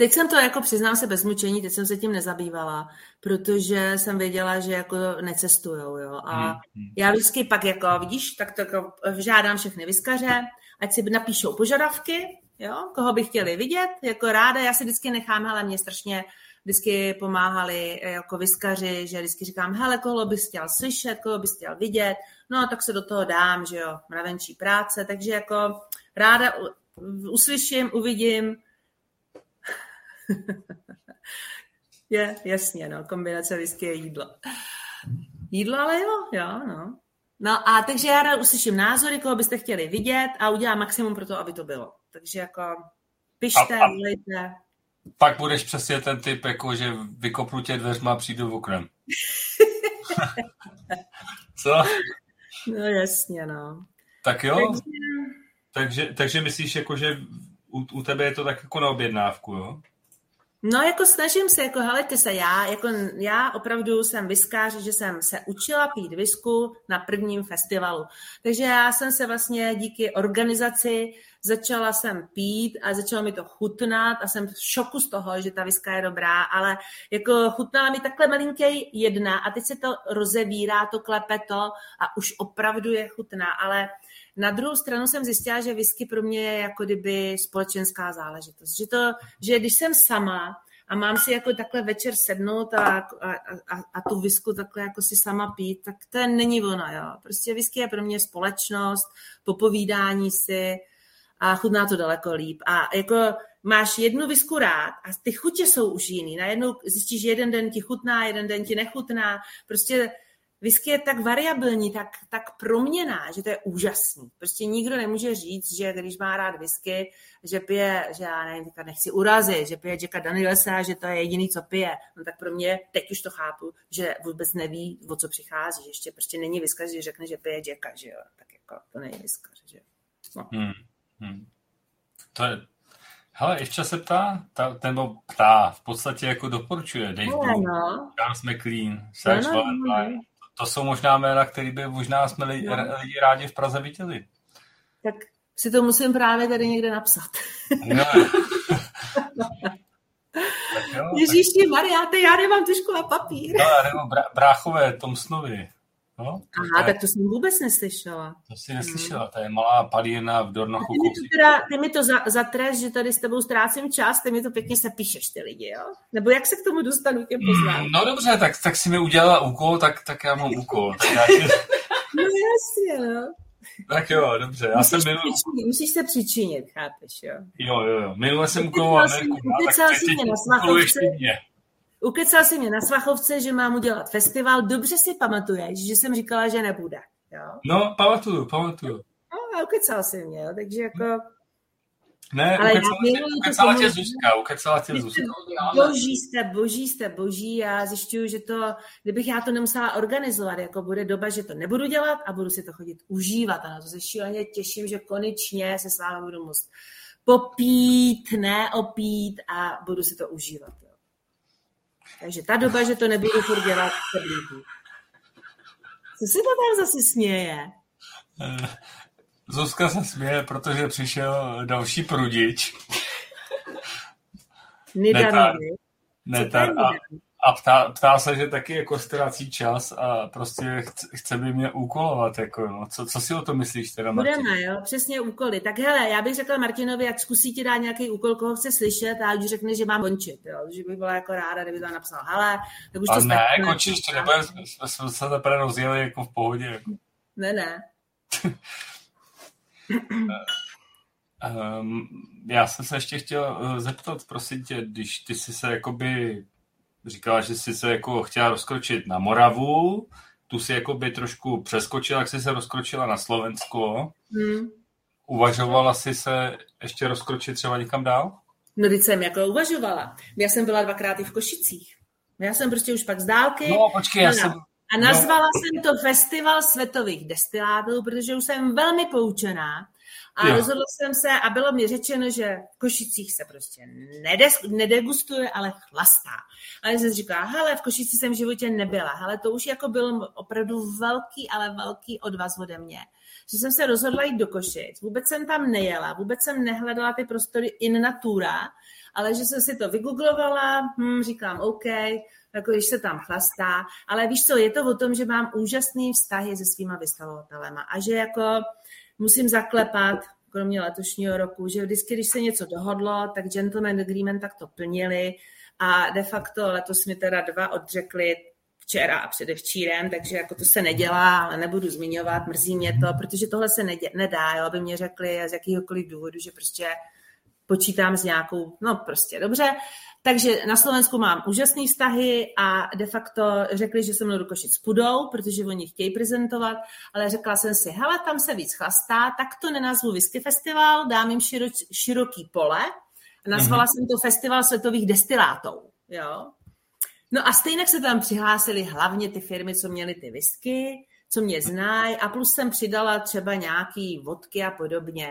Teď jsem to, jako přiznám se bez mučení, teď jsem se tím nezabývala, protože jsem věděla, že jako necestujou, jo. A hmm. já vždycky pak jako, vidíš, tak to jako žádám všechny vyskaře, ať si napíšou požadavky, jo, koho by chtěli vidět, jako ráda, já si vždycky nechám, ale mě strašně vždycky pomáhali jako vyskaři, že vždycky říkám, hele, koho bys chtěl slyšet, koho bys chtěl vidět, no tak se do toho dám, že jo, mravenčí práce, takže jako ráda uslyším, uvidím, je, jasně, no, kombinace whisky a jídlo. Jídlo, ale jo, jo, no. No a takže já rád uslyším názory, koho byste chtěli vidět a udělám maximum pro to, aby to bylo. Takže jako pište, a, a volejte. Pak budeš přesně ten typ, jako že vykopnu tě dveřma a přijdu v oknem. Co? No jasně, no. Tak jo. Takže, takže, takže myslíš, jako, že u, u tebe je to tak jako na objednávku, jo? No, jako snažím se, jako helejte se, já, jako já opravdu jsem viskář, že jsem se učila pít visku na prvním festivalu. Takže já jsem se vlastně díky organizaci začala jsem pít a začalo mi to chutnat a jsem v šoku z toho, že ta viska je dobrá, ale jako chutnala mi takhle malinký jedna a teď se to rozevírá, to klepe to a už opravdu je chutná, ale na druhou stranu jsem zjistila, že whisky pro mě je jako kdyby společenská záležitost. Že, to, že když jsem sama a mám si jako takhle večer sednout a, a, a, a tu visku takhle jako si sama pít, tak to není ono, jo. Prostě whisky je pro mě společnost, popovídání si a chutná to daleko líp. A jako máš jednu visku rád a ty chutě jsou už jiný. Najednou zjistíš, že jeden den ti chutná, jeden den ti nechutná. Prostě whisky je tak variabilní, tak, tak proměná, že to je úžasný. Prostě nikdo nemůže říct, že když má rád whisky, že pije, že já nevím, teďka nechci urazit, že pije Jacka Danielsa, že to je jediný, co pije. No tak pro mě, teď už to chápu, že vůbec neví, o co přichází. Že ještě prostě není whisky, že řekne, že pije Jacka, že jo. Tak jako to není whisky, že jo. No. Hmm. Hmm. To je, Hele, ještě se ptá, ta, nebo ptá, v podstatě jako doporučuje Dave no, Blue, no. Charles McLean, Serge no, no, Valentine. No to jsou možná jména, které by možná jsme lidi, no. lidi rádi v Praze viděli. Tak si to musím právě tady někde napsat. No. Ježíši Maria, já nemám tušku a papír. No, nebo bráchové Tomsnovi. No, Aha, tak to jsem vůbec neslyšela. To si neslyšela, to je malá palírna v Dornochu. Ty mi to, teda, ty mi to za, zatreš, že tady s tebou ztrácím čas, ty mi to pěkně sepíšeš, ty lidi, jo? Nebo jak se k tomu dostanu těm poznám? Mm, no dobře, tak, tak si mi udělala úkol, tak, tak já mám úkol. Tak já ti... no jasně, no. Tak jo, dobře. Já musíš, jsem minul... přičinit, musíš se přičinit, chápeš, jo? Jo, jo, jo. Minule jsem úkoloval Mirku, tak teď mě na svachovce, mě. Ukecal si mě na Svachovce, že mám udělat festival. Dobře si pamatuješ, že jsem říkala, že nebude. Jo? No, pamatuju, pamatuju. No, a ukecal si mě, jo? takže jako... Ne, Ale ukecala, tě, ukecala tě Zuzka, ukecala tě Zuzka. Boží jste, boží jste, boží. Já zjišťuju, že to, kdybych já to nemusela organizovat, jako bude doba, že to nebudu dělat a budu si to chodit užívat. A na to se šíleně těším, že konečně se s vámi budu moct popít, ne opít a budu si to užívat. Jo. Takže ta doba, že to nebudu furt dělat, se blíží. Co si to tam zase směje? Eh, Zuzka se směje, protože přišel další prudič. Netar. Netar. A, a ptá, ptá se, že taky jako ztrácí čas a prostě chce, chce by mě úkolovat. Jako, no. co, co si o to myslíš teda, Martin? Budeme, jo, přesně úkoly. Tak hele, já bych řekla Martinovi, jak zkusí ti dát nějaký úkol, koho chce slyšet a už řekne, že mám končit. Jo. Že bych byla jako ráda, kdyby tam napsal, hele, tak už a to ne, končíš, to nebude, jsme, jsme se teprve rozjeli jako v pohodě. Jako. Ne, ne. um, já jsem se ještě chtěl eh, zeptat, prosím tě, když ty jsi se jakoby říkala, že jsi se jako chtěla rozkročit na Moravu, tu si jako by trošku přeskočila, jak jsi se rozkročila na Slovensko. Hmm. Uvažovala jsi se ještě rozkročit třeba někam dál? No, teď jsem jako uvažovala. Já jsem byla dvakrát i v Košicích. Já jsem prostě už pak z dálky. No, počkej, já jsem... A nazvala no. jsem to Festival světových destilátů, protože už jsem velmi poučená a jo. rozhodla jsem se a bylo mi řečeno, že v Košicích se prostě nedes, nedegustuje, ale chlastá. A já jsem říkala, hele, v Košici jsem v životě nebyla. Hele, to už jako byl opravdu velký, ale velký odvaz ode mě. Že jsem se rozhodla jít do Košic. Vůbec jsem tam nejela, vůbec jsem nehledala ty prostory in natura, ale že jsem si to vygooglovala, hm, říkám, OK, jako když se tam chlastá, ale víš co, je to o tom, že mám úžasný vztahy se svýma vystavovatelema a že jako musím zaklepat, kromě letošního roku, že vždycky, když se něco dohodlo, tak gentleman agreement tak to plnili a de facto letos mi teda dva odřekli včera a předevčírem, takže jako to se nedělá, ale nebudu zmiňovat, mrzí mě to, protože tohle se nedě, nedá, jo, aby mě řekli z jakýhokoliv důvodu, že prostě počítám s nějakou, no prostě dobře, takže na Slovensku mám úžasné vztahy a de facto řekli, že se mnou do Košic půjdou, protože oni chtějí prezentovat, ale řekla jsem si, hele, tam se víc chlastá, tak to nenazvu Whisky Festival, dám jim širo, široký pole nazvala mm-hmm. jsem to Festival světových destilátů. Jo? No a stejně se tam přihlásili hlavně ty firmy, co měly ty whisky, co mě znají a plus jsem přidala třeba nějaký vodky a podobně.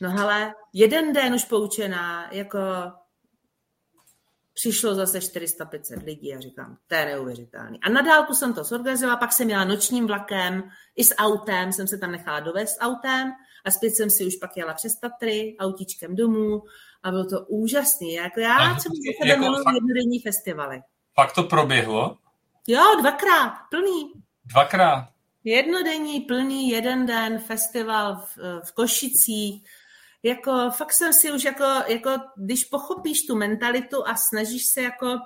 No hele, jeden den už poučená, jako přišlo zase 400-500 lidí a říkám, to je neuvěřitelný. A na dálku jsem to zorganizovala, pak jsem jela nočním vlakem, i s autem, jsem se tam nechala dovést autem a zpět jsem si už pak jela přes Tatry, autíčkem domů a bylo to úžasný. Jako já a, jsem za sebe jako miluji fakt, jednodenní festivaly. Pak to proběhlo? Jo, dvakrát, plný. Dvakrát? Jednodenní, plný, jeden den festival v, v Košicích, jako fakt jsem si už jako, jako když pochopíš tu mentalitu a snažíš se jako,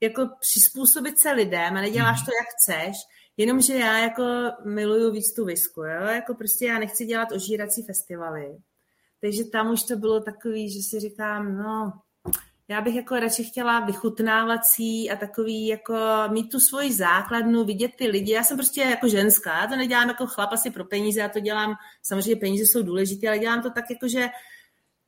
jako přizpůsobit se lidem a neděláš to, jak chceš, jenomže já jako miluju víc tu visku, jo? jako prostě já nechci dělat ožírací festivaly. takže tam už to bylo takový, že si říkám, no, já bych jako radši chtěla vychutnávací a takový jako mít tu svoji základnu, vidět ty lidi. Já jsem prostě jako ženská, já to nedělám jako chlap asi pro peníze, já to dělám, samozřejmě peníze jsou důležité, ale dělám to tak jako, že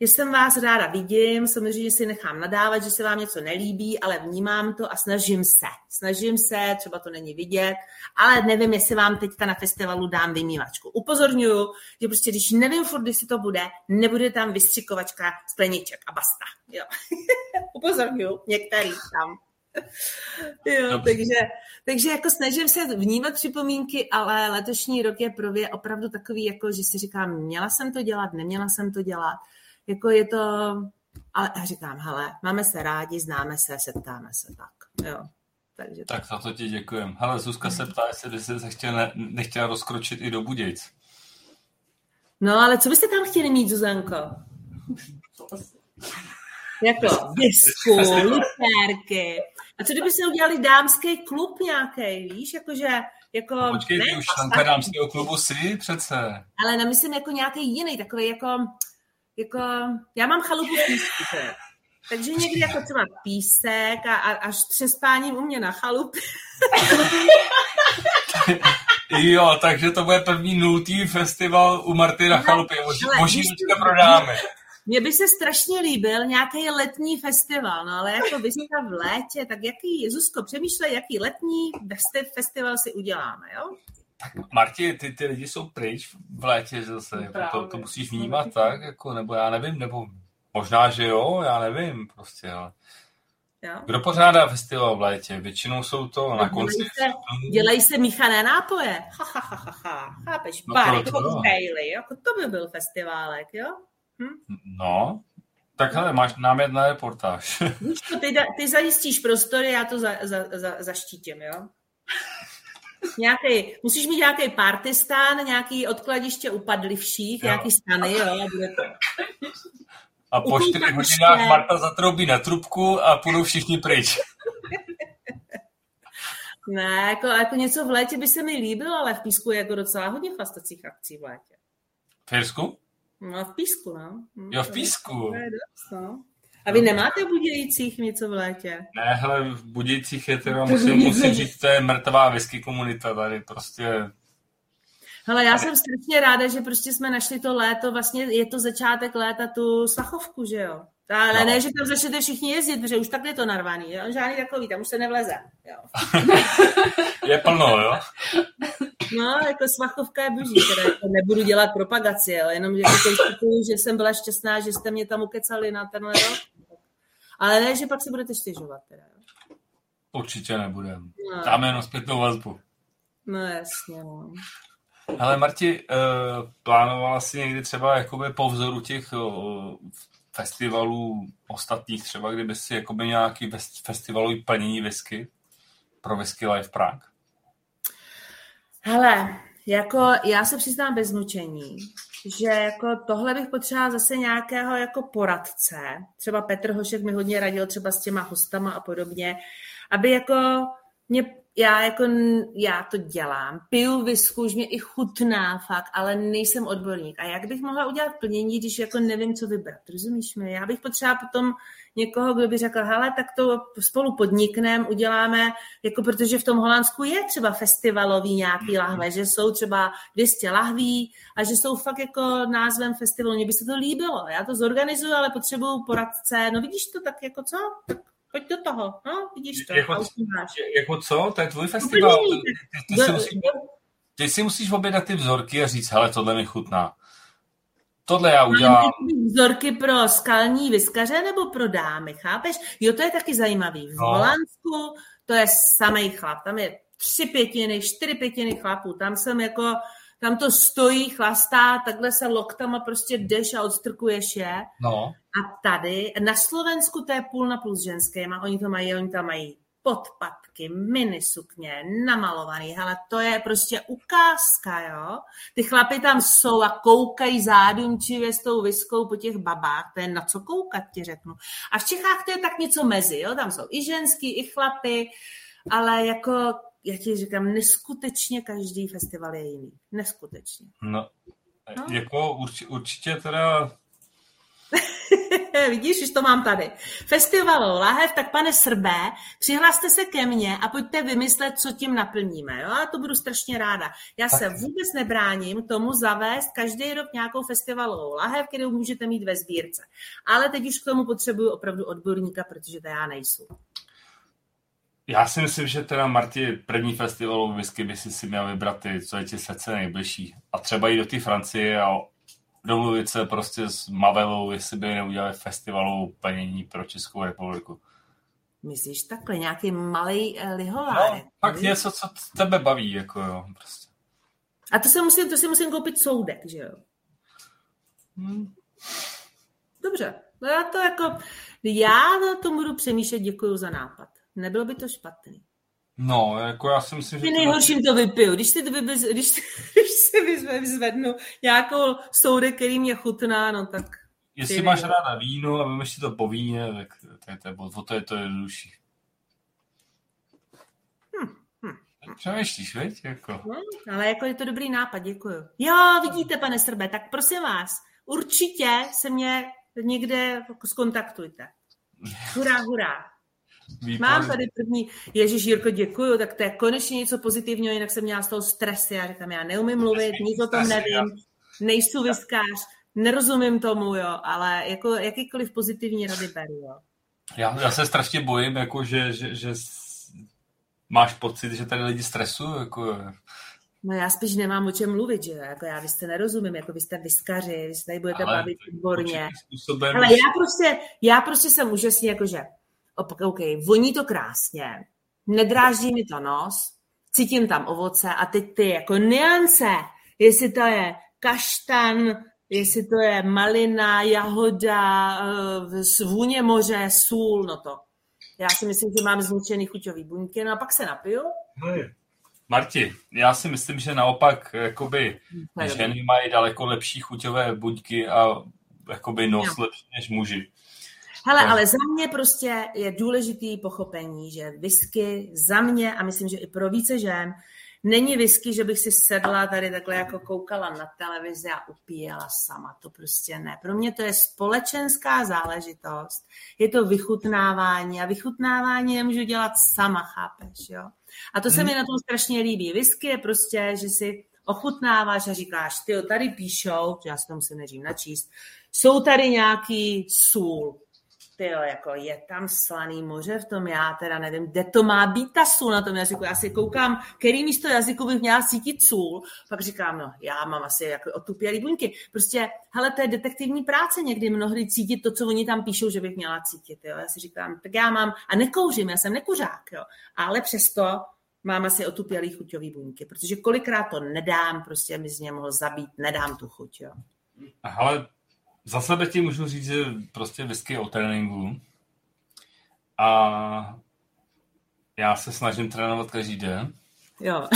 že jsem vás ráda vidím, samozřejmě si nechám nadávat, že se vám něco nelíbí, ale vnímám to a snažím se. Snažím se, třeba to není vidět, ale nevím, jestli vám teďka na festivalu dám vymývačku. Upozorňuju, že prostě když nevím furt, kdy si to bude, nebude tam vystřikovačka skleniček a basta. Jo. Upozorňuju, některý tam. Jo, takže, takže jako snažím se vnímat připomínky, ale letošní rok je pro mě opravdu takový, jako, že si říkám, měla jsem to dělat, neměla jsem to dělat jako je to, ale já říkám, hele, máme se rádi, známe se, setkáme se, tak, jo. Takže tak za to ti děkujem. Hele, Zuzka se ptá, jestli by se chtěla, nechtěla rozkročit i do Budějc. No, ale co byste tam chtěli mít, Zuzanko? jako disku, literky. A co kdyby se udělali dámský klub nějaký, víš, jakože jako... No, počkej, ty už členka dámského klubu si přece. Ale nemyslím jako nějaký jiný, takový jako jako, já mám chalupu v písku, takže někdy jako třeba písek a, a až třespáním u mě na chalupě. jo, takže to bude první nultý festival u Marty na chalupě. Možná pro dámy. Mně by se strašně líbil nějaký letní festival, no ale jako vy v létě, tak jaký, Zuzko, přemýšlej, jaký letní festival si uděláme, jo? Tak Marti, ty, ty lidi jsou pryč v létě zase, jako to, to musíš vnímat tak, jako, nebo já nevím, nebo možná, že jo, já nevím prostě, ale Jo. Kdo pořádá festival v létě? Většinou jsou to na konci. Dělají se, dělají se míchané nápoje. Ha, ha, ha, ha, ha. Chápeš? No, Bar, koktejly, jako to by byl festiválek, jo? Hm? No, tak hele, máš námět na reportáž. Víš ty, ty zajistíš prostory, já to za, za, za, zaštítím, jo? nějaký, musíš mít nějaký partystán, nějaký odkladiště upadlivších, jo. nějaký stany, jo, a bude to. A po čtyři hodinách Marta zatroubí na trubku a půjdou všichni pryč. ne, jako, jako něco v létě by se mi líbilo, ale v Písku je jako docela hodně chlastacích akcí v létě. V Písku? No, v Písku, no. Hm, jo, v Písku. To je dost, no. A vy nemáte v Budějcích něco v létě? Ne, hele, v Budějcích je teda, musím, musím říct, to je mrtvá whisky komunita tady, prostě Hele, já jsem strašně ráda, že prostě jsme našli to léto, vlastně je to začátek léta, tu Svachovku, že jo? Ale no. ne, že tam začnete všichni jezdit, protože už tak je to narvaný, jo? žádný takový, tam už se nevleze. Jo. je plno, jo? No, jako Svachovka je boží, teda jako nebudu dělat propagaci, ale jenom že, že jsem byla šťastná, že jste mě tam ukecali na tenhle rok. Ale ne, že pak se budete stěžovat. Teda. Určitě nebudem. No. Dáme jenom zpětnou vazbu. No jasně, no. Ale Marti, uh, plánovala si někdy třeba jakoby po vzoru těch festivalů ostatních, třeba kdyby si jakoby nějaký festivalový plnění whisky pro Whisky Live Prague? Hele, jako já se přiznám bez mučení, že jako tohle bych potřebovala zase nějakého jako poradce. Třeba Petr Hošek mi hodně radil třeba s těma hostama a podobně, aby jako mě já jako, já to dělám, piju visku, už mě i chutná fakt, ale nejsem odborník. A jak bych mohla udělat plnění, když jako nevím, co vybrat, rozumíš mi? Já bych potřeba potom někoho, kdo by řekl, hele, tak to spolu podnikneme, uděláme, jako protože v tom Holandsku je třeba festivalový nějaký lahve, že jsou třeba 200 lahví a že jsou fakt jako názvem festivalu. Mně by se to líbilo, já to zorganizuju, ale potřebuju poradce, no vidíš to tak jako co? Tak pojď do toho, no, vidíš to. Jako, jako co? To je tvůj festival. Ty, ty, ty, si musíš, ty si musíš objednat ty vzorky a říct, hele, tohle mi chutná. Tohle já udělám. Vzorky pro skalní vyskaře nebo pro dámy, chápeš? Jo, to je taky zajímavý. V no. Holandsku to je samý chlap. Tam je tři pětiny, čtyři pětiny chlapů. Tam jsem jako, tam to stojí, chlastá, takhle se loktama prostě jdeš a odstrkuješ je. No. A tady, na Slovensku to je půl na půl s ženskýma, oni to mají, oni tam mají podpatky, minisukně, namalovaný, hele, to je prostě ukázka, jo. Ty chlapy tam jsou a koukají zádumčivě s tou viskou po těch babách, to je na co koukat, ti řeknu. A v Čechách to je tak něco mezi, jo, tam jsou i ženský, i chlapy, ale jako, já ti říkám, neskutečně každý festival je jiný. Neskutečně. No, no? jako určitě, určitě teda vidíš, už to mám tady. Festivalu lahev, tak pane Srbé, přihlaste se ke mně a pojďte vymyslet, co tím naplníme. Jo? A to budu strašně ráda. Já tak. se vůbec nebráním tomu zavést každý rok nějakou festivalovou lahev, kterou můžete mít ve sbírce. Ale teď už k tomu potřebuju opravdu odborníka, protože to já nejsou. Já si myslím, že teda Marti první festivalovou whisky by si si měl vybrat ty, co je ti srdce nejbližší. A třeba jít do té Francie a domluvit se prostě s Mavelou, jestli by neudělali festivalovou plnění pro Českou republiku. Myslíš takhle, nějaký malý eh, lihovár? No, fakt něco, co tebe baví, jako jo, prostě. A to, se musím, to si musím koupit soudek, že jo? Hmm. Dobře, no já to jako, já na tom budu přemýšlet, děkuji za nápad. Nebylo by to špatný. No, jako já si myslím, že... Ty nejhorším to vypiju. Když si, vybez, když, když si vyzvednu nějakou soudek, který mě chutná, no tak... Jestli máš ráda víno a vymeš si to po víně, tak to je, to, to, to je to jednodušší. Hm, hm. Přemýšlíš, veď? Jako. No, ale jako je to dobrý nápad, děkuju. Jo, vidíte, pane Srbe, tak prosím vás, určitě se mě někde skontaktujte. Hurá, hurá. Výborný. Mám tady první, Ježíš Jirko, děkuju, tak to je konečně něco pozitivního, jinak jsem měla z toho stresy, já říkám, já neumím mluvit, nic o tom nevím, nejsou vyskář, nerozumím tomu, jo, ale jako jakýkoliv pozitivní rady beru, jo. Já, já se strašně bojím, jako že, že, že máš pocit, že tady lidi stresují, jako... No já spíš nemám o čem mluvit, že jako já vy jste nerozumím, jako vy jste vyskaři, vy se tady budete ale bavit výborně. Ale já prostě, já prostě jsem úžasný, jakože OK, voní to krásně, nedráždí mi to nos, cítím tam ovoce a teď ty jako niance, jestli to je kaštan, jestli to je malina, jahoda, eh, vůně moře, sůl, no to. Já si myslím, že mám zničený chuťový buňky, no a pak se napiju. Marti, já si myslím, že naopak jakoby ženy mají daleko lepší chuťové buňky a jakoby nos no. lepší než muži. Hele, ale za mě prostě je důležitý pochopení, že whisky za mě, a myslím, že i pro více žen, není whisky, že bych si sedla tady takhle jako koukala na televizi a upíjela sama. To prostě ne. Pro mě to je společenská záležitost. Je to vychutnávání a vychutnávání nemůžu dělat sama, chápeš, jo? A to se mi hmm. na tom strašně líbí. Whisky je prostě, že si ochutnáváš a říkáš, ty tady píšou, já si to musím nejdřív načíst, jsou tady nějaký sůl, jo, jako je tam slaný moře v tom, já teda nevím, kde to má být ta sůl na tom jazyku. Já si koukám, který místo jazyku bych měla cítit sůl, pak říkám, no já mám asi jako otupělý buňky. Prostě, hele, to je detektivní práce někdy mnohdy cítit to, co oni tam píšou, že bych měla cítit. Jo. Já si říkám, tak já mám, a nekouřím, já jsem nekuřák, jo. ale přesto mám asi otupělý chuťový buňky, protože kolikrát to nedám, prostě mi z něj mohl zabít, nedám tu chuť, jo. Ale za sebe ti můžu říct, že prostě whisky o tréninku. A já se snažím trénovat každý den. Jo.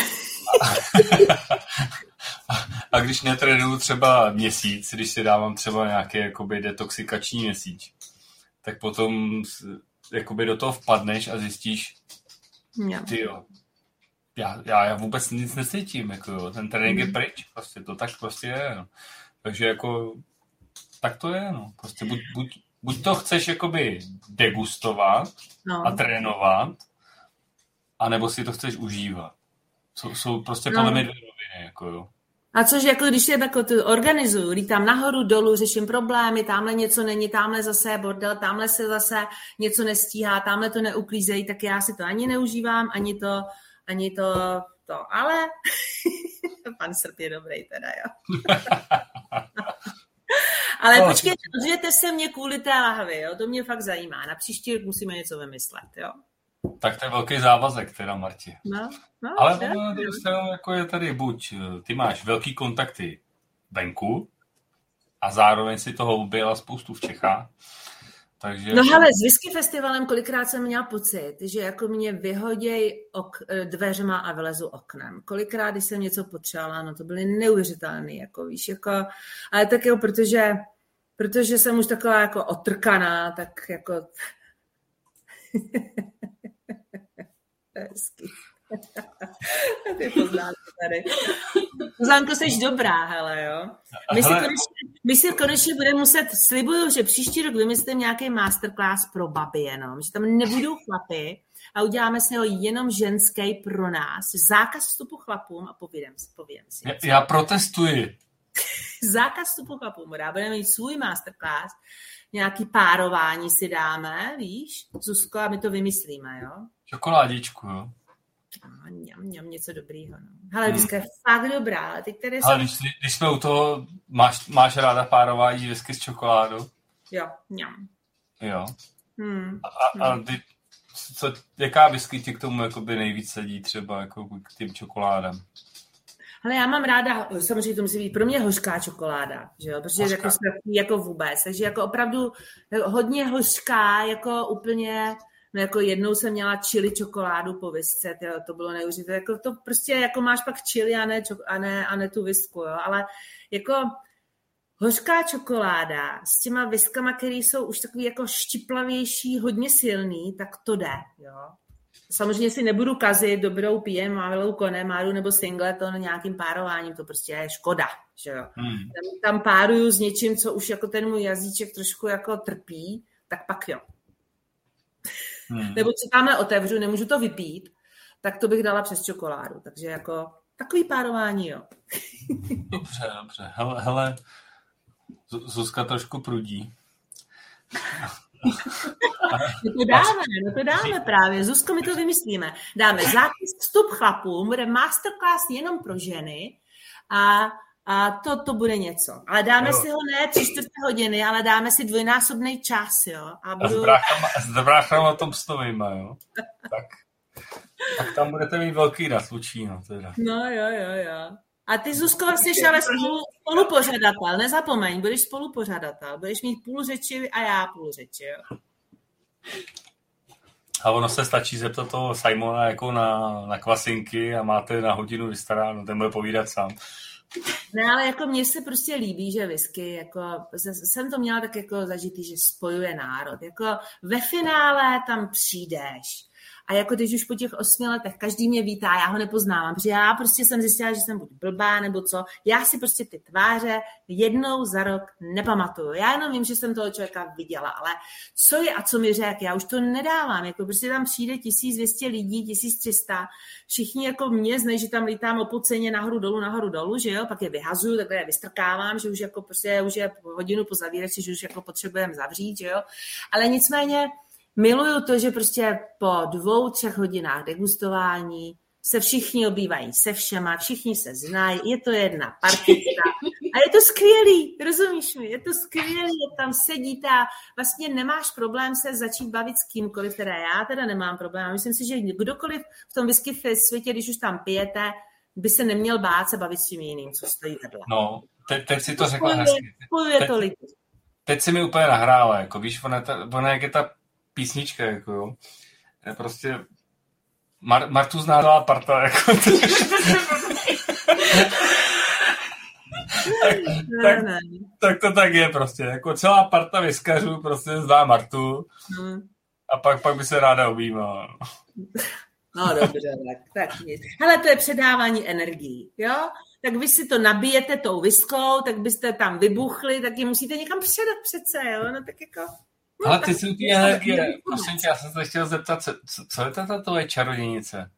a když netrénuju třeba měsíc, když si dávám třeba nějaký jakoby detoxikační měsíc, tak potom jakoby do toho vpadneš a zjistíš, ty jo, já, já, já vůbec nic necítím, jako jo, ten trénink mm. je mhm. pryč, prostě to tak prostě je. No. Takže jako tak to je, no. Prostě buď, buď, buď to chceš jakoby degustovat no. a trénovat, anebo si to chceš užívat. Jsou, jsou prostě no. podle mě dvě roviny, jako jo. A což jako když je jako to organizuju, lítám nahoru, dolů, řeším problémy, tamhle něco není, tamhle zase bordel, tamhle se zase něco nestíhá, tamhle to neuklízejí, tak já si to ani neužívám, ani to, ani to, to. Ale pan Srp je dobrý teda, jo. Ale no, počkejte, ozvěte se mě kvůli té lahvi, jo? to mě fakt zajímá. Na příští rok musíme něco vymyslet, jo? Tak to je velký závazek teda, Marti. No, no, Ale na druhou stranu jako je tady buď, ty máš velký kontakty venku a zároveň si toho objela spoustu v Čechách, takže... No hele, s whisky festivalem kolikrát jsem měla pocit, že jako mě vyhoděj ok, dveřma a vylezu oknem. Kolikrát, když jsem něco potřebovala, no to byly neuvěřitelné, jako víš, jako, ale tak jo, protože, protože jsem už taková jako otrkaná, tak jako... Hezky. Ty poznámky tady. Poznámko, jsi dobrá, hele, jo. My si, konečně, my si konečně budeme muset, slibuju, že příští rok vymyslím nějaký masterclass pro baby jenom, že tam nebudou chlapy a uděláme si ho jenom ženský pro nás. Zákaz vstupu chlapům a povídem, povídem si. Já, já protestuji. Zákaz vstupu chlapům. Budeme mít svůj masterclass, nějaký párování si dáme, víš, Zuzko, a my to vymyslíme, jo? Čokoládičku, jo? No, mňam, mňam, něco dobrýho. No. Hele, hmm. je fakt dobrá, ale ty, které ale jsou... když, když jsme u toho, máš, máš ráda párování whisky s čokoládou? Jo, mňam. Jo. Hmm. A, a hmm. ty, co, jaká whisky ti k tomu jakoby nejvíc sedí třeba jako k tím čokoládám? Ale já mám ráda, samozřejmě to musí být pro mě hořká čokoláda, že jo, protože hořká. jako, jako vůbec, takže jako opravdu hodně hořká, jako úplně No jako jednou jsem měla chili čokoládu po visce, tyjo, to bylo neuvěřitelné. Jako to prostě jako máš pak chili a ne, a ne, a ne tu visku, jo. Ale jako hořká čokoláda s těma viskama, které jsou už takový jako štiplavější, hodně silný, tak to jde, jo. Samozřejmě si nebudu kazit dobrou pijem, mávelou konemáru nebo singleton nějakým párováním, to prostě je škoda, že jo. Hmm. Tam, tam páruju s něčím, co už jako ten můj jazyček trošku jako trpí, tak pak jo. Hmm. Nebo co tamhle otevřu, nemůžu to vypít, tak to bych dala přes čokoládu. Takže jako takový párování, jo. dobře, dobře. Hele, hele Zuzka trošku prudí. No to dáme, no to dáme právě. Zuzko, my to vymyslíme. Dáme zákaz vstup chlapům, bude masterclass jenom pro ženy a a to, to bude něco. Ale dáme jo. si ho ne tři čtvrté hodiny, ale dáme si dvojnásobný čas, jo. A, budu... a s bráchama, s bráchama tom stovýma, jo. tak, tak tam budete mít velký naslučí, no teda. No jo, jo, jo. A ty, Zuzko, vlastně ale spolu, spolupořadatel, nezapomeň, budeš spolupořadatel, budeš mít půl řeči a já půl řeči, jo. A ono se stačí zeptat toho Simona jako na, na kvasinky a máte na hodinu vystaráno, ten bude povídat sám. Ne, ale jako mně se prostě líbí, že whisky, jako jsem to měla tak jako zažitý, že spojuje národ. Jako ve finále tam přijdeš a jako když už po těch osmi letech každý mě vítá, já ho nepoznávám, protože já prostě jsem zjistila, že jsem buď blbá nebo co. Já si prostě ty tváře jednou za rok nepamatuju. Já jenom vím, že jsem toho člověka viděla, ale co je a co mi řekl, já už to nedávám. Jako prostě tam přijde 1200 lidí, 1300, všichni jako mě znají, že tam lítám o ceně nahoru dolů, nahoru dolů, že jo, pak je vyhazuju, takhle je vystrkávám, že už jako prostě už je hodinu po zavírači, že už jako potřebujeme zavřít, že jo. Ale nicméně Miluju to, že prostě po dvou, třech hodinách degustování se všichni obývají se všema, všichni se znají, je to jedna partitka a je to skvělý, rozumíš mi, je to skvělý, je tam sedíte a vlastně nemáš problém se začít bavit s kýmkoliv, teda já teda nemám problém, myslím si, že kdokoliv v tom whisky světě, když už tam pijete, by se neměl bát se bavit s tím jiným, co stojí vedle. No, te, teď si to řekla hezky. Teď, to lidi. teď si mi úplně nahrála, jako víš, ona, ta, ona jak je ta písnička, jako jo. Je prostě Mar- Martu zná celá parta, jako tak, tak, tak, to tak je prostě. Jako celá parta vyskařů prostě zná Martu hmm. a pak, pak by se ráda objímala. No dobře, tak, tak nic. Hele, to je předávání energií, jo? Tak vy si to nabijete tou viskou, tak byste tam vybuchli, tak je musíte někam předat přece, jo? No tak jako... Ale ty jsi ty energie, prosím tě, já jsem se chtěl zeptat, co, co je tato tvoje čarodějnice?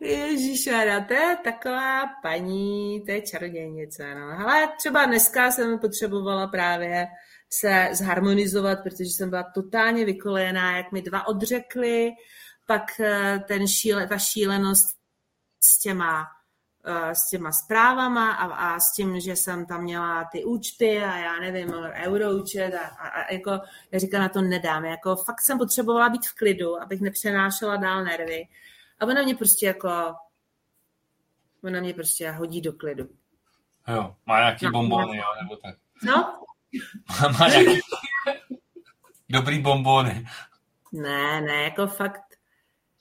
Ježíšara, to je taková paní, to je čarodějnice. No. Ale třeba dneska jsem potřebovala právě se zharmonizovat, protože jsem byla totálně vykolejená, jak mi dva odřekli, pak eh, ten šíle, ta šílenost s těma s těma zprávama a, a s tím, že jsem tam měla ty účty a já nevím, euroúčet a, a, a jako, já říkám, na to nedám. Jako fakt jsem potřebovala být v klidu, abych nepřenášela dál nervy. A ona mě prostě jako, ona mě prostě hodí do klidu. Jo, má nějaký no, bombony, jo, nebo tak. No? má nějaký dobrý bombony. Ne, ne, jako fakt,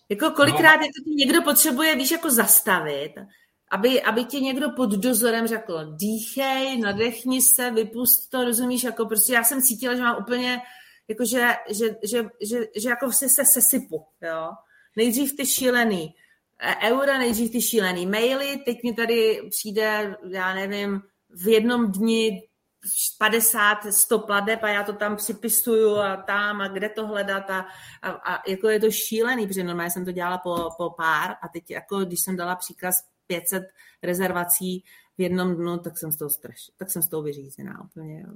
jako kolikrát no. je to někdo potřebuje, víš, jako zastavit aby, aby ti někdo pod dozorem řekl, dýchej, nadechni se, vypust to, rozumíš, jako prostě já jsem cítila, že mám úplně jakože, že, že, že, že jako si se sesypu, jo. Nejdřív ty šílený e, eura, nejdřív ty šílený maily, teď mi tady přijde, já nevím, v jednom dni 50, 100 pladeb a já to tam připisuju a tam a kde to hledat a, a, a jako je to šílený, protože normálně jsem to dělala po, po pár a teď jako když jsem dala příkaz 500 rezervací v jednom dnu, tak jsem z toho straš, tak jsem z toho vyřízená úplně. Jo.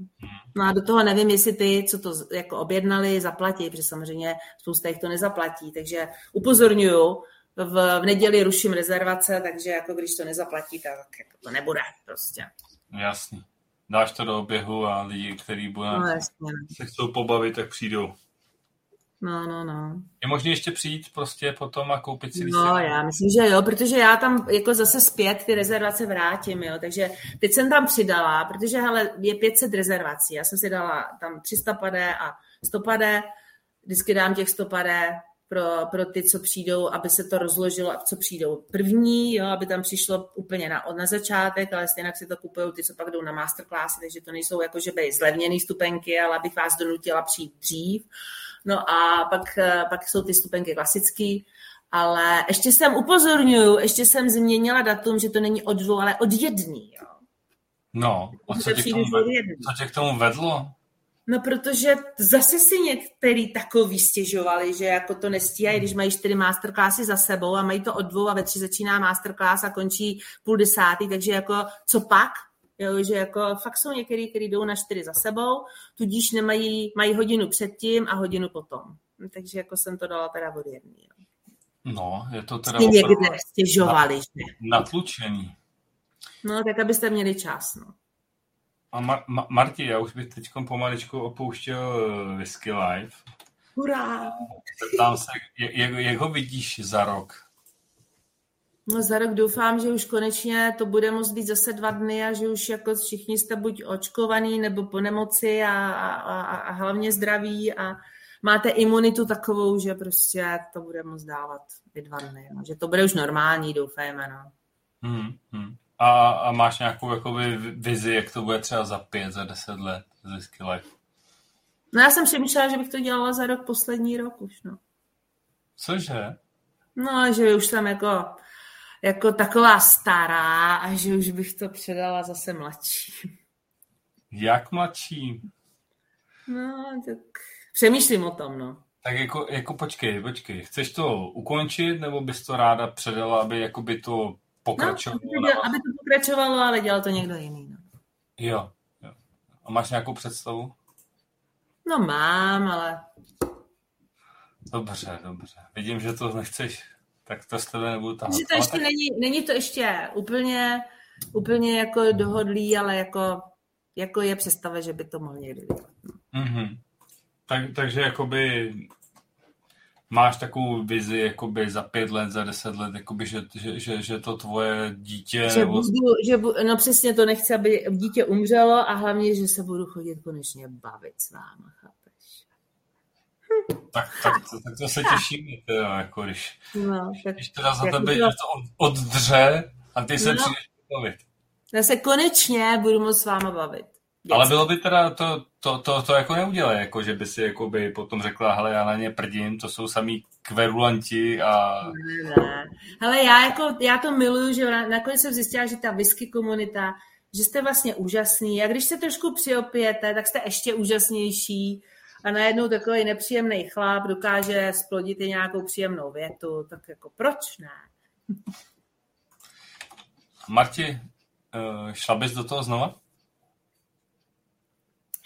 No a do toho nevím, jestli ty, co to jako objednali, zaplatí, protože samozřejmě spousta jich to nezaplatí, takže upozorňuju, v, v neděli ruším rezervace, takže jako když to nezaplatí, tak jako to nebude prostě. Jasný dáš to do oběhu a lidi, kteří budou no, se chcou pobavit, tak přijdou. No, no, no. Je možné ještě přijít prostě potom a koupit si No, já myslím, že jo, protože já tam jako zase zpět ty rezervace vrátím, jo, takže teď jsem tam přidala, protože hele, je 500 rezervací, já jsem si dala tam 300 padé a 100 padé, vždycky dám těch 100 padé pro, pro ty, co přijdou, aby se to rozložilo, co přijdou první, jo, aby tam přišlo úplně na, na začátek, ale stejně si to kupují ty, co pak jdou na masterclassy, takže to nejsou jako, že by zlevněný stupenky, ale abych vás donutila přijít dřív. No a pak, pak jsou ty stupenky klasický, ale ještě jsem upozorňuju, ještě jsem změnila datum, že to není od dvou, ale od jedný, jo. No, a co tě, k tomu, co tě k tomu vedlo? No protože zase si některý takový stěžovali, že jako to nestíhají, když mají čtyři masterclassy za sebou a mají to od dvou a ve tři začíná masterclass a končí půl desátý, takže jako co pak? Jo, že jako fakt jsou některý, kteří jdou na čtyři za sebou, tudíž nemají, mají hodinu předtím a hodinu potom. Takže jako jsem to dala teda od jedný. Jo. No, je to teda někde stěžovali, na, že? Natlučený. No, tak abyste měli čas, no. A Mar- Ma- Marti, já už bych teď pomaličku opouštěl eh, Whisky Live. Hurá! Zeptám se, jak, jak ho vidíš za rok? No za rok doufám, že už konečně to bude moct být zase dva dny a že už jako všichni jste buď očkovaný nebo po nemoci a, a, a hlavně zdraví a máte imunitu takovou, že prostě to bude moct dávat i dva dny. No. Že to bude už normální, doufejme. No. Hmm, hmm. A, a máš nějakou jakoby vizi, jak to bude třeba za pět, za deset let z Whisky Life? No já jsem přemýšlela, že bych to dělala za rok, poslední rok už, no. Cože? No, že už jsem jako, jako taková stará a že už bych to předala zase mladší. Jak mladší? No, tak přemýšlím o tom, no. Tak jako, jako počkej, počkej. Chceš to ukončit, nebo bys to ráda předala, aby jakoby to pokračovalo. No, aby, aby to pokračovalo, ale dělal to někdo jiný. No. Jo, jo. A máš nějakou představu? No mám, ale... Dobře, dobře. Vidím, že to nechceš, tak to s tebe nebudu tam. to ještě tak... není, není to ještě úplně, úplně jako dohodlý, ale jako, jako je představa, že by to mohl někdy dělat. Mm-hmm. Tak, takže jakoby máš takovou vizi jakoby za pět let, za deset let, jakoby, že, že, že, že to tvoje dítě... Že budu, že budu, no přesně to nechci, aby dítě umřelo a hlavně, že se budu chodit konečně bavit s váma, chápeš? Tak, tak, tak to se těším, teda, jako když, no, tak, když teda za tebe to... to oddře a ty se no, přijdeš bavit. Já se konečně budu moct s váma bavit. Ale bylo by teda, to, to, to, to jako neudělá, jako že by si jako by potom řekla, hele, já na ně prdím, to jsou samý kverulanti a... Ne, ne. Hele, já, jako, já to miluju, že nakonec jsem zjistila, že ta whisky komunita, že jste vlastně úžasný a když se trošku přiopijete, tak jste ještě úžasnější a najednou takový nepříjemný chlap dokáže splodit i nějakou příjemnou větu, tak jako proč ne? Marti, eh, šla bys do toho znova?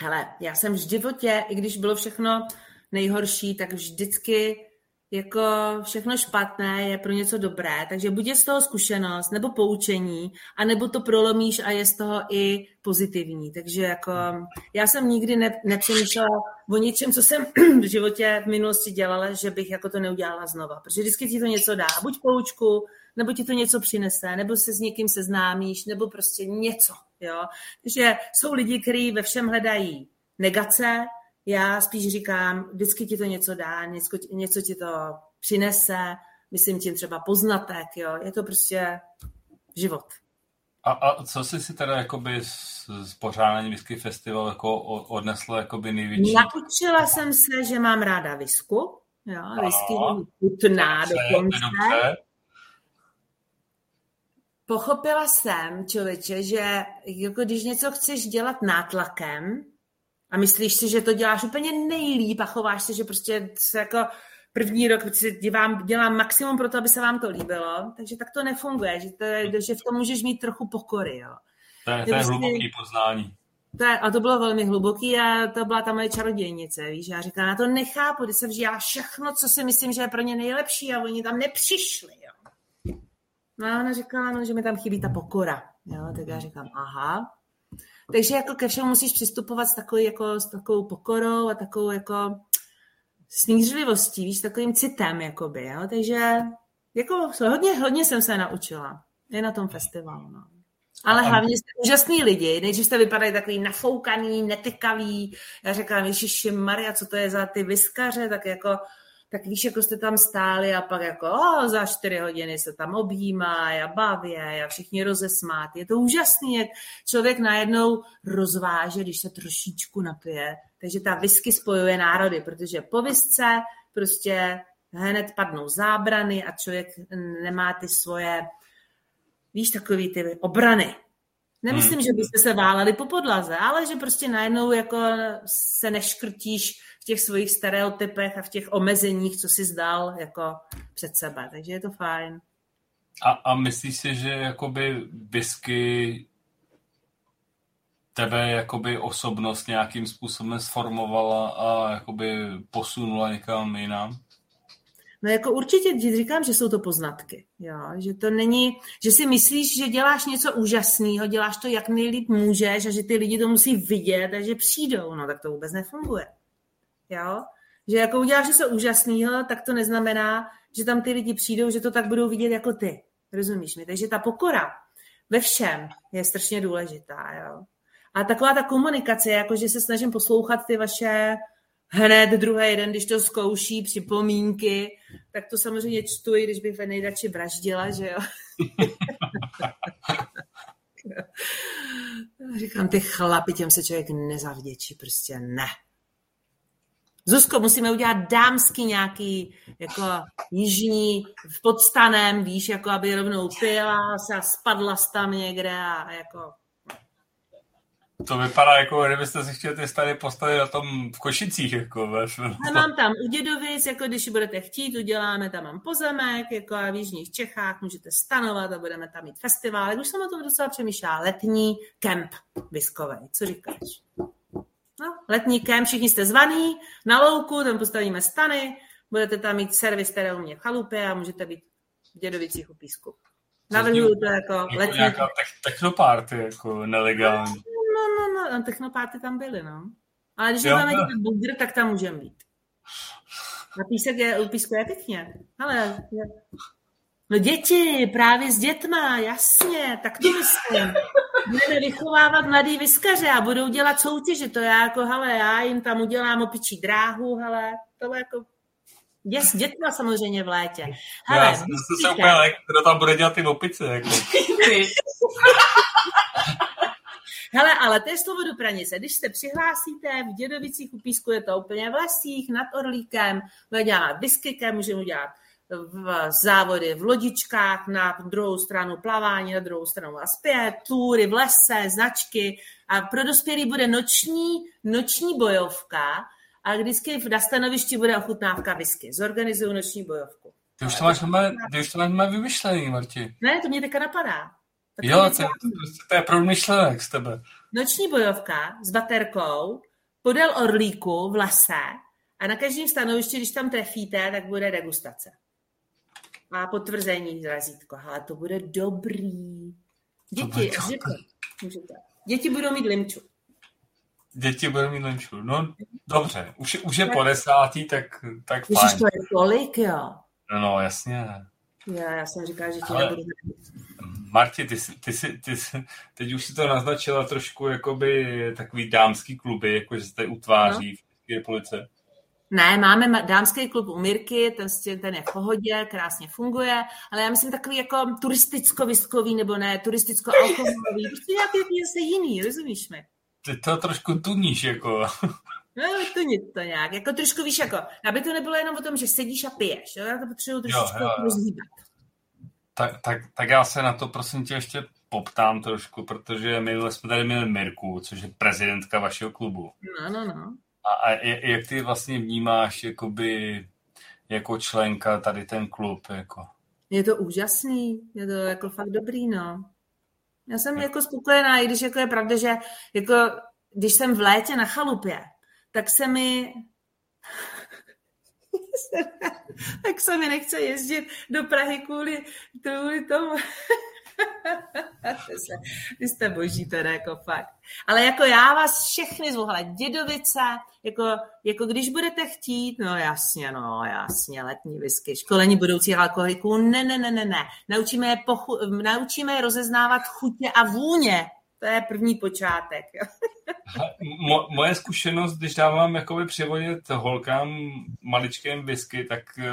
Hele, já jsem v životě, i když bylo všechno nejhorší, tak vždycky jako všechno špatné je pro něco dobré, takže buď je z toho zkušenost, nebo poučení, anebo to prolomíš a je z toho i pozitivní. Takže jako já jsem nikdy ne, nepřemýšlela o něčem, co jsem v životě v minulosti dělala, že bych jako to neudělala znova, protože vždycky ti to něco dá, buď poučku, nebo ti to něco přinese, nebo se s někým seznámíš, nebo prostě něco. Jo? Takže jsou lidi, kteří ve všem hledají negace, já spíš říkám, vždycky ti to něco dá, něco, něco ti to přinese, myslím tím třeba poznatek, jo? je to prostě život. A, a co jsi si teda jakoby z, z pořádání Whisky Festival jako odnesla jakoby největší? Naučila jsem se, že mám ráda visku. Jo, whisky je chutná dokonce. Pochopila jsem, člověče, že jako když něco chceš dělat nátlakem a myslíš si, že to děláš úplně nejlíp a chováš se, že prostě se jako první rok dělám, dělám maximum pro to, aby se vám to líbilo, takže tak to nefunguje, že, to je, že v tom můžeš mít trochu pokory. Jo. To je, to je prostě, hluboký poznání. To je, a to bylo velmi hluboký a to byla ta moje čarodějnice, víš, já říkám, já to nechápu, když jsem dělala všechno, co si myslím, že je pro ně nejlepší a oni tam nepřišli, jo. No a ona říkala, no, že mi tam chybí ta pokora, jo, tak já říkám, aha. Takže jako ke všemu musíš přistupovat s takovou, jako, s takovou pokorou a takovou jako smířlivostí, víš, takovým citem, jakoby, jo? takže jako hodně, hodně jsem se naučila. Je na tom festivalu, no. Ale a hlavně jste úžasný lidi. Nejdřív jste vypadají takový nafoukaný, netykavý. Já říkám, Ježiši Maria, co to je za ty vyskaře, tak jako tak víš, jako jste tam stáli a pak jako o, za čtyři hodiny se tam objímá a baví a všichni rozesmát. Je to úžasný, jak člověk najednou rozváže, když se trošičku napije. Takže ta whisky spojuje národy, protože po visce prostě hned padnou zábrany a člověk nemá ty svoje, víš, takový ty obrany. Nemyslím, hmm. že byste se váleli po podlaze, ale že prostě najednou jako se neškrtíš v těch svých stereotypech a v těch omezeních, co si zdal jako před sebe. Takže je to fajn. A, a myslíš si, že jakoby whisky tebe jakoby osobnost nějakým způsobem sformovala a jakoby posunula někam jinam? No jako určitě říkám, že jsou to poznatky. Jo? Že to není, že si myslíš, že děláš něco úžasného, děláš to jak nejlíp můžeš a že ty lidi to musí vidět a že přijdou. No tak to vůbec nefunguje. Jo? Že jako uděláš něco úžasného, tak to neznamená, že tam ty lidi přijdou, že to tak budou vidět jako ty. Rozumíš mi? Takže ta pokora ve všem je strašně důležitá. Jo? A taková ta komunikace, jako že se snažím poslouchat ty vaše hned druhý den, když to zkouší, připomínky, tak to samozřejmě čtu, i když bych nejradši vraždila, že jo. Říkám, ty chlapi, těm se člověk nezavděčí, prostě ne. Zuzko, musíme udělat dámský nějaký jako jižní v podstanem, víš, jako aby rovnou pila se a spadla tam někde a jako to vypadá jako, kdybyste si chtěli ty stany postavit na tom v Košicích. Jako, A mám tam u Dědovic, jako když budete chtít, uděláme tam mám pozemek, jako a v Jižních Čechách můžete stanovat a budeme tam mít festival. Jak už jsem o tom docela přemýšlela, letní kemp viskový. Co říkáš? No, letní kemp, všichni jste zvaný, na louku, tam postavíme stany, budete tam mít servis, které u mě v chalupě a můžete být v Dědovicích u písku. Navrhuju to jako, jako letní... Nějaká technoparty, jako nelegální. No, no, no, no, technopárty tam byly, no. Ale když budeme mít bugr, tak tam můžeme být. Na písek je, u písku je pěkně. Ale No děti, právě s dětma, jasně, tak to myslím. Budeme vychovávat mladý vyskaře a budou dělat soutěže. To já jako, hele, já jim tam udělám opičí dráhu, hele, to je jako je s dětma samozřejmě v létě. Hele, já jsem se úplně kdo tam bude dělat ty opice. Jako. Hele, ale to je slovo do pranice. Když se přihlásíte v Dědovicích u Písku, je to úplně v lesích, nad Orlíkem, můžeme dělat whiskykem, můžeme udělat v závody v lodičkách, na druhou stranu plavání, na druhou stranu a zpět, túry v lese, značky a pro dospělý bude noční, noční bojovka a vždycky v stanovišti bude ochutnávka whisky. Zorganizuju noční bojovku. Ty už to máš, ty už to máš vymyšlený, Marti. Ne, to mě teďka napadá. Tak jo, to, to, to je promyšlenek z tebe. Noční bojovka s baterkou podél orlíku v lese a na každém stanovišti, když tam trefíte, tak bude degustace. A potvrzení razítko. Ale to bude dobrý. Děti, můžete. Děti budou mít limču. Děti budou mít limču. No, dobře. Už, už je po desátý, tak, tak Ježiš, fajn. to je tolik, jo. No, no jasně. Já, já jsem říkal, že ti nebudu Marti, ty, ty, ty, ty, teď už si to naznačila trošku jakoby takový dámský kluby, jako že se tady utváří no. v České republice. Ne, máme dámský klub u Mirky, ten, ten je v pohodě, krásně funguje, ale já myslím takový jako turisticko-viskový, nebo ne, turisticko-alkoholový, prostě nějaký zase jiný, rozumíš mi? Ty to trošku tuníš, jako. No, to nic to nějak. Jako trošku víš, jako, aby to nebylo jenom o tom, že sedíš a piješ. Jo? Já to potřebuji trošičku rozhýbat. Tak, tak, tak, já se na to prosím tě ještě poptám trošku, protože my jsme tady měli Mirku, což je prezidentka vašeho klubu. No, no, no. A, a jak ty vlastně vnímáš jakoby, jako členka tady ten klub? Jako? Je to úžasný, je to jako fakt dobrý, no. Já jsem jako spokojená, i když jako je pravda, že jako když jsem v létě na chalupě, tak se mi tak se mi nechce jezdit do Prahy kvůli, kvůli tomu. Vy jste boží teda, jako fakt. Ale jako já vás všechny zvu, hele, dědovice, jako, jako když budete chtít, no jasně, no jasně, letní whisky, školení budoucích alkoholiků, ne, ne, ne, ne, ne. Naučíme je, pochu, naučíme je rozeznávat chutě a vůně. To je první počátek. Mo, moje zkušenost, když dávám jakoby přivodit holkám maličkém whisky, tak uh,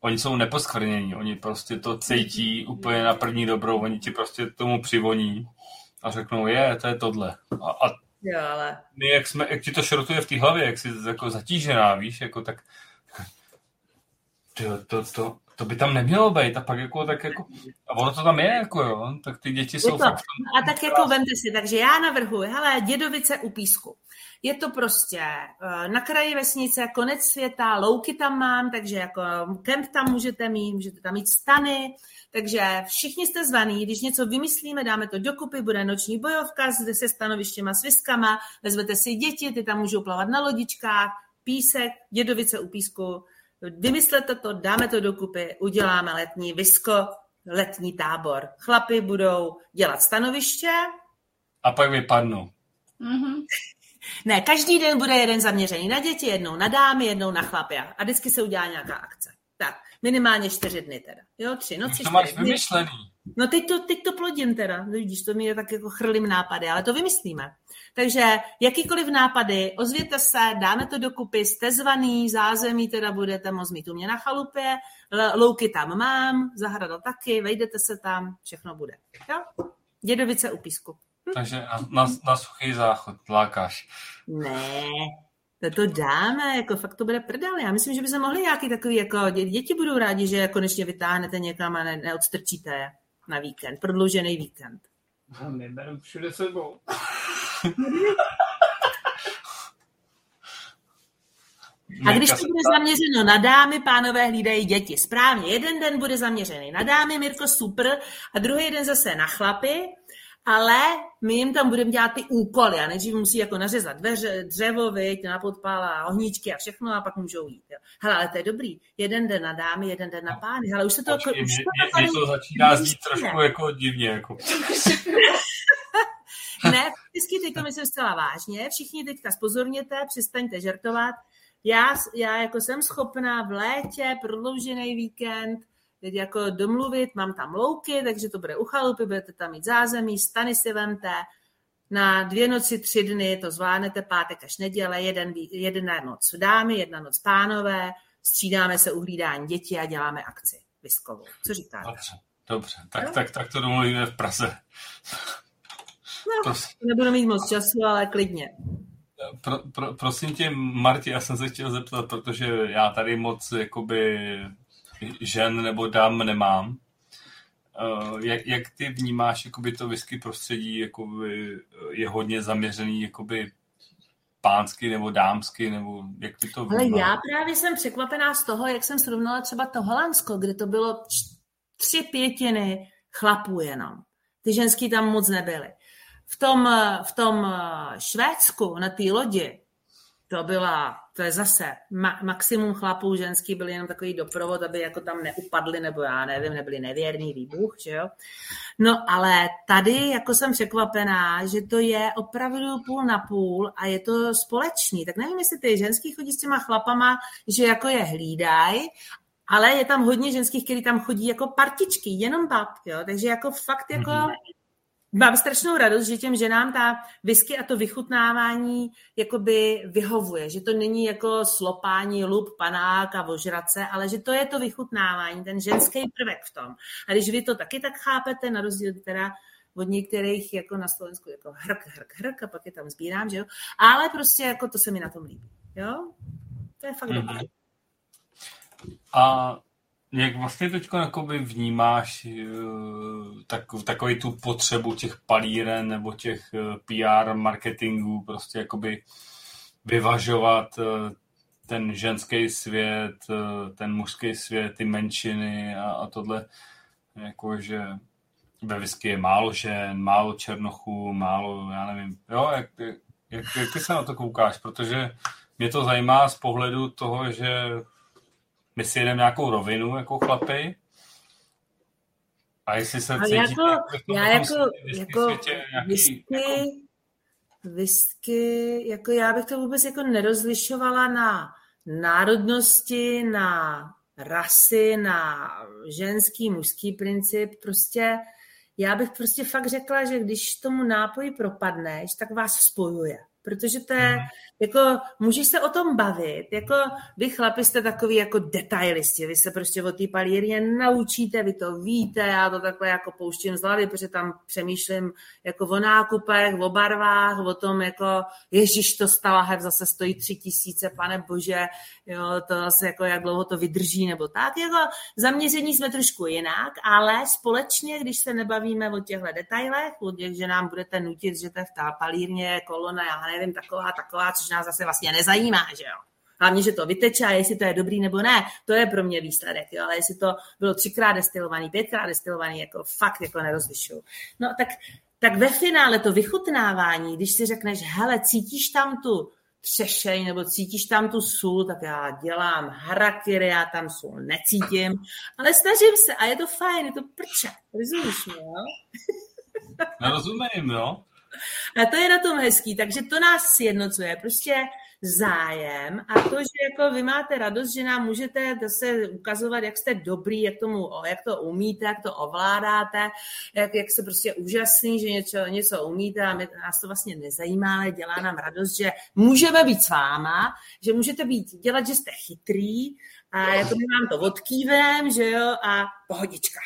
oni jsou neposkvrnění, oni prostě to cítí úplně na první dobrou, oni ti prostě tomu přivoní a řeknou, je, to je tohle. A, a jo, ale... my, jak, jsme, jak ti to šrotuje v té hlavě, jak jsi jako zatížená, víš, jako tak to, to, to, to by tam nemělo být a pak jako tak jako, a ono to tam je jako jo, tak ty děti jsou to. fakt... A tak jako vemte si, takže já navrhuji, hele, dědovice u písku. Je to prostě eh, na kraji vesnice, konec světa, louky tam mám, takže jako kemp tam můžete mít, můžete tam mít stany, takže všichni jste zvaní, když něco vymyslíme, dáme to dokupy, bude noční bojovka se stanovištěma, s viskama, vezmete si děti, ty tam můžou plavat na lodičkách, písek, dědovice u písku, vymyslete to, dáme to dokupy, uděláme letní visko, letní tábor. Chlapy budou dělat stanoviště. A pak vypadnou. Mm-hmm. Ne, každý den bude jeden zaměřený na děti, jednou na dámy, jednou na chlapy a vždycky se udělá nějaká akce. Tak, minimálně čtyři dny teda. Jo, tři noci, To máš vymyšlený. No teď to, teď to plodím teda, vidíš, to mi je tak jako chrlím nápady, ale to vymyslíme. Takže jakýkoliv nápady, ozvěte se, dáme to dokupy, jste zvaný, zázemí teda budete moct mít u mě na chalupě, louky tam mám, zahrada taky, vejdete se tam, všechno bude. Jo? Dědovice u písku. Hm? Takže na, na, na suchý záchod lákáš. Ne, to, to dáme, jako fakt to bude prdel. Já myslím, že by se mohli nějaký takový, jako děti budou rádi, že konečně vytáhnete někam a ne, neodstrčíte je na víkend, prodloužený víkend. A my bereme všude sebou. A když to bude zaměřeno na dámy, pánové hlídají děti. Správně, jeden den bude zaměřený na dámy, Mirko, super, a druhý den zase na chlapy, ale my jim tam budeme dělat ty úkoly a nejdřív musí jako nařezat dveře, dřevo, viď, na podpala, ohníčky a všechno a pak můžou jít. Jo. Hele, ale to je dobrý. Jeden den na dámy, jeden den na pány. Hele, už se to... Počkej, už to, mě, to začíná znít trošku jako divně. Jako. ne, vždycky teď to myslím zcela vážně. Všichni teďka spozorněte, přestaňte žertovat. Já, já jako jsem schopná v létě, prodloužený víkend, teď jako domluvit, mám tam louky, takže to bude u chalupy, budete tam mít zázemí, stany si vemte, na dvě noci, tři dny to zvládnete, pátek až neděle, jeden, jedna noc dámy, jedna noc pánové, střídáme se uhlídání dětí a děláme akci viskovou. Co říkáte? Dobře, dobře. Tak, no? tak, tak to domluvíme v Praze. No, prosím. nebudu mít moc času, ale klidně. Pro, pro, prosím tě, Marti, já jsem se chtěl zeptat, protože já tady moc jakoby žen nebo dám nemám. Uh, jak, jak ty vnímáš jakoby to whisky prostředí, jakoby je hodně zaměřený jakoby pánsky nebo dámsky, nebo jak ty to vnímáš? Ale já právě jsem překvapená z toho, jak jsem srovnala třeba to Holandsko, kde to bylo tři pětiny chlapů jenom. Ty ženský tam moc nebyly. V tom, v tom Švédsku na té lodi to byla, to je zase ma, maximum chlapů, ženský byli jenom takový doprovod, aby jako tam neupadli, nebo já nevím, nebyli nevěrný výbuch, že jo. No ale tady jako jsem překvapená, že to je opravdu půl na půl a je to společný. Tak nevím, jestli ty ženský chodí s těma chlapama, že jako je hlídaj, ale je tam hodně ženských, kteří tam chodí jako partičky, jenom bab, jo. Takže jako fakt jako mm-hmm mám strašnou radost, že těm ženám ta whisky a to vychutnávání jakoby vyhovuje, že to není jako slopání, lup, panák a vožrace, ale že to je to vychutnávání, ten ženský prvek v tom. A když vy to taky tak chápete, na rozdíl teda od některých jako na Slovensku jako hrk, hrk, hrk a pak je tam sbírám, že jo. Ale prostě jako to se mi na tom líbí, jo. To je fakt mm-hmm. dobré. A jak vlastně teď vnímáš eh, tak, takový tu potřebu těch palíren nebo těch eh, PR marketingů, prostě jakoby vyvažovat eh, ten ženský svět, ten mužský svět, ty menšiny a, a tohle, jakože ve whisky je málo žen, málo černochů, málo, já nevím, jo, jak, jak, jak ty se na to koukáš, protože mě to zajímá z pohledu toho, že my si jedeme nějakou rovinu jako chlapy a jestli se cítíte jako, jako já jako, jako světě, nějaký, whisky, jako... whisky, jako já bych to vůbec jako nerozlišovala na národnosti, na rasy, na ženský, mužský princip, prostě já bych prostě fakt řekla, že když tomu nápoji propadneš, tak vás spojuje. Protože to je, mm. Jako, můžeš se o tom bavit, jako vy chlapi jste takový jako detailisti, vy se prostě o té palírně naučíte, vy to víte, já to takhle jako pouštím z hlavy, protože tam přemýšlím jako o nákupech, o barvách, o tom jako, ježiš, to stalahev zase stojí tři tisíce, pane bože, jo, to zase jako jak dlouho to vydrží, nebo tak, jako zaměření jsme trošku jinak, ale společně, když se nebavíme o těchto detailech, o těch, že nám budete nutit, že to v té palírně kolona, já nevím, taková, taková, což nás zase vlastně nezajímá, že jo. Hlavně, že to vyteče a jestli to je dobrý nebo ne, to je pro mě výsledek, jo. ale jestli to bylo třikrát destilovaný, pětkrát destilovaný, jako fakt jako nerozlišuju. No tak, tak ve finále to vychutnávání, když si řekneš, hele, cítíš tam tu třešej nebo cítíš tam tu sůl, tak já dělám harakiri, já tam sůl necítím, ale snažím se a je to fajn, je to prče, rozumíš mi, jo? Nerozumím, jo? A to je na tom hezký, takže to nás sjednocuje. Prostě zájem a to, že jako vy máte radost, že nám můžete zase ukazovat, jak jste dobrý, jak, tomu, jak to umíte, jak to ovládáte, jak, jak se prostě úžasný, že něco, něco umíte a my, nás to vlastně nezajímá, ale dělá nám radost, že můžeme být s váma, že můžete být, dělat, že jste chytrý a jako my vám to odkývem, že jo, a pohodička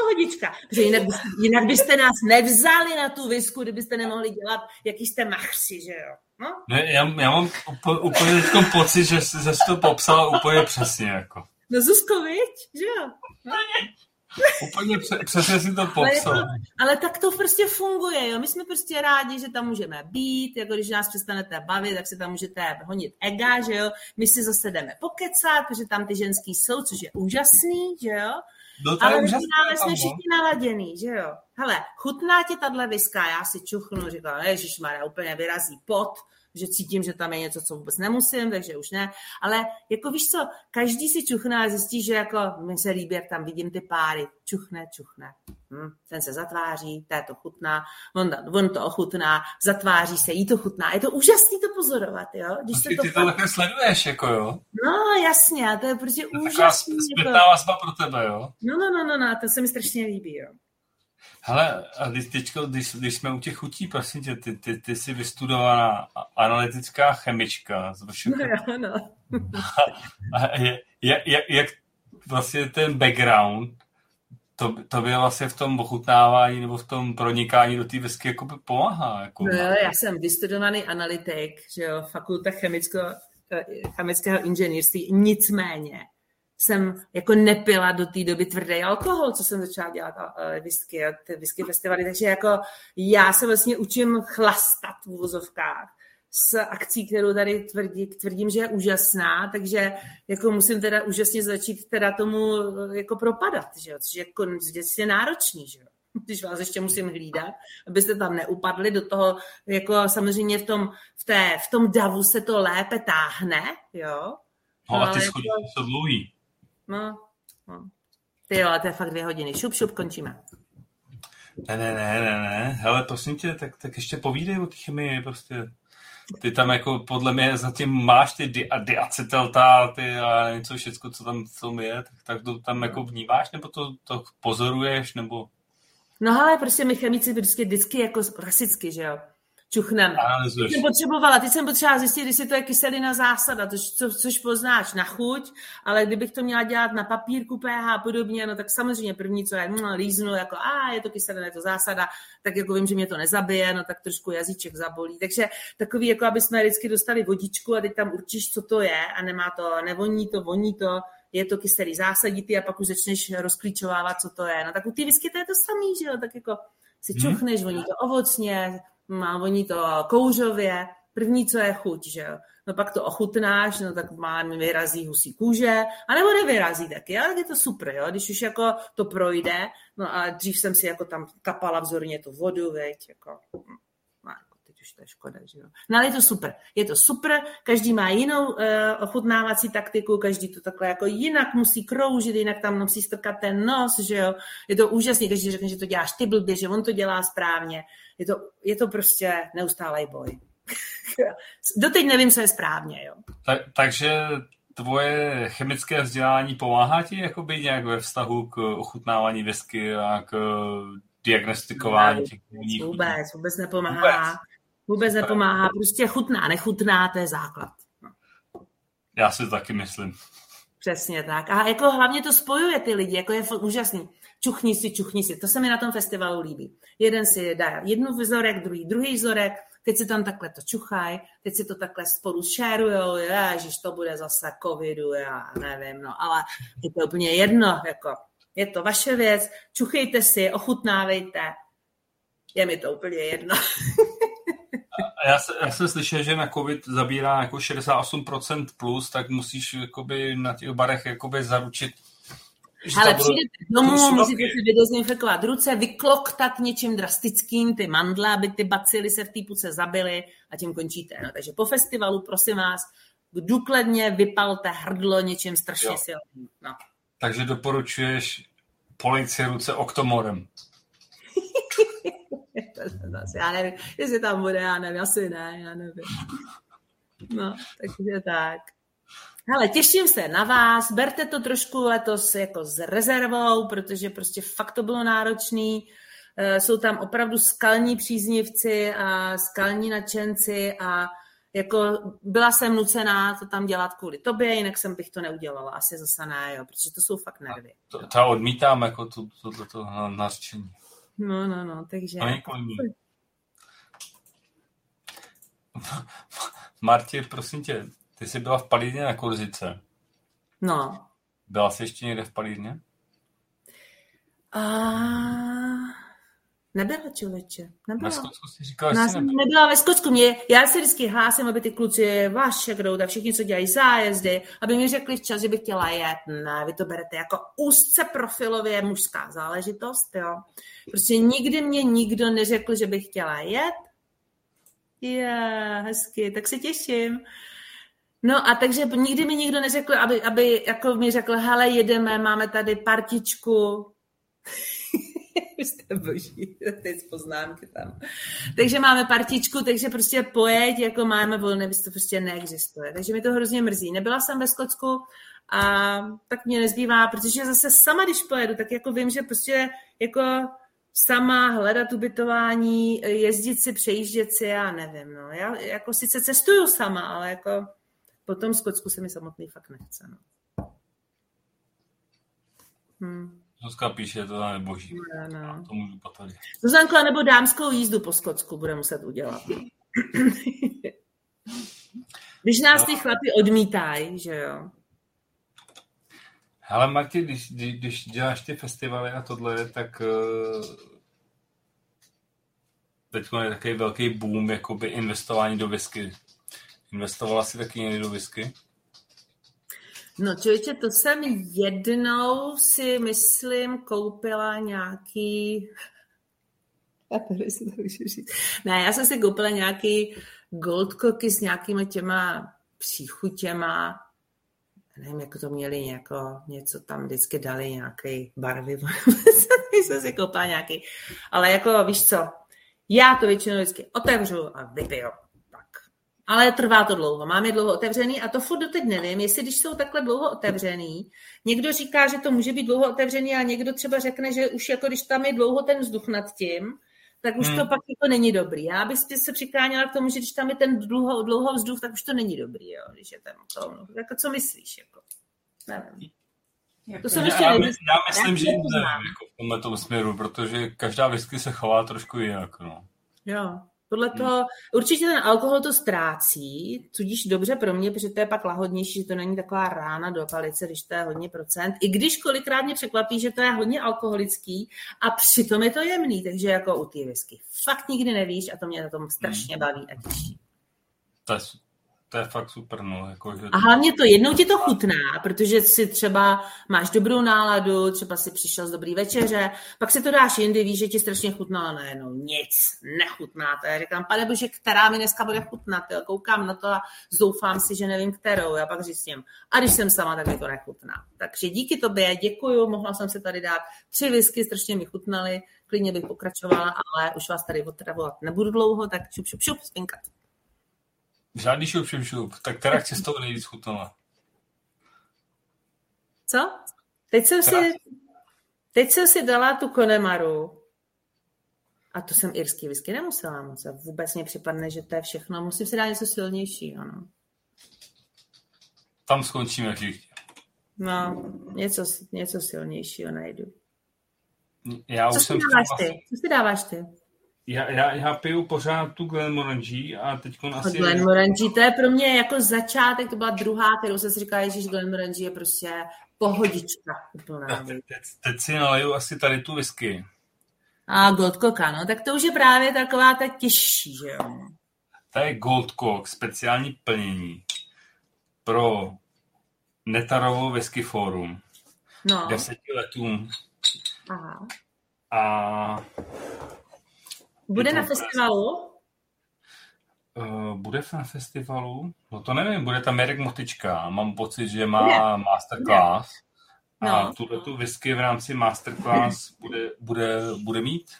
pohodička. Že jinak, byste, jinak byste nás nevzali na tu visku, kdybyste nemohli dělat, jaký jste machři, že jo. No? Ne, já, já mám úplně teď pocit, že jsi to popsala úplně přesně. Jako. No Zuzko, viď? Že jo? No? Úplně přesně si to popsal. Ale, jako, ale tak to prostě funguje, jo. My jsme prostě rádi, že tam můžeme být, jako když nás přestanete bavit, tak se tam můžete honit ega, že jo. My si zase jdeme pokecat, protože tam ty ženský jsou, což je úžasný, že jo. No to ale je ale jsme všichni naladěný, že jo. Hele, chutná ti tahle viska, já si čuchnu, říkám, ježišmarja, úplně vyrazí pot, že cítím, že tam je něco, co vůbec nemusím, takže už ne. Ale jako víš co, každý si čuchne a zjistí, že jako mi se líbí, jak tam vidím ty páry. Čuchne, čuchne. Hm, ten se zatváří, je to chutná, on, on to ochutná, zatváří se, jí to chutná. Je to úžasný to pozorovat, jo? Když se to ty to takhle sleduješ, jako jo? No, jasně, to je prostě to úžasný. Zpětná jako... pro tebe, jo? No, no, no, no, no, to se mi strašně líbí, jo. Hele, a když, teďko, když, když jsme u těch chutí, prosím tě, ty, ty, ty jsi vystudovaná analytická chemička. Z no, jo, no. A, je, jak, jak, jak vlastně ten background to, to by vlastně v tom ochutnávání nebo v tom pronikání do té whisky jako by pomáhá. Jako. No já jsem vystudovaný analytik, že jo, fakulta chemicko, eh, chemického inženýrství, nicméně jsem jako nepila do té doby tvrdý alkohol, co jsem začala dělat whisky, ty whisky festivaly, takže jako já se vlastně učím chlastat v uvozovkách s akcí, kterou tady tvrdí, tvrdím, že je úžasná, takže jako musím teda úžasně začít teda tomu eh, jako propadat, že jo, což je jako je náročný, že jo když vás ještě musím hlídat, abyste tam neupadli do toho, jako samozřejmě v tom, v té, v tom davu se to lépe táhne, jo. No a ty schodí jako, jsou dlouhý. No, no. Ty jo, to je fakt dvě hodiny. Šup, šup, končíme. Ne, ne, ne, ne, ne. Hele, prosím tě, tak, tak ještě povídej o té chemii, prostě. Ty tam jako podle mě zatím máš ty di- diaceteltáty a něco všechno, co tam v tom je, tak, tak to tam jako vnímáš, nebo to, to pozoruješ, nebo... No ale prostě my chemici vždycky, vždycky jako klasicky, že jo čuchneme. Teď jsem potřebovala, teď jsem potřebovala zjistit, jestli to je kyselina zásada, to, co, což poznáš na chuť, ale kdybych to měla dělat na papírku pH a podobně, no tak samozřejmě první, co je, mm, líznu, jako a je to kyselina, je to zásada, tak jako vím, že mě to nezabije, no tak trošku jazyček zabolí. Takže takový, jako aby jsme vždycky dostali vodičku a teď tam určíš, co to je a nemá to, nevoní to, voní to, je to kyselý zásaditý a pak už začneš rozklíčovávat, co to je. No tak u té whisky to je to samý, že jo, tak jako si mhm. čuchneš, voní to ovocně, má voní to kouřově, první, co je chuť, že jo. No pak to ochutnáš, no tak má vyrazí husí kůže, anebo nevyrazí taky, ale je to super, jo, když už jako to projde, no a dřív jsem si jako tam kapala vzorně tu vodu, veď, jako, no, jako teď už to je škoda, že jo. No ale je to super, je to super, každý má jinou uh, ochutnávací taktiku, každý to takhle jako jinak musí kroužit, jinak tam musí strkat ten nos, že jo, je to úžasný, každý řekne, že to děláš ty blbě, že on to dělá správně, je to, je to prostě neustálý boj. Doteď nevím, co je správně. Jo. Tak, takže tvoje chemické vzdělání pomáhá ti jakoby nějak ve vztahu k ochutnávání whisky a k diagnostikování těch vůbec, vůbec, vůbec nepomáhá. Vůbec. Vůbec nepomáhá. Prostě chutná, nechutná, to je základ. No. Já si to taky myslím. Přesně tak. A jako hlavně to spojuje ty lidi, jako je úžasný čuchni si, čuchni si. To se mi na tom festivalu líbí. Jeden si dá jednu vzorek, druhý druhý vzorek, teď si tam takhle to čuchaj, teď si to takhle spolu šerujou, ježiš, to bude zase covidu, já nevím, no, ale je to úplně jedno, jako, je to vaše věc, čuchejte si, ochutnávejte, je mi to úplně jedno. já, se, já jsem slyšel, že na COVID zabírá jako 68% plus, tak musíš jakoby na těch barech jakoby zaručit ale přijdete domů, musíte si vydezinfikovat ruce, vykloktat něčím drastickým ty mandle, aby ty bacily se v té puce zabily a tím končíte. No, takže po festivalu, prosím vás, důkladně vypalte hrdlo něčím strašně silným. No. Takže doporučuješ si ruce oktomorem. já nevím, jestli tam bude, já nevím, asi ne, já nevím. No, takže tak. Hele, těším se na vás, berte to trošku letos jako s rezervou, protože prostě fakt to bylo náročný. Eh, jsou tam opravdu skalní příznivci a skalní nadšenci a jako byla jsem nucená to tam dělat kvůli tobě, jinak jsem bych to neudělala. Asi zase ne, jo, protože to jsou fakt nervy. To, to odmítám jako to, to, to, to nařčení. No, no, no, takže... Martě, prosím tě, ty jsi byla v Palíně na kurzice. No. Byla jsi ještě někde v Palíně? A... Nebyla, člověče. Nebyla. Na Skotsku jsi říkala, že nebyla. nebyla ve Skotsku. Mě, já se vždycky hlásím, aby ty kluci, vaše kdo, a všichni, co dělají zájezdy, aby mi řekli včas, že bych chtěla jet. Ne, vy to berete jako úzce profilově mužská záležitost, jo. Prostě nikdy mě nikdo neřekl, že bych chtěla jet. Je, hezky, tak se těším. No a takže nikdy mi nikdo neřekl, aby, aby jako mi řekl, hele, jedeme, máme tady partičku. Jste boží, ty poznámky tam. Takže máme partičku, takže prostě pojeď, jako máme volné, to prostě neexistuje. Takže mi to hrozně mrzí. Nebyla jsem ve Skotsku a tak mě nezbývá, protože zase sama, když pojedu, tak jako vím, že prostě jako sama hledat ubytování, jezdit si, přejíždět si, já nevím, no. Já jako sice cestuju sama, ale jako po tom Skotsku se mi samotný fakt nechce. No. Hmm. Zuzka píše, to je boží. No, no. to můžu potvrdit. Zuzanko, nebo dámskou jízdu po Skotsku bude muset udělat. Když nás ty chlapi odmítají, že jo. Ale Marti, když, když děláš ty festivaly a tohle, tak uh, teď je takový velký boom jakoby investování do whisky. Investovala si taky někdy do whisky? No člověče, to jsem jednou si, myslím, koupila nějaký... Ne, já jsem si koupila nějaký gold cocky s nějakýma těma příchutěma. Nevím, jak to měli, jako něco tam vždycky dali, nějaký barvy. jsem si koupila nějaký. Ale jako, víš co, já to většinou vždycky otevřu a vypiju. Ale trvá to dlouho. Mám je dlouho otevřený a to furt doteď nevím, jestli když jsou takhle dlouho otevřený, někdo říká, že to může být dlouho otevřený a někdo třeba řekne, že už jako když tam je dlouho ten vzduch nad tím, tak už hmm. to pak jako není dobrý. Já bych se přiklánila k tomu, že když tam je ten dlouho, dlouho vzduch, tak už to není dobrý, jo, když je tam to. No, jako co myslíš? Jako? Nevím. To jsem ještě já, já, já myslím, že jinde jako v tomhle směru, protože každá whisky se chová trošku jinak. No. Jo, podle hmm. toho, určitě ten alkohol to ztrácí, tudíž dobře pro mě, protože to je pak lahodnější, že to není taková rána do palice, když to je hodně procent. I když kolikrát mě překvapí, že to je hodně alkoholický a přitom je to jemný, takže jako u té whisky. Fakt nikdy nevíš a to mě na tom strašně hmm. baví a těší. To je to je fakt super, no. Jako, že... A hlavně to jednou ti to chutná, protože si třeba máš dobrou náladu, třeba si přišel z dobrý večeře, pak si to dáš jindy, víš, že ti strašně chutná, ale najednou nic, nechutná. To já říkám, pane bože, která mi dneska bude chutnat, jo? koukám na to a zoufám si, že nevím kterou, já pak zjistím. A když jsem sama, tak mi to nechutná. Takže díky tobě, děkuju, mohla jsem si tady dát tři whisky, strašně mi chutnaly, klidně bych pokračovala, ale už vás tady otravovat nebudu dlouho, tak šup, šup, šup, spinkat. Žádný šup, šup, šup. Tak která cestou nejvíc chutnala? Co? Teď jsem, si, teď jsem si dala tu konemaru. A to jsem irský whisky nemusela moc. Vůbec mě připadne, že to je všechno. Musím si dát něco silnějšího. No. Tam skončíme všichni. No, něco, něco silnějšího najdu. Já Co už si jsem dáváš ty? Co si dáváš ty? Já, já, já piju pořád tu Glenmorangie a teď asi... Glenmorangie, to je pro mě jako začátek, to byla druhá, kterou se si říká, že Glenmorangie je prostě pohodička úplná. Teď, teď, teď si naleju asi tady tu whisky. A Gold Coca, no, tak to už je právě taková ta těžší, že jo. To je Gold Cock, speciální plnění pro Netarovou whisky forum. No. Deseti letům. Aha. A bude na festivalu? Uh, bude na festivalu? No to nevím, bude tam Mirek Motička. Mám pocit, že má bude. masterclass. No. A tuhle tu whisky v rámci masterclass bude, bude, bude mít?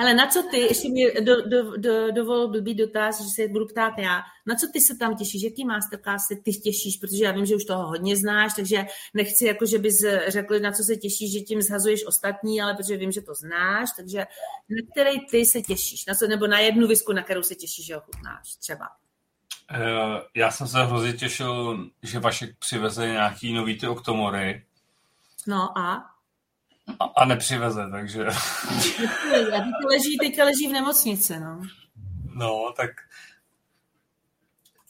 Hele, na co ty, ještě mi do, do, do, dovol blbý dotaz, že se budu ptát já, na co ty se tam těšíš, jaký masterclass se ty těšíš, protože já vím, že už toho hodně znáš, takže nechci jako, že bys řekl, na co se těšíš, že tím zhazuješ ostatní, ale protože vím, že to znáš, takže na který ty se těšíš, na co, nebo na jednu visku, na kterou se těšíš, že ho chutnáš, třeba. Uh, já jsem se hrozně těšil, že Vašek přiveze nějaký nový ty oktomory. No a? A, a nepřiveze, takže... A teď leží, teďka leží v nemocnici, no. No, tak...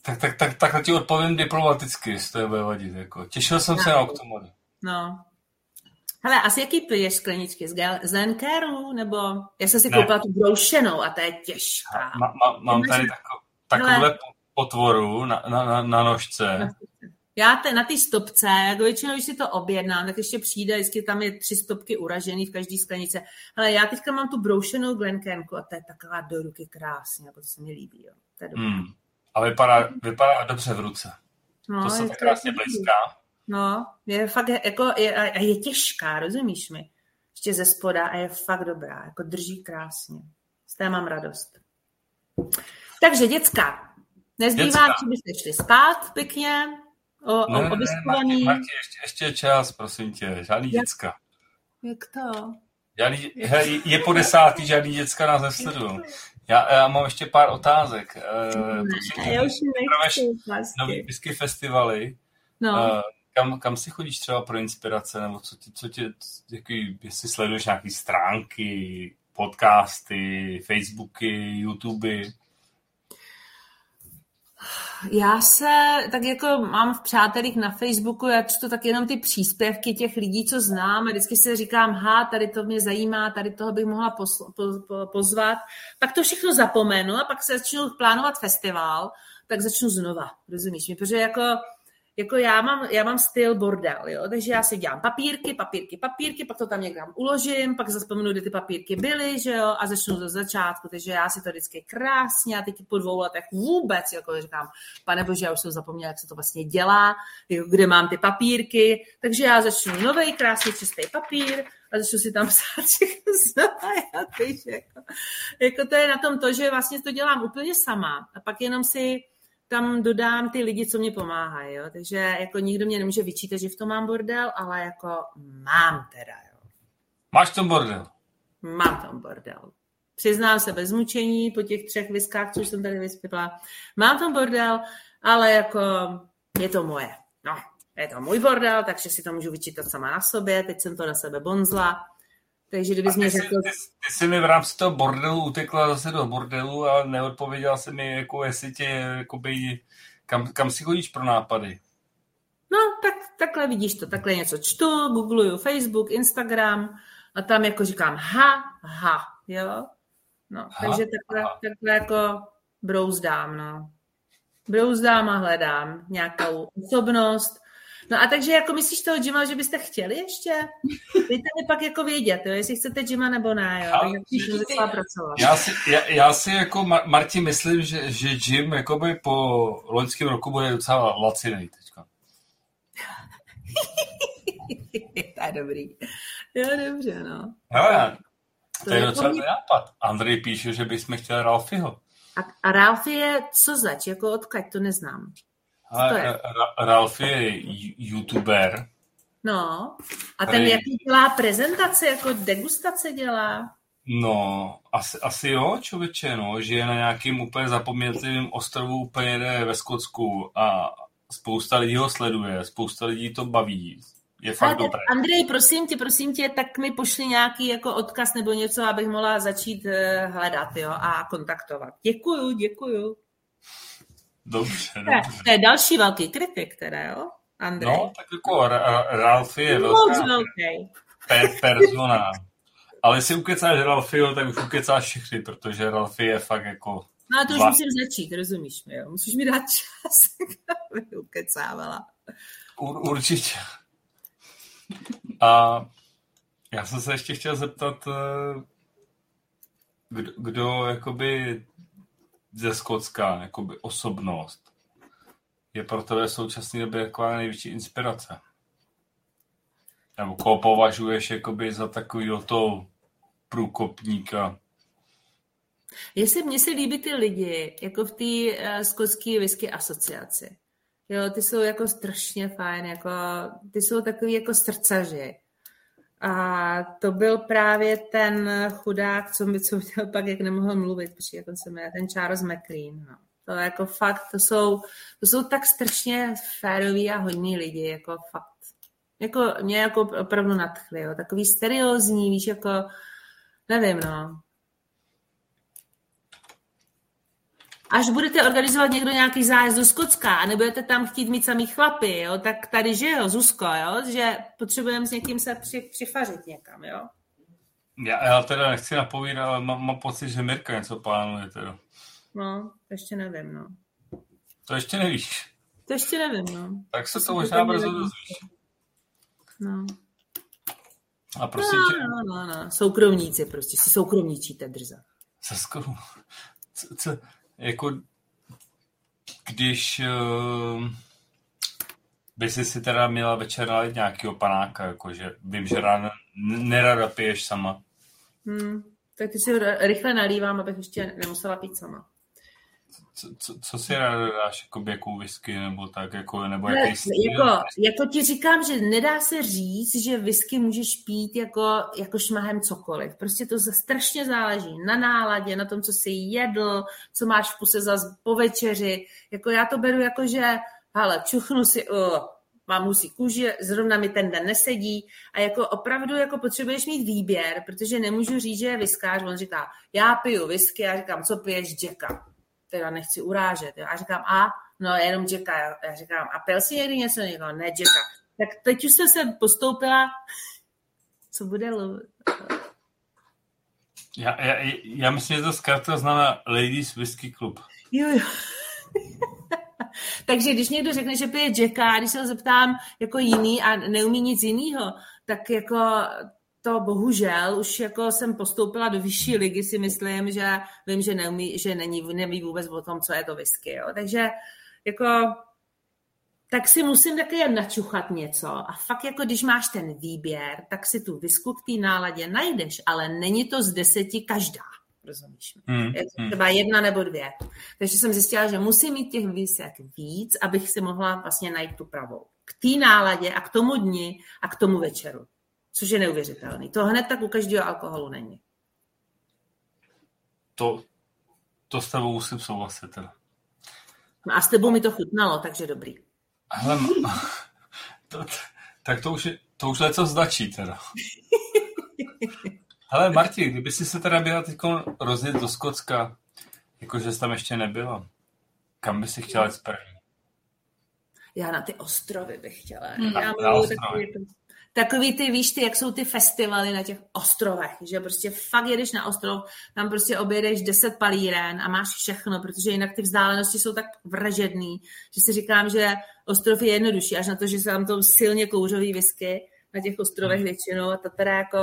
Tak, tak, tak, tak na ti odpovím diplomaticky, z toho bude vadit. Jako. Těšil jsem no. se na Octomory. No. Hele, asi jaký piješ skleničky? Z, Zenkeru? Nebo já jsem si koupila tu broušenou a ta je těžká. Má, má, mám tady tako, takovouhle potvoru na, na, na, na nožce. Já te, na ty stopce, jako většinou, když si to objednám, tak ještě přijde, vždycky tam je tři stopky uražený v každé sklenice. Ale já teďka mám tu broušenou Glenkenku a to je taková do ruky krásně, jako to se mi líbí. Jo. To je hmm. A vypadá, vypadá dobře v ruce. No, to se tak krásně blízká. No, je fakt jako, je, a je těžká, rozumíš mi? Ještě ze spoda a je fakt dobrá, jako drží krásně. Z té mám radost. Takže děcka, nezbývá, že byste šli spát pěkně, O, ne, o, ne, Marti, ještě, ještě čas, prosím tě, žádný jak, děcka. Jak to? Žádný, he, je po desátý, žádný děcka nás nesledují. Já, já mám ještě pár otázek. Eh, ne, já už nechci vlastně. Nový whisky festivaly. No. Uh, kam, kam si chodíš třeba pro inspirace, nebo co, ti, co tě, jaký, jestli sleduješ nějaké stránky, podcasty, Facebooky, YouTuby? Já se tak jako mám v přátelích na Facebooku, já čtu tak jenom ty příspěvky těch lidí, co znám a vždycky si říkám, ha, tady to mě zajímá, tady toho bych mohla posl- po, po, pozvat. Pak to všechno zapomenu a pak se začnu plánovat festival, tak začnu znova, rozumíš mi? Protože jako jako já mám, já mám styl bordel, jo? takže já si dělám papírky, papírky, papírky, pak to tam někam uložím, pak zaspomenu, kde ty papírky byly, že jo, a začnu ze začátku, takže já si to vždycky krásně a teď po dvou letech vůbec, jako říkám, pane bože, já už jsem zapomněla, jak se to vlastně dělá, jako kde mám ty papírky, takže já začnu nový krásný čistý papír, a začnu si tam psát všechno jako, jako to je na tom to, že vlastně to dělám úplně sama. A pak jenom si tam dodám ty lidi, co mě pomáhají, jo. Takže jako nikdo mě nemůže vyčítat, že v tom mám bordel, ale jako mám teda, jo. Máš tom bordel? Mám tam bordel. Přiznám se bez mučení po těch třech viskách, co jsem tady vyspěla. Mám tam bordel, ale jako je to moje. No, je to můj bordel, takže si to můžu vyčítat sama na sobě. Teď jsem to na sebe bonzla. Takže kdybys mě řekl... Ty, ty, jsi mi v rámci toho bordelu utekla zase do bordelu a neodpověděla se mi, jako jestli tě, jakoby, kam, kam si chodíš pro nápady? No, tak, takhle vidíš to, takhle něco čtu, googluju Facebook, Instagram a tam jako říkám ha, ha, jo. No, ha, takže takhle, ha. takhle jako brouzdám, no. Brouzdám a hledám nějakou osobnost, No a takže jako myslíš toho Jima, že byste chtěli ještě? Dejte mi pak jako vědět, jo, jestli chcete Jima nebo ne, jo. Já, pracovat. Já si, já, já si jako Marti myslím, že, že Jim jakoby po loňském roku bude docela lacinej teďka. to je dobrý. Jo, dobře, no. Hele, to, to je docela mě... nápad. Andrej píše, že bychom chtěli Ralfiho. A, a Ralfi je co zač, jako odkaď, to neznám. Ale Ralf je youtuber. No, a ten Tady... jaký dělá prezentace, jako degustace dělá? No, asi, asi jo, člověče, no, že je na nějakým úplně zapomněným ostrovu úplně jde ve Skotsku a spousta lidí ho sleduje, spousta lidí to baví. Je fakt dobré. Andrej, prosím tě, prosím tě, tak mi pošli nějaký jako odkaz nebo něco, abych mohla začít eh, hledat jo, a kontaktovat. Děkuju, děkuju. Dobře, dobře. To je další velký kritik, teda, jo? Andrej. No, tak jako Ralf je velká velký. Per- persona. Ale jestli ukecáš Ralfio, tak už ukecáš všechny, protože Ralfi je fakt jako... No a to už musím začít, rozumíš mi, jo? Musíš mi dát čas, aby ukecávala. Ur, určitě. A já jsem se ještě chtěl zeptat, eh, kdo, kdo jakoby ze Skotska, jakoby osobnost, je pro tebe v současné době taková největší inspirace? Nebo koho považuješ jakoby za takovýho to průkopníka? Jestli mně se líbí ty lidi, jako v té uh, skotské whisky asociaci. Jo, ty jsou jako strašně fajn, jako, ty jsou takový jako srdcaři. A to byl právě ten chudák, co mi co udělal pak, jak nemohl mluvit, protože jak se jmenuje, ten Charles McLean. No. To je jako fakt, to jsou, to jsou tak strašně féroví a hodní lidi, jako fakt. Jako, mě jako opravdu nadchli, jo. Takový stereózní, víš, jako, nevím, no. Až budete organizovat někdo nějaký zájezd do Skocka a nebudete tam chtít mít samý chlapy, jo, tak tady, že jo, Zuzko, jo, že potřebujeme s někým se při, přifařit někam, jo. Já, já teda nechci napovídat, ale mám, mám pocit, že Mirka něco plánuje teda. No, ještě nevím, no. To ještě nevíš. To ještě nevím, no. Tak se to možná brzo dozvíš. No. A prosím no, tě... No, no, no, soukromníci prostě, si soukromníčíte drza. Co, co, co, jako když uh, by si si teda měla večer nalít nějakýho panáka, jakože vím, že ráno nerada piješ sama. Hmm, tak ty si rychle nalívám, abych ještě nemusela pít sama co, co, co si ráda dáš, jako jakou whisky, nebo tak, jako, nebo ne, jaký jako, jako ti říkám, že nedá se říct, že whisky můžeš pít jako, jako šmahem cokoliv. Prostě to strašně záleží na náladě, na tom, co jsi jedl, co máš v puse za po večeři. Jako já to beru jako, že hele, čuchnu si, uh, mám husí kůži, zrovna mi ten den nesedí a jako opravdu jako potřebuješ mít výběr, protože nemůžu říct, že je viskář, on říká, já piju whisky, já říkám, co piješ, Jacka teda nechci urážet. Jo. A říkám, a no jenom Jacka. Já říkám, a pil si někdy něco? Někdo, ne Jacka. Tak teď už jsem se postoupila, co bude já, já, já myslím, že to zkrátka znamená Ladies Whisky Club. Jo, jo. Takže když někdo řekne, že pije Jacka, a když se ho zeptám jako jiný a neumí nic jiného, tak jako to bohužel už jako jsem postoupila do vyšší ligy, si myslím, že vím, že, neumí, že není, neví vůbec o tom, co je to whisky. Jo. Takže jako tak si musím taky načuchat něco. A fakt jako když máš ten výběr, tak si tu visku k té náladě najdeš, ale není to z deseti každá. rozumíš? Mm, je to třeba jedna nebo dvě. Takže jsem zjistila, že musím mít těch výsek víc, abych si mohla vlastně najít tu pravou. K té náladě a k tomu dni a k tomu večeru. Což je neuvěřitelný. To hned tak u každého alkoholu není. To, to s tebou musím souhlasit teda. No a s tebou mi to chutnalo, takže dobrý. Hele, to, tak to už, je, to už něco značí teda. Hele, Marti, kdyby si se teda byla teď rozjet do Skotska, jakože jsi tam ještě nebyla, kam by si chtěla jít první? Já na ty ostrovy bych chtěla. Hmm. Já na takový, takový ty, víš ty, jak jsou ty festivaly na těch ostrovech, že prostě fakt jedeš na ostrov, tam prostě objedeš 10 palíren a máš všechno, protože jinak ty vzdálenosti jsou tak vražedný, že si říkám, že ostrov je jednodušší, až na to, že se tam to silně kouřový whisky na těch ostrovech hmm. většinou a to teda jako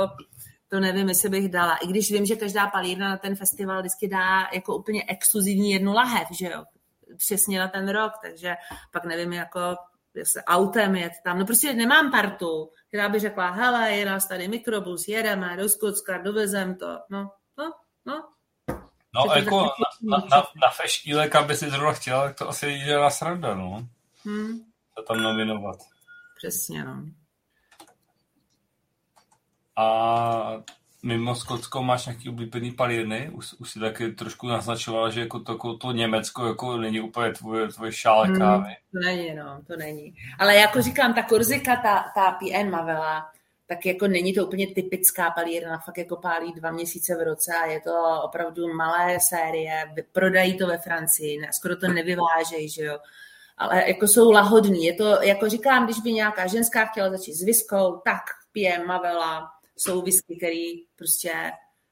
to nevím, jestli bych dala. I když vím, že každá palírna na ten festival vždycky dá jako úplně exkluzivní jednu lahev, že jo, přesně na ten rok, takže pak nevím, jako se autem jet tam. No prostě nemám partu, která by řekla, hele, je nás tady mikrobus, jedeme do Skotska, dovezem to. No, no, no. No, jako na, na, na, na feštíle, kam by si zrovna chtěla, tak to asi jde na sranda, no. Hmm. To tam nominovat. Přesně, no. A mimo Skotsko máš nějaký oblíbený palírny? Už, už si taky trošku naznačovala, že jako to, jako to Německo jako není úplně tvoje, tvoje šále hmm, krávy. To není, no, to není. Ale jako říkám, ta Korzika, ta, ta PN Mavela, tak jako není to úplně typická palírna, fakt jako pálí dva měsíce v roce a je to opravdu malé série, prodají to ve Francii, skoro to nevyvážejí, že jo. Ale jako jsou lahodní, je to, jako říkám, když by nějaká ženská chtěla začít s viskou, tak PM Mavela, jsou whisky, které prostě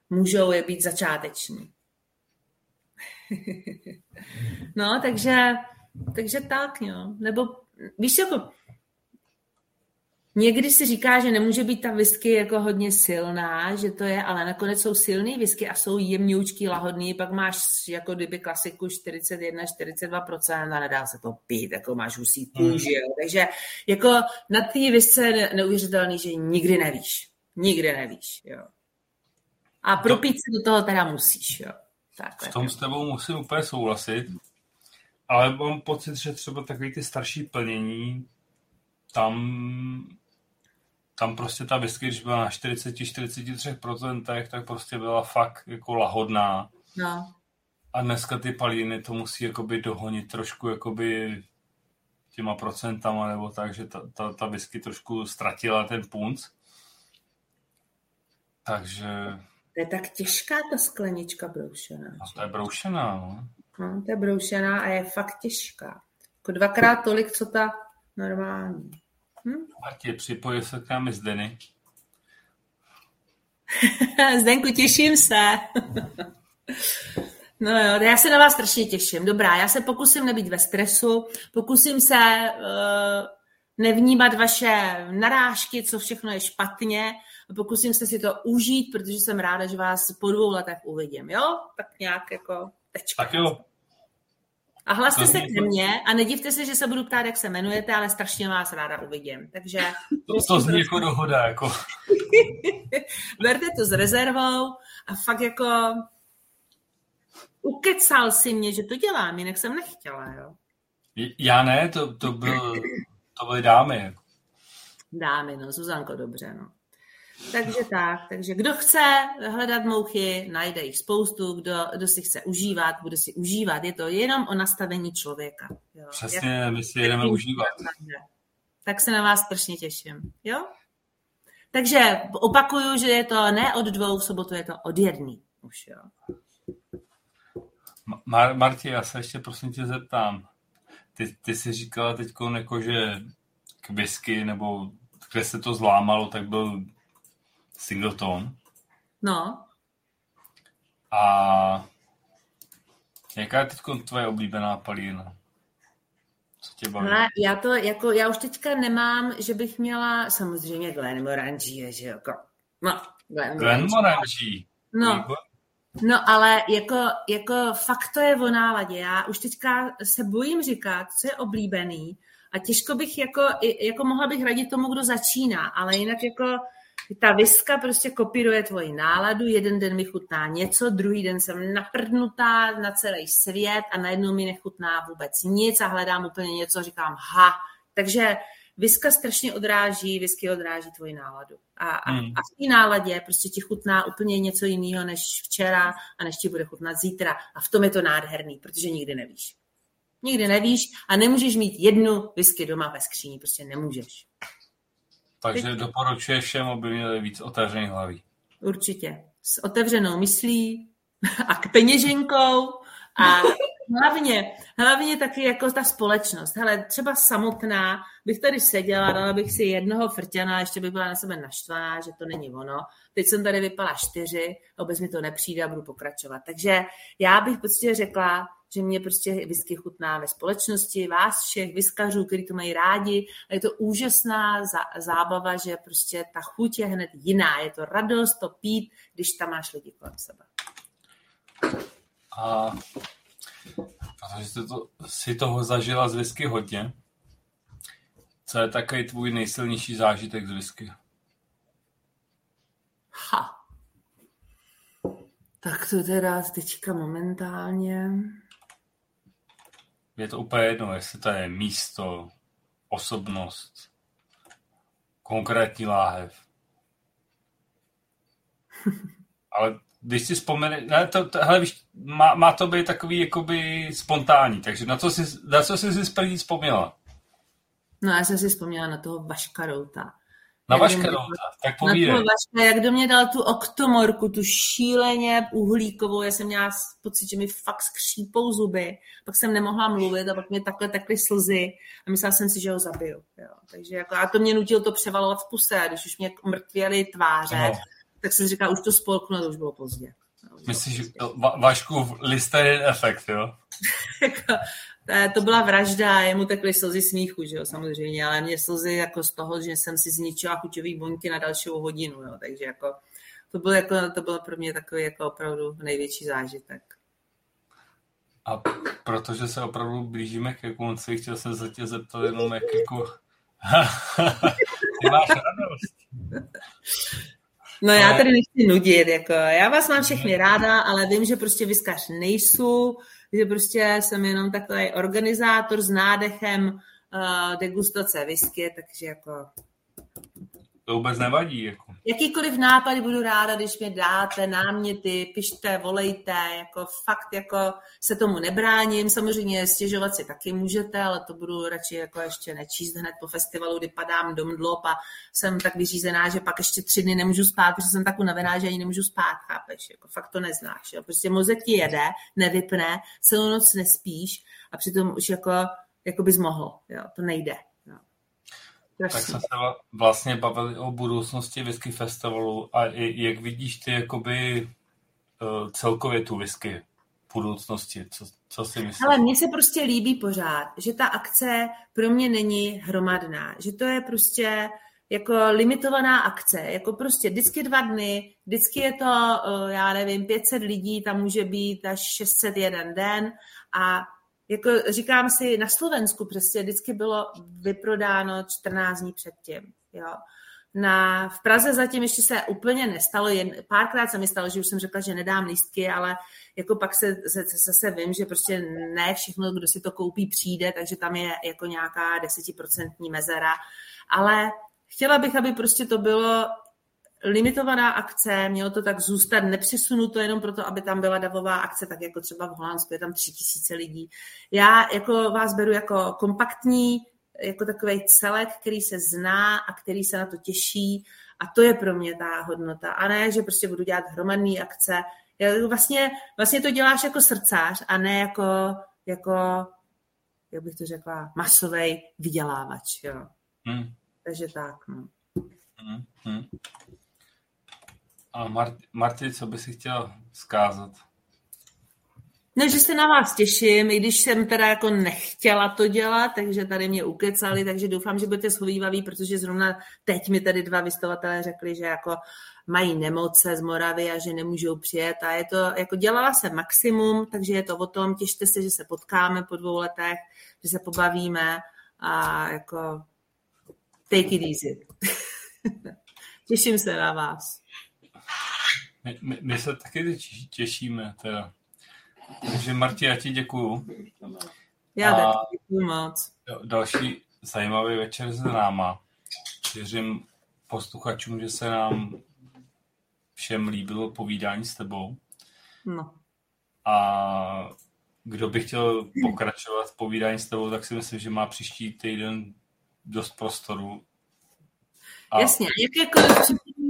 můžou je být začáteční. no, takže, takže tak, jo. Nebo víš, jako Někdy si říká, že nemůže být ta whisky jako hodně silná, že to je, ale nakonec jsou silný whisky a jsou jemňoučký, lahodný, pak máš jako kdyby klasiku 41-42% a nedá se to pít, jako máš husí kůži, hmm. takže jako na té whisce je neuvěřitelný, že nikdy nevíš. Nikdy nevíš, jo. A propít se do toho teda musíš, jo. Tak, v tom s tebou musím úplně souhlasit, ale mám pocit, že třeba takový ty starší plnění, tam, tam prostě ta whisky, když byla na 40-43%, tak prostě byla fakt jako lahodná. No. A dneska ty palíny to musí jakoby dohonit trošku jakoby těma procentama nebo tak, že ta, ta, ta whisky trošku ztratila ten punc. Takže... To je tak těžká ta sklenička broušená. A to je broušená, no. no. to je broušená a je fakt těžká. Jako dvakrát tolik, co ta normální. Hm? A tě připojí se k námi Zdeny. Zdenku, těším se. no jo, já se na vás strašně těším. Dobrá, já se pokusím nebýt ve stresu, pokusím se uh, nevnímat vaše narážky, co všechno je špatně, pokusím se si to užít, protože jsem ráda, že vás po dvou letech uvidím, jo? Tak nějak jako tečka. Tak jo. A hlaste to se ke mně a nedivte se, že se budu ptát, jak se jmenujete, ale strašně vás ráda uvidím. Takže... To, to zní jako dohoda, jako. Berte to s rezervou a fakt jako ukecal si mě, že to dělám, jinak jsem nechtěla, jo. Já ne, to, to, byl, to byly dámy. Dámy, no, Zuzanko, dobře, no. Takže tak, takže kdo chce hledat mouchy, najde jich spoustu, kdo, kdo si chce užívat, bude si užívat. Je to jenom o nastavení člověka. Jo. Přesně, Jak, my si jedeme užívat. Tak se na vás strašně těším. Jo? Takže opakuju, že je to ne od dvou, v sobotu je to od jedný. Už jo. Mar- Marti, já se ještě prosím tě zeptám. Ty, ty jsi říkala teď, jako, že k whisky, nebo kde se to zlámalo, tak byl Singleton. No. A jaká je teď tvoje oblíbená palína? Co tě baví? No, já to, jako, já už teďka nemám, že bych měla, samozřejmě Glenmorangie, že jako, no, Glenmorangie. No, No, ale jako, jako fakt to je o náladě. Já už teďka se bojím říkat, co je oblíbený a těžko bych jako, jako mohla bych radit tomu, kdo začíná, ale jinak jako ta viska prostě kopíruje tvoji náladu, jeden den mi chutná něco, druhý den jsem naprdnutá na celý svět a najednou mi nechutná vůbec nic a hledám úplně něco, říkám ha. Takže viska strašně odráží, whisky odráží tvoji náladu. A, a, hmm. a v té náladě prostě ti chutná úplně něco jiného než včera a než ti bude chutnat zítra. A v tom je to nádherný, protože nikdy nevíš. Nikdy nevíš a nemůžeš mít jednu whisky doma ve skříni, prostě nemůžeš. Takže Teď... doporučuješ všem, aby měli víc otevřených hlaví. Určitě. S otevřenou myslí a k peněženkou a hlavně, hlavně taky jako ta společnost. Hele, třeba samotná bych tady seděla, dala bych si jednoho frťana, ještě bych byla na sebe naštvaná, že to není ono. Teď jsem tady vypala čtyři, vůbec mi to nepřijde a budu pokračovat. Takže já bych prostě řekla, že mě prostě whisky chutná ve společnosti, vás všech vyskařů, kteří to mají rádi. A je to úžasná zábava, že prostě ta chuť je hned jiná. Je to radost to pít, když tam máš lidi kolem sebe. A protože jsi, to, si toho zažila z whisky hodně, co je takový tvůj nejsilnější zážitek z whisky? Ha. Tak to teda teďka momentálně je to úplně jedno, jestli to je místo, osobnost, konkrétní láhev. Ale když si vzpomene, ne, to, to, hele, víš, má, má, to být takový jakoby spontánní, takže na co jsi, na co jsi si první vzpomněla? No já jsem si vzpomněla na toho Vaška Routa. Na Vaškerouta, tak povídej. Na Vaška, jak do mě dal tu oktomorku, tu šíleně uhlíkovou, já jsem měla pocit, že mi fakt skřípou zuby, pak jsem nemohla mluvit a pak mě takhle takly slzy a myslela jsem si, že ho zabiju. Jo. Takže jako, a to mě nutilo to převalovat v puse, když už mě mrtvěly tváře, no. tak jsem říkala, už to spolknu, to už bylo pozdě. Myslíš, že Vašku listerin efekt, jo? To byla vražda, jemu tekly slzy smíchu, že jo, samozřejmě, ale mě slzy jako z toho, že jsem si zničila chuťový buňky na další hodinu, jo, takže jako to bylo, jako, to bylo pro mě takový jako opravdu největší zážitek. A protože se opravdu blížíme ke konci, chtěl jsem se tě zeptat jenom, jak jako... Ty máš radost. No já tady nechci nudit, jako já vás mám všechny ráda, ale vím, že prostě vyskař nejsou, že prostě jsem jenom takový organizátor s nádechem uh, degustace whisky, takže jako... To vůbec nevadí. Jako. Jakýkoliv nápady budu ráda, když mě dáte náměty, pište, volejte, jako fakt jako se tomu nebráním. Samozřejmě stěžovat si taky můžete, ale to budu radši jako ještě nečíst hned po festivalu, kdy padám do mdlop a jsem tak vyřízená, že pak ještě tři dny nemůžu spát, protože jsem tak unavená, že ani nemůžu spát, chápeš? Jako fakt to neznáš. Jo? Prostě mozek ti jede, nevypne, celou noc nespíš a přitom už jako, jako bys mohl. Jo? To nejde. Tak jsme se vlastně bavili o budoucnosti whisky festivalu a jak vidíš ty jakoby uh, celkově tu whisky v budoucnosti? Co, co si myslíš? Ale mně se prostě líbí pořád, že ta akce pro mě není hromadná, že to je prostě jako limitovaná akce, jako prostě vždycky dva dny, vždycky je to, uh, já nevím, 500 lidí, tam může být až 600 jeden den a jako říkám si, na Slovensku prostě vždycky bylo vyprodáno 14 dní předtím. Jo. Na, v Praze zatím ještě se úplně nestalo, jen párkrát se mi stalo, že už jsem řekla, že nedám lístky, ale jako pak se, se, zase vím, že prostě ne všechno, kdo si to koupí, přijde, takže tam je jako nějaká desetiprocentní mezera. Ale chtěla bych, aby prostě to bylo limitovaná akce, mělo to tak zůstat nepřesunuto jenom proto, aby tam byla davová akce, tak jako třeba v Holandsku je tam tři tisíce lidí. Já jako vás beru jako kompaktní, jako takový celek, který se zná a který se na to těší a to je pro mě ta hodnota. A ne, že prostě budu dělat hromadné akce. Vlastně, vlastně to děláš jako srdcář a ne jako, jako jak bych to řekla, masový vydělávač. Jo. Hmm. Takže tak. No. Hmm. Hmm. A Marti, co by si chtěla zkázat? No, že se na vás těším, i když jsem teda jako nechtěla to dělat, takže tady mě ukecali, takže doufám, že budete schovývaví, protože zrovna teď mi tady dva vystovatelé řekli, že jako mají nemoce z Moravy a že nemůžou přijet a je to, jako dělala jsem maximum, takže je to o tom, těšte se, že se potkáme po dvou letech, že se pobavíme a jako take it easy. Těším se na vás. My, my, my se taky těšíme. Teda. Takže Marti, já ti děkuju. Já taky děkuju moc. Další zajímavý večer s náma. Věřím posluchačům, že se nám všem líbilo povídání s tebou. No. A kdo by chtěl pokračovat v povídání s tebou, tak si myslím, že má příští týden dost prostoru. A... Jasně, jakékoliv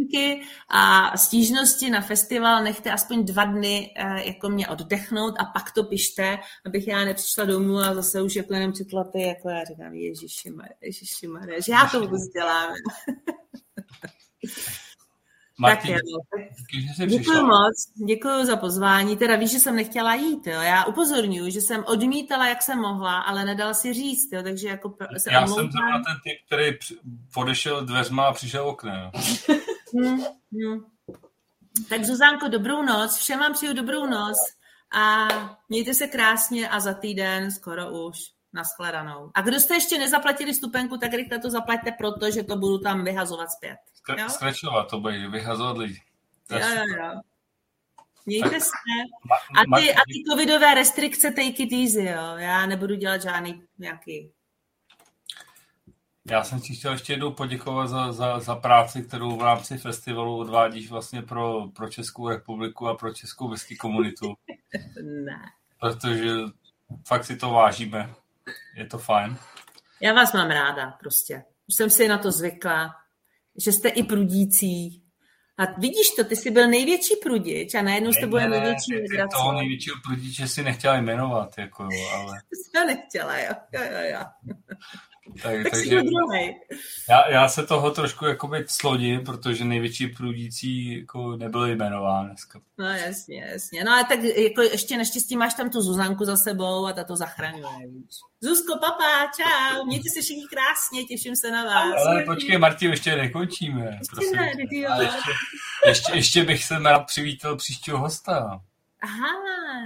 připomínky a stížnosti na festival nechte aspoň dva dny eh, jako mě oddechnout a pak to pište, abych já nepřišla domů a zase už jako jenom četla ty, jako já říkám, ježiši, ježiši, že já to vůbec dělám. Martin, tak jo. Děkuji moc, děkuji za pozvání. Teda víš, že jsem nechtěla jít, jo. Já upozorňuji, že jsem odmítala, jak jsem mohla, ale nedala si říct, jo. takže jako se Já omlouvám. jsem zrovna ten typ, který podešel dveřma a přišel oknem. hmm, hmm. Tak Zuzánko, dobrou noc, všem vám přeju dobrou noc a mějte se krásně a za týden skoro už naschledanou. A kdo jste ještě nezaplatili stupenku, tak rychle to zaplaťte, protože to budu tam vyhazovat zpět. Skrečovat to bude, vyhazovat lidi. Jo, jo, jo. Mějte se. A ty, a ty covidové restrikce take it easy, jo. Já nebudu dělat žádný nějaký já jsem ti chtěl ještě jednou poděkovat za, za, za práci, kterou v rámci festivalu odvádíš vlastně pro, pro Českou republiku a pro českou whisky komunitu. ne. Protože fakt si to vážíme. Je to fajn. Já vás mám ráda prostě. Už jsem si na to zvykla že jste i prudící. A vidíš to, ty jsi byl největší prudič a najednou jste byl největší legrace. Toho největšího prudiče si nechtěla jmenovat, jako, ale... Jsi nechtěla, jo, jo, jo, jo. Tak, tak takže já, já, se toho trošku jakoby slodím, protože největší průdící jako nebyly jmenován dneska. No jasně, jasně. No a tak jako ještě naštěstí máš tam tu Zuzanku za sebou a ta to zachraňuje. Zuzko, papa, čau, mějte se všichni krásně, těším se na vás. Ale počkej, Marti, ještě nekončíme. Ještě ne, ještě, ještě, ještě bych se rád přivítal příštího hosta. Aha,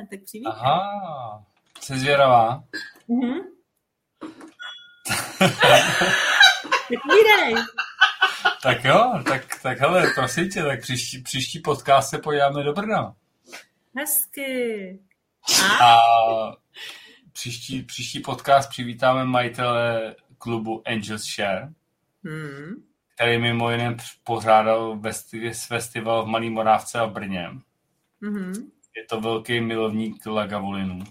tak přivítej. Aha, jsi zvědavá? Mhm. Tak výdej. Tak jo, tak, tak hele, prosím tě, tak příští, příští podcast se podíváme do Brna. Hezky. A, a příští, příští podcast přivítáme majitele klubu Angels Share, hmm. který mimo jiné pořádal festival v Malý Morávce a Brně. Hmm. Je to velký milovník Lagavulinu.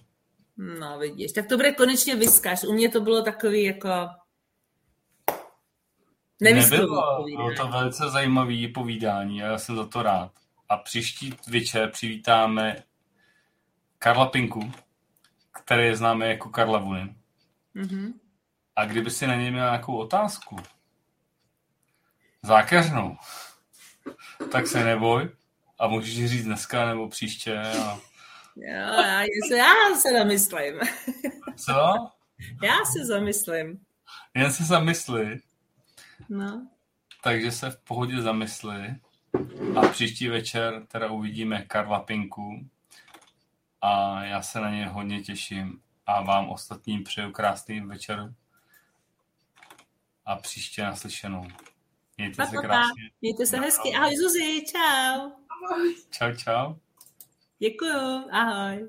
No vidíš, tak to bude konečně vyskaž. U mě to bylo takový jako... Nebylo, bylo to velice zajímavé povídání a já jsem za to rád. A příští večer přivítáme Karla Pinku, který je známý jako Karla Vunin. Mm-hmm. A kdyby si na něj měl nějakou otázku, zákeřnou, tak se neboj a můžeš říct dneska nebo příště. A... Jo, já, já se zamyslím. Co? Já se zamyslím. Jen se zamysli. No. Takže se v pohodě zamysli. A příští večer teda uvidíme Karla Pinku. A já se na ně hodně těším. A vám ostatním přeju krásný večer. A příště naslyšenou. Mějte pa, se krásně. Mějte se hezky. Ahoj Zuzi, čau. Čau, čau. Děkuju, ahoj.